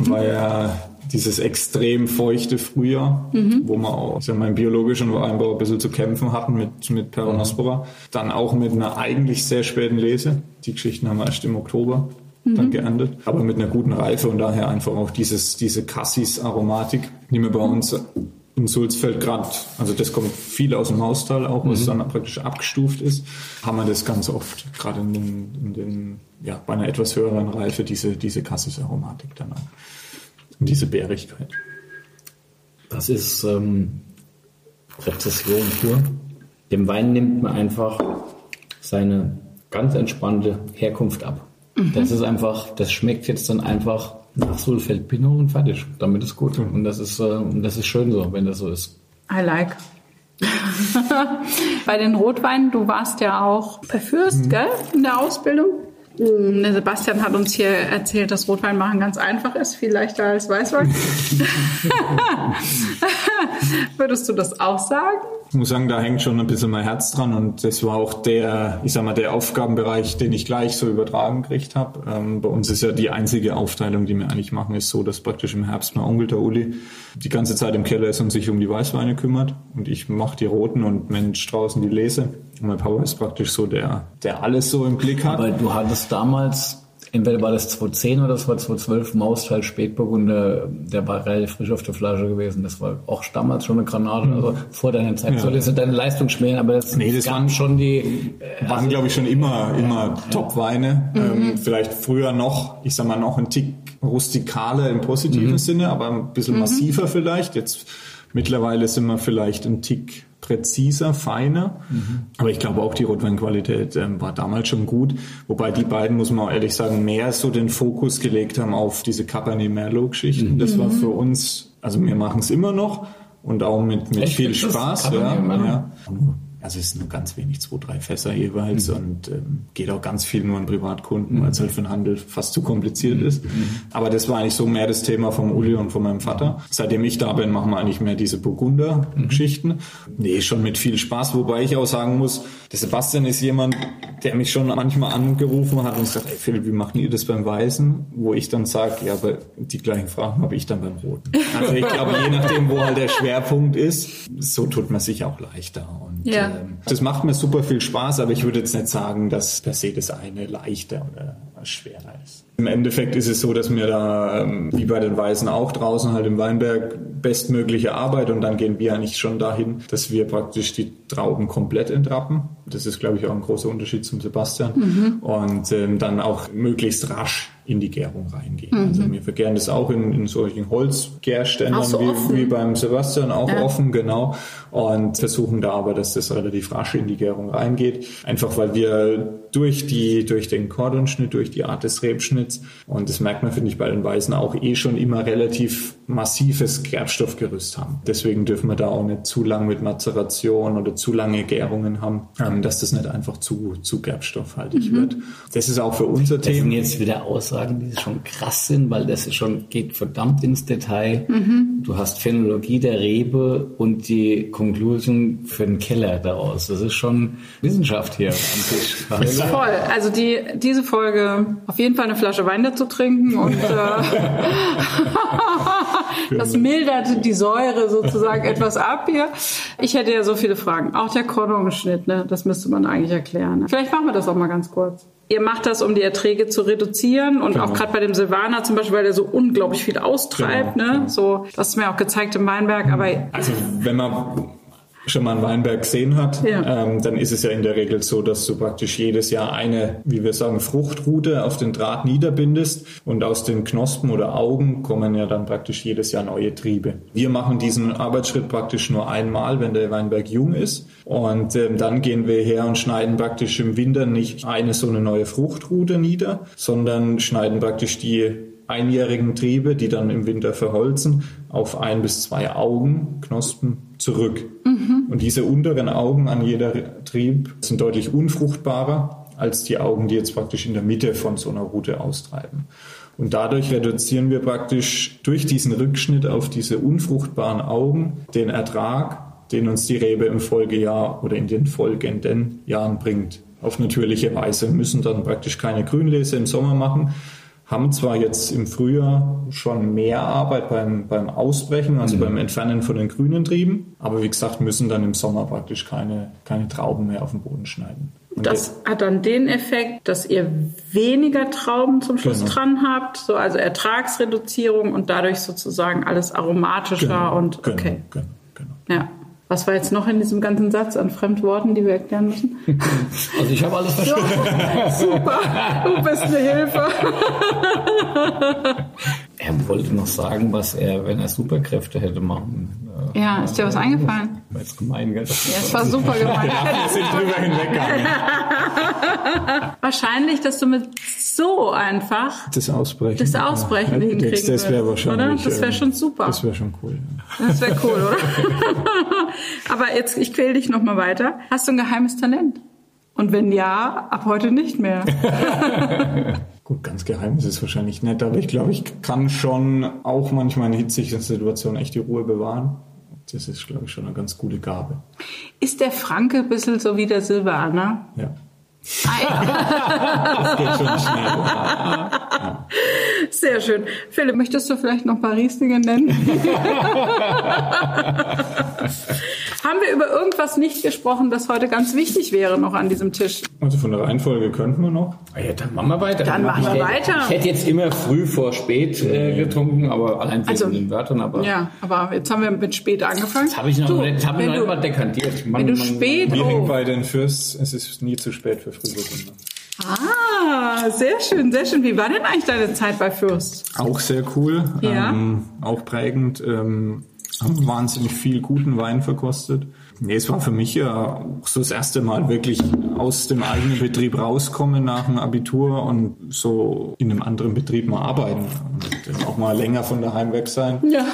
war ja dieses extrem feuchte Frühjahr, wo wir auch ich sag mal, im biologischen Weinbau ein bisschen zu kämpfen hatten mit, mit Peronospora. Dann auch mit einer eigentlich sehr späten Lese. Die Geschichten haben wir erst im Oktober dann geerntet. Aber mit einer guten Reife und daher einfach auch dieses, diese Cassis-Aromatik, die wir bei uns in Sulzfeld gerade, also das kommt viel aus dem Maustal auch, was dann praktisch abgestuft ist, haben wir das ganz oft, gerade in den, in den, ja, bei einer etwas höheren Reife, diese, diese Cassis-Aromatik dann auch. Und diese Bärigkeit. Das ist ähm, Rezession pur. Dem Wein nimmt man einfach seine ganz entspannte Herkunft ab. Das ist einfach, das schmeckt jetzt dann einfach nach Sulfeld Pinot und fertig. Damit ist gut. Und das ist, äh, und das ist schön so, wenn das so ist. I like. Bei den Rotweinen, du warst ja auch Parfürst, gell, in der Ausbildung. Der Sebastian hat uns hier erzählt, dass Rotwein machen ganz einfach ist, viel leichter als Weißwein. Würdest du das auch sagen? Ich muss sagen, da hängt schon ein bisschen mein Herz dran und das war auch der, ich sag mal, der Aufgabenbereich, den ich gleich so übertragen gekriegt habe. Ähm, bei uns ist ja die einzige Aufteilung, die wir eigentlich machen, ist so, dass praktisch im Herbst mein Onkel, der Uli, die ganze Zeit im Keller ist und sich um die Weißweine kümmert und ich mache die roten und Mensch draußen die Lese. Und mein Papa ist praktisch so der, der alles so im Blick hat. Aber du hattest damals, entweder war das 2010 oder das war 2012, Maustal Spätburgunder, der war relativ frisch auf der Flasche gewesen. Das war auch damals schon eine Granate, also vor deiner Zeit. Soll jetzt deine Leistung schmähen, aber das, Nee, das waren- schon die, äh, waren, glaube ich, schon immer, immer Top-Weine. Ähm, vielleicht früher noch, ich sag mal, noch ein Tick rustikaler im positiven Sinne, aber ein bisschen massiver vielleicht. Jetzt mittlerweile sind wir vielleicht ein Tick präziser, feiner. Aber ich glaube auch die Rotweinqualität ähm, war damals schon gut. Wobei die beiden, muss man auch ehrlich sagen, mehr so den Fokus gelegt haben auf diese Cabernet Merlot-Geschichten. Das war für uns, also wir machen es immer noch und auch mit, mit Echt? viel? Spaß. Ja, ja. Also es sind nur ganz wenig, zwei, drei Fässer jeweils und ähm, geht auch ganz viel nur an Privatkunden, weil es halt für den Handel fast zu kompliziert ist. Aber das war eigentlich so mehr das Thema vom Uli und von meinem Vater. Seitdem ich da bin, machen wir eigentlich mehr diese Burgunder-Geschichten. Nee, schon mit viel Spaß, wobei ich auch sagen muss, der Sebastian ist jemand, der mich schon manchmal angerufen hat und gesagt, ey Philipp, wie macht ihr das beim Weißen? Wo ich dann sage, ja, aber die gleichen Fragen habe ich dann beim Roten. Also ich glaube, je nachdem, wo halt der Schwerpunkt ist, so tut man sich auch leichter. Und Ja. Das macht mir super viel Spaß, aber ich würde jetzt nicht sagen, dass per se das eine leichter oder schwerer ist. Im Endeffekt ist es so, dass wir da, ähm, wie bei den Weißen auch draußen halt im Weinberg, bestmögliche Arbeit und dann gehen wir eigentlich schon dahin, dass wir praktisch die Trauben komplett entrappen. Das ist, glaube ich, auch ein großer Unterschied zum Sebastian. Und ähm, dann auch möglichst rasch in die Gärung reingehen. Mhm. Also wir vergären das auch in, in solchen Holzgärständern so wie, wie, beim Sebastian auch ja. offen, genau. Und versuchen da aber, dass das relativ rasch in die Gärung reingeht. Einfach weil wir durch die, durch den Kordonschnitt, durch die Art des Rebschnitts, und das merkt man, finde ich, bei den Weißen auch eh schon immer relativ massives Gerbstoffgerüst haben. Deswegen dürfen wir da auch nicht zu lang mit Mazeration oder zu lange Gärungen haben, ähm, dass das nicht einfach zu, zu gerbstoffhaltig mhm. wird. Das ist auch für unser das Thema. Das sind jetzt wieder Aussagen, die schon krass sind, weil das schon geht verdammt ins Detail. Mhm. Du hast Phänologie der Rebe und die Conclusion für den Keller daraus. Das ist schon Wissenschaft hier am Tisch. Voll. Also die, diese Folge auf jeden Fall eine Flasche Wein dazu trinken und äh, das mildert die Säure sozusagen etwas ab hier. Ich hätte ja so viele Fragen. Auch der Kordonschnitt, ne? das müsste man eigentlich erklären. Vielleicht machen wir das auch mal ganz kurz. Ihr macht das, um die Erträge zu reduzieren und genau. auch gerade bei dem Silvaner zum Beispiel, weil der so unglaublich viel austreibt. Genau, ne? Genau. So, das ist mir auch gezeigt im Weinberg. Aber also wenn man schon mal einen Weinberg gesehen hat, ja. ähm, dann ist es ja in der Regel so, dass du praktisch jedes Jahr eine, wie wir sagen, Fruchtrute auf den Draht niederbindest und aus den Knospen oder Augen kommen ja dann praktisch jedes Jahr neue Triebe. Wir machen diesen Arbeitsschritt praktisch nur einmal, wenn der Weinberg jung ist und ähm, dann gehen wir her und schneiden praktisch im Winter nicht eine so eine neue Fruchtrute nieder, sondern schneiden praktisch die einjährigen Triebe, die dann im Winter verholzen, auf ein bis zwei Augen, Knospen zurück. Mhm. Und diese unteren Augen an jeder Trieb sind deutlich unfruchtbarer als die Augen, die jetzt praktisch in der Mitte von so einer Route austreiben. Und dadurch reduzieren wir praktisch durch diesen Rückschnitt auf diese unfruchtbaren Augen den Ertrag, den uns die Rebe im Folgejahr oder in den folgenden Jahren bringt. Auf natürliche Weise müssen dann praktisch keine Grünlese im Sommer machen, haben zwar jetzt im Frühjahr schon mehr Arbeit beim, beim Ausbrechen, also mhm. beim Entfernen von den grünen Trieben, aber wie gesagt, müssen dann im Sommer praktisch keine, keine Trauben mehr auf den Boden schneiden. Und das hat dann den Effekt, dass ihr weniger Trauben zum Schluss genau. dran habt, so also Ertragsreduzierung und dadurch sozusagen alles aromatischer genau, und genau, okay. Genau, genau. Ja. Was war jetzt noch in diesem ganzen Satz an Fremdworten, die wir erklären müssen? Also ich habe alles verstanden. Super, du bist eine Hilfe. er wollte noch sagen, was er, wenn er Superkräfte hätte machen. Äh, ja, ist dir was eingefallen? War jetzt gemein, gell? Ja, es war super gemein. ja, wir sind drüber hinweggegangen. Wahrscheinlich, dass du mit so einfach das Ausbrechen, das Ausbrechen ja, hinkriegen Das, das wäre wahrscheinlich. Oder? Das wäre schon super. Das wäre schon cool. Das wäre cool, oder? Aber jetzt, ich quäle dich noch mal weiter. Hast du ein geheimes Talent? Und wenn ja, ab heute nicht mehr. Gut, ganz geheim ist es wahrscheinlich nicht, aber ich glaube, ich kann schon auch manchmal in hitzigen Situationen echt die Ruhe bewahren. Das ist, glaube ich, schon eine ganz gute Gabe. Ist der Franke ein bisschen so wie der Silvaner? Ja. das geht schon schnell. Ja. Sehr schön. Philipp, möchtest du vielleicht noch ein paar Rieslinge nennen? Haben irgendwas nicht gesprochen, das heute ganz wichtig wäre noch an diesem Tisch? Also von der Reihenfolge könnten wir noch. Ah ja, dann machen wir weiter. Dann machen wir ich weiter. ich hätte jetzt immer früh vor spät äh, getrunken, aber allein wegen Also, den Wörtern. Aber Ja, aber jetzt haben wir mit spät angefangen. das habe ich noch, Du, das hab ich wenn noch du- immer dekantiert. Man, Wenn du man- spät Wir hängen oh. bei den Fürst, es ist nie zu spät für Frühburgunder. Ah, sehr schön, sehr schön. Wie war denn eigentlich deine Zeit bei Fürst? Auch sehr cool, Ja. ähm, auch prägend. Ähm, haben wahnsinnig viel guten Wein verkostet. Nee, es war für mich ja auch so das erste Mal wirklich aus dem eigenen Betrieb rauskommen nach dem Abitur und so in einem anderen Betrieb mal arbeiten und dann auch mal länger von daheim weg sein. Ja,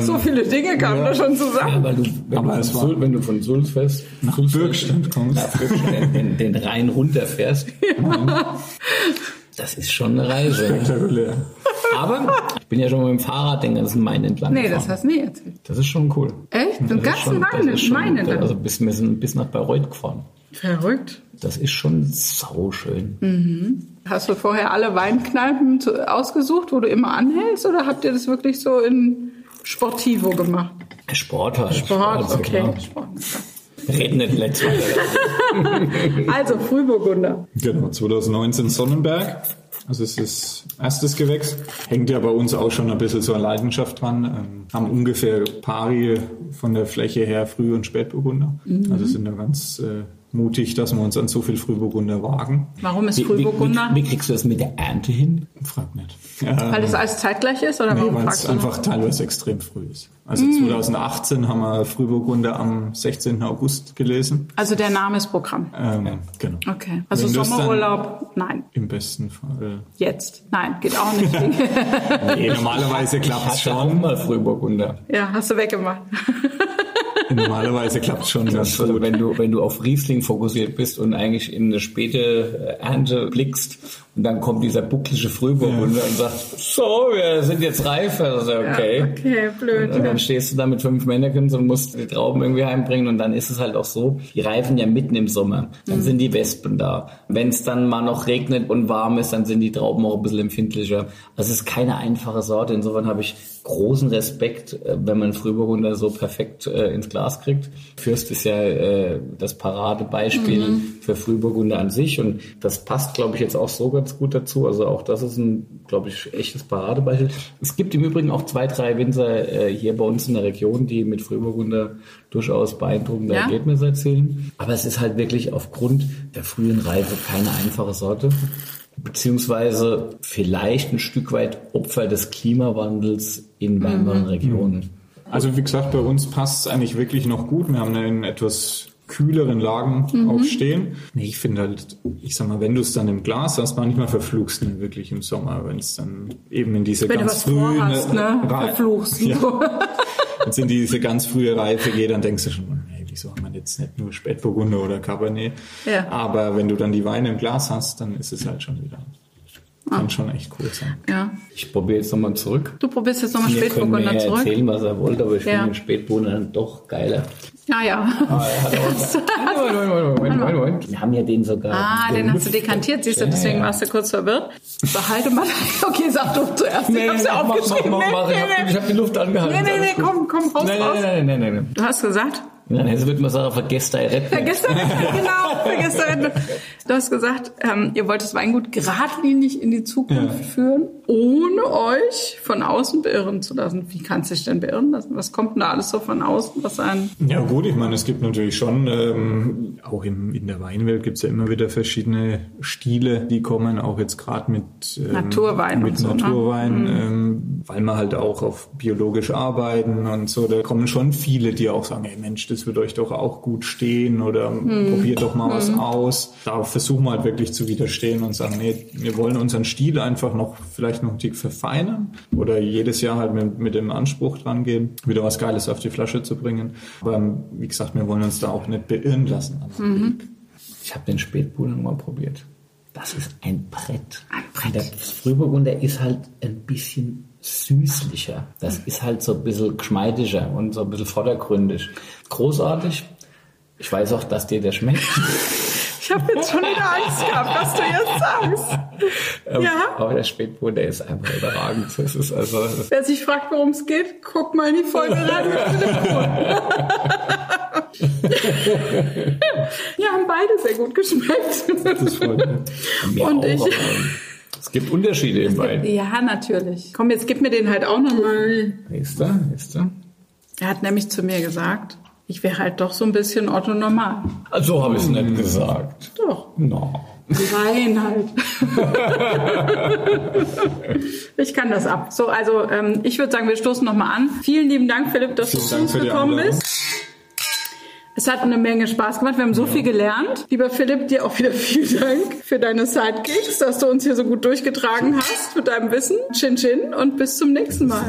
so viele Dinge kamen ja. da schon ja, zusammen. weil du, wenn, Aber du es von war- Sul, wenn du von Sulzfest Nach Bürgstand kommst. nach Bürgstein den, den Rhein runterfährst, das ist schon eine Reise. Spektakulär. Aber ich bin ja schon mit dem Fahrrad den ganzen Main entlang Nee, gefahren. das hast du nie erzählt. Das ist schon cool. Echt? Den ganzen Main, schon- entlang? Also bis, wir sind bis nach Bayreuth gefahren. Verrückt. Das ist schon sauschön. Mhm. Hast du vorher alle Weinkneipen zu, ausgesucht, wo du immer anhältst, oder habt ihr das wirklich so in Sportivo gemacht? Sport halt. Sport, okay. klar. Sport. Reden nicht letztes. Also Frühburgunder. Genau, 2019 Sonnenberg. Also es ist erstes Gewächs. Hängt ja bei uns auch schon ein bisschen so eine Leidenschaft dran. Ähm, haben ungefähr pari von der Fläche her Früh- und Spätburgunder. Also sind da ganz äh, mutig, dass wir uns an so viel Frühburgunder wagen. Warum ist Wie, wie, Frühburgunder? wie, wie kriegst du das mit der Ernte hin? Frag nicht. Weil es alles zeitgleich ist? Oder Nee, warum weil es einfach teilweise extrem früh ist. Also 2018 haben wir Frühburgunder am 16. August gelesen. Also der Name ist Programm. Ähm, genau. Okay. Also Sommerurlaub? Nein. Im besten Fall. Jetzt? Nein, geht auch nicht. Nee, normalerweise klappt es schon. mal Frühburgunder. ja, hast du weggemacht. Normalerweise klappt es schon ganz Also, gut. wenn du, wenn du auf Riesling fokussiert bist und eigentlich in eine späte Ernte blickst und dann kommt dieser bucklige Frühburgunder und sagt, so, wir sind jetzt reif. Also, okay. Okay, blöd. Und dann stehst du da mit fünf Männchen und musst die Trauben irgendwie heimbringen und dann ist es halt auch so, die reifen ja mitten im Sommer. Dann sind die Wespen da. Wenn es dann mal noch regnet und warm ist, dann sind die Trauben auch ein bisschen empfindlicher. Also es ist keine einfache Sorte. Insofern habe ich großen Respekt, äh, wenn man Frühburgunder so perfekt äh, ins Glas kriegt. Fürst ist ja äh, das Paradebeispiel für Frühburgunder an sich und das passt, glaube ich, jetzt auch so ganz gut dazu. Also auch das ist ein, glaube ich, echtes Paradebeispiel. Es gibt im Übrigen auch zwei, drei Winzer äh, hier bei uns in der Region, die mit Frühburgunder durchaus beeindruckende Ja? Ergebnisse erzielen. Aber es ist halt wirklich aufgrund der frühen Reife keine einfache Sorte. Beziehungsweise vielleicht ein Stück weit Opfer des Klimawandels in wärmeren Regionen. Also wie gesagt, bei uns passt es eigentlich wirklich noch gut. Wir haben einen etwas kühleren Lagen Mhm. auch stehen. Nee, ich finde halt, ich sag mal, wenn du es dann im Glas hast, manchmal verfluchst du ihn wirklich im Sommer, wenn es dann eben in diese Wenn ganz vorhast, ne? Verfluchst. Ja. So. Wenn es in diese ganz frühe Reife geht, dann denkst du schon, hey, wieso haben wir jetzt nicht nur Spätburgunder oder Cabernet? Ja. Aber wenn du dann die Weine im Glas hast, dann ist es halt schon wieder, kann schon echt cool sein. Ja. Ich probiere jetzt nochmal zurück. Du probierst jetzt nochmal Spätburgunder zurück. erzählen, was er wollte, aber ich Ja. finde den Spätburgunder dann doch geiler. Ja, ja. Ah, auch Moment, Moment. Wir haben ja den sogar. Ah, den hast du dekantiert, siehst du, Ja, deswegen ja. warst du kurz verwirrt. Behalte mal. Okay, sag du zuerst. ich hab's ja mach, mach, aufgeschrieben. mach, mach. Ich Nee, hab- nee, Ich habe die Luft angehalten. nee, nee, nee, komm, komm, raus, Nein, raus. nein, nein, nein, nein, nein. Du hast gesagt, Nein, jetzt wird man sagen, vergesst deine Retten. vergiss das, genau, vergiss das. Du hast gesagt, ähm, ihr wollt das Weingut geradlinig in die Zukunft Ja. führen, ohne euch von außen beirren zu lassen. Wie kannst du dich denn beirren lassen? Was kommt denn da alles so von außen, was ein... Ja gut, ich meine, es gibt natürlich schon, ähm, auch im, in der Weinwelt gibt es ja immer wieder verschiedene Stile, die kommen, auch jetzt gerade mit, ähm, Naturwein mit und so, ne? Naturwein, ähm, weil wir halt auch auf biologisch arbeiten und so. Da kommen schon viele, die auch sagen, hey Mensch, das wird euch doch auch gut stehen oder Hm. probiert doch mal was aus. Da versuchen wir halt wirklich zu widerstehen und sagen, nee, wir wollen unseren Stil einfach noch vielleicht noch einen Tick verfeinern oder jedes Jahr halt mit, mit dem Anspruch dran gehen, wieder was Geiles auf die Flasche zu bringen. Aber ähm, wie gesagt, wir wollen uns da auch nicht beirren lassen. Mhm. Ich habe den Spätburgunder mal probiert. Das ist ein Brett. Ein Brett. Der Frühburgunder ist halt ein bisschen süßlicher. Das ist halt so ein bisschen geschmeidiger und so ein bisschen vordergründig. Großartig. Ich weiß auch, dass dir der schmeckt. Ich habe jetzt schon wieder Angst gehabt, was du jetzt sagst. Ja. Aber der Spätburgunder ist einfach überragend. Das ist also, Wer sich fragt, worum es geht, guck mal in die Folge rein. ja, haben beide sehr gut geschmeckt. Das freut mich. mir Und ich- Es gibt Unterschiede im Wein. Ja, natürlich. Komm, jetzt gib mir den halt auch nochmal. Ist da? Ist da? Er hat nämlich zu mir gesagt, ich wäre halt doch so ein bisschen Otto normal. Also habe ich es nicht gesagt. Doch. No. Wein halt. ich kann das ab. So, also ähm, ich würde sagen, wir stoßen nochmal an. Vielen lieben Dank, Philipp, dass Vielen du zu uns gekommen bist. Es hat eine Menge Spaß gemacht. Wir haben so viel gelernt. Lieber Philipp, dir auch wieder vielen Dank für deine Sidekicks, dass du uns hier so gut durchgetragen hast mit deinem Wissen. Chin Chin und bis zum nächsten Mal.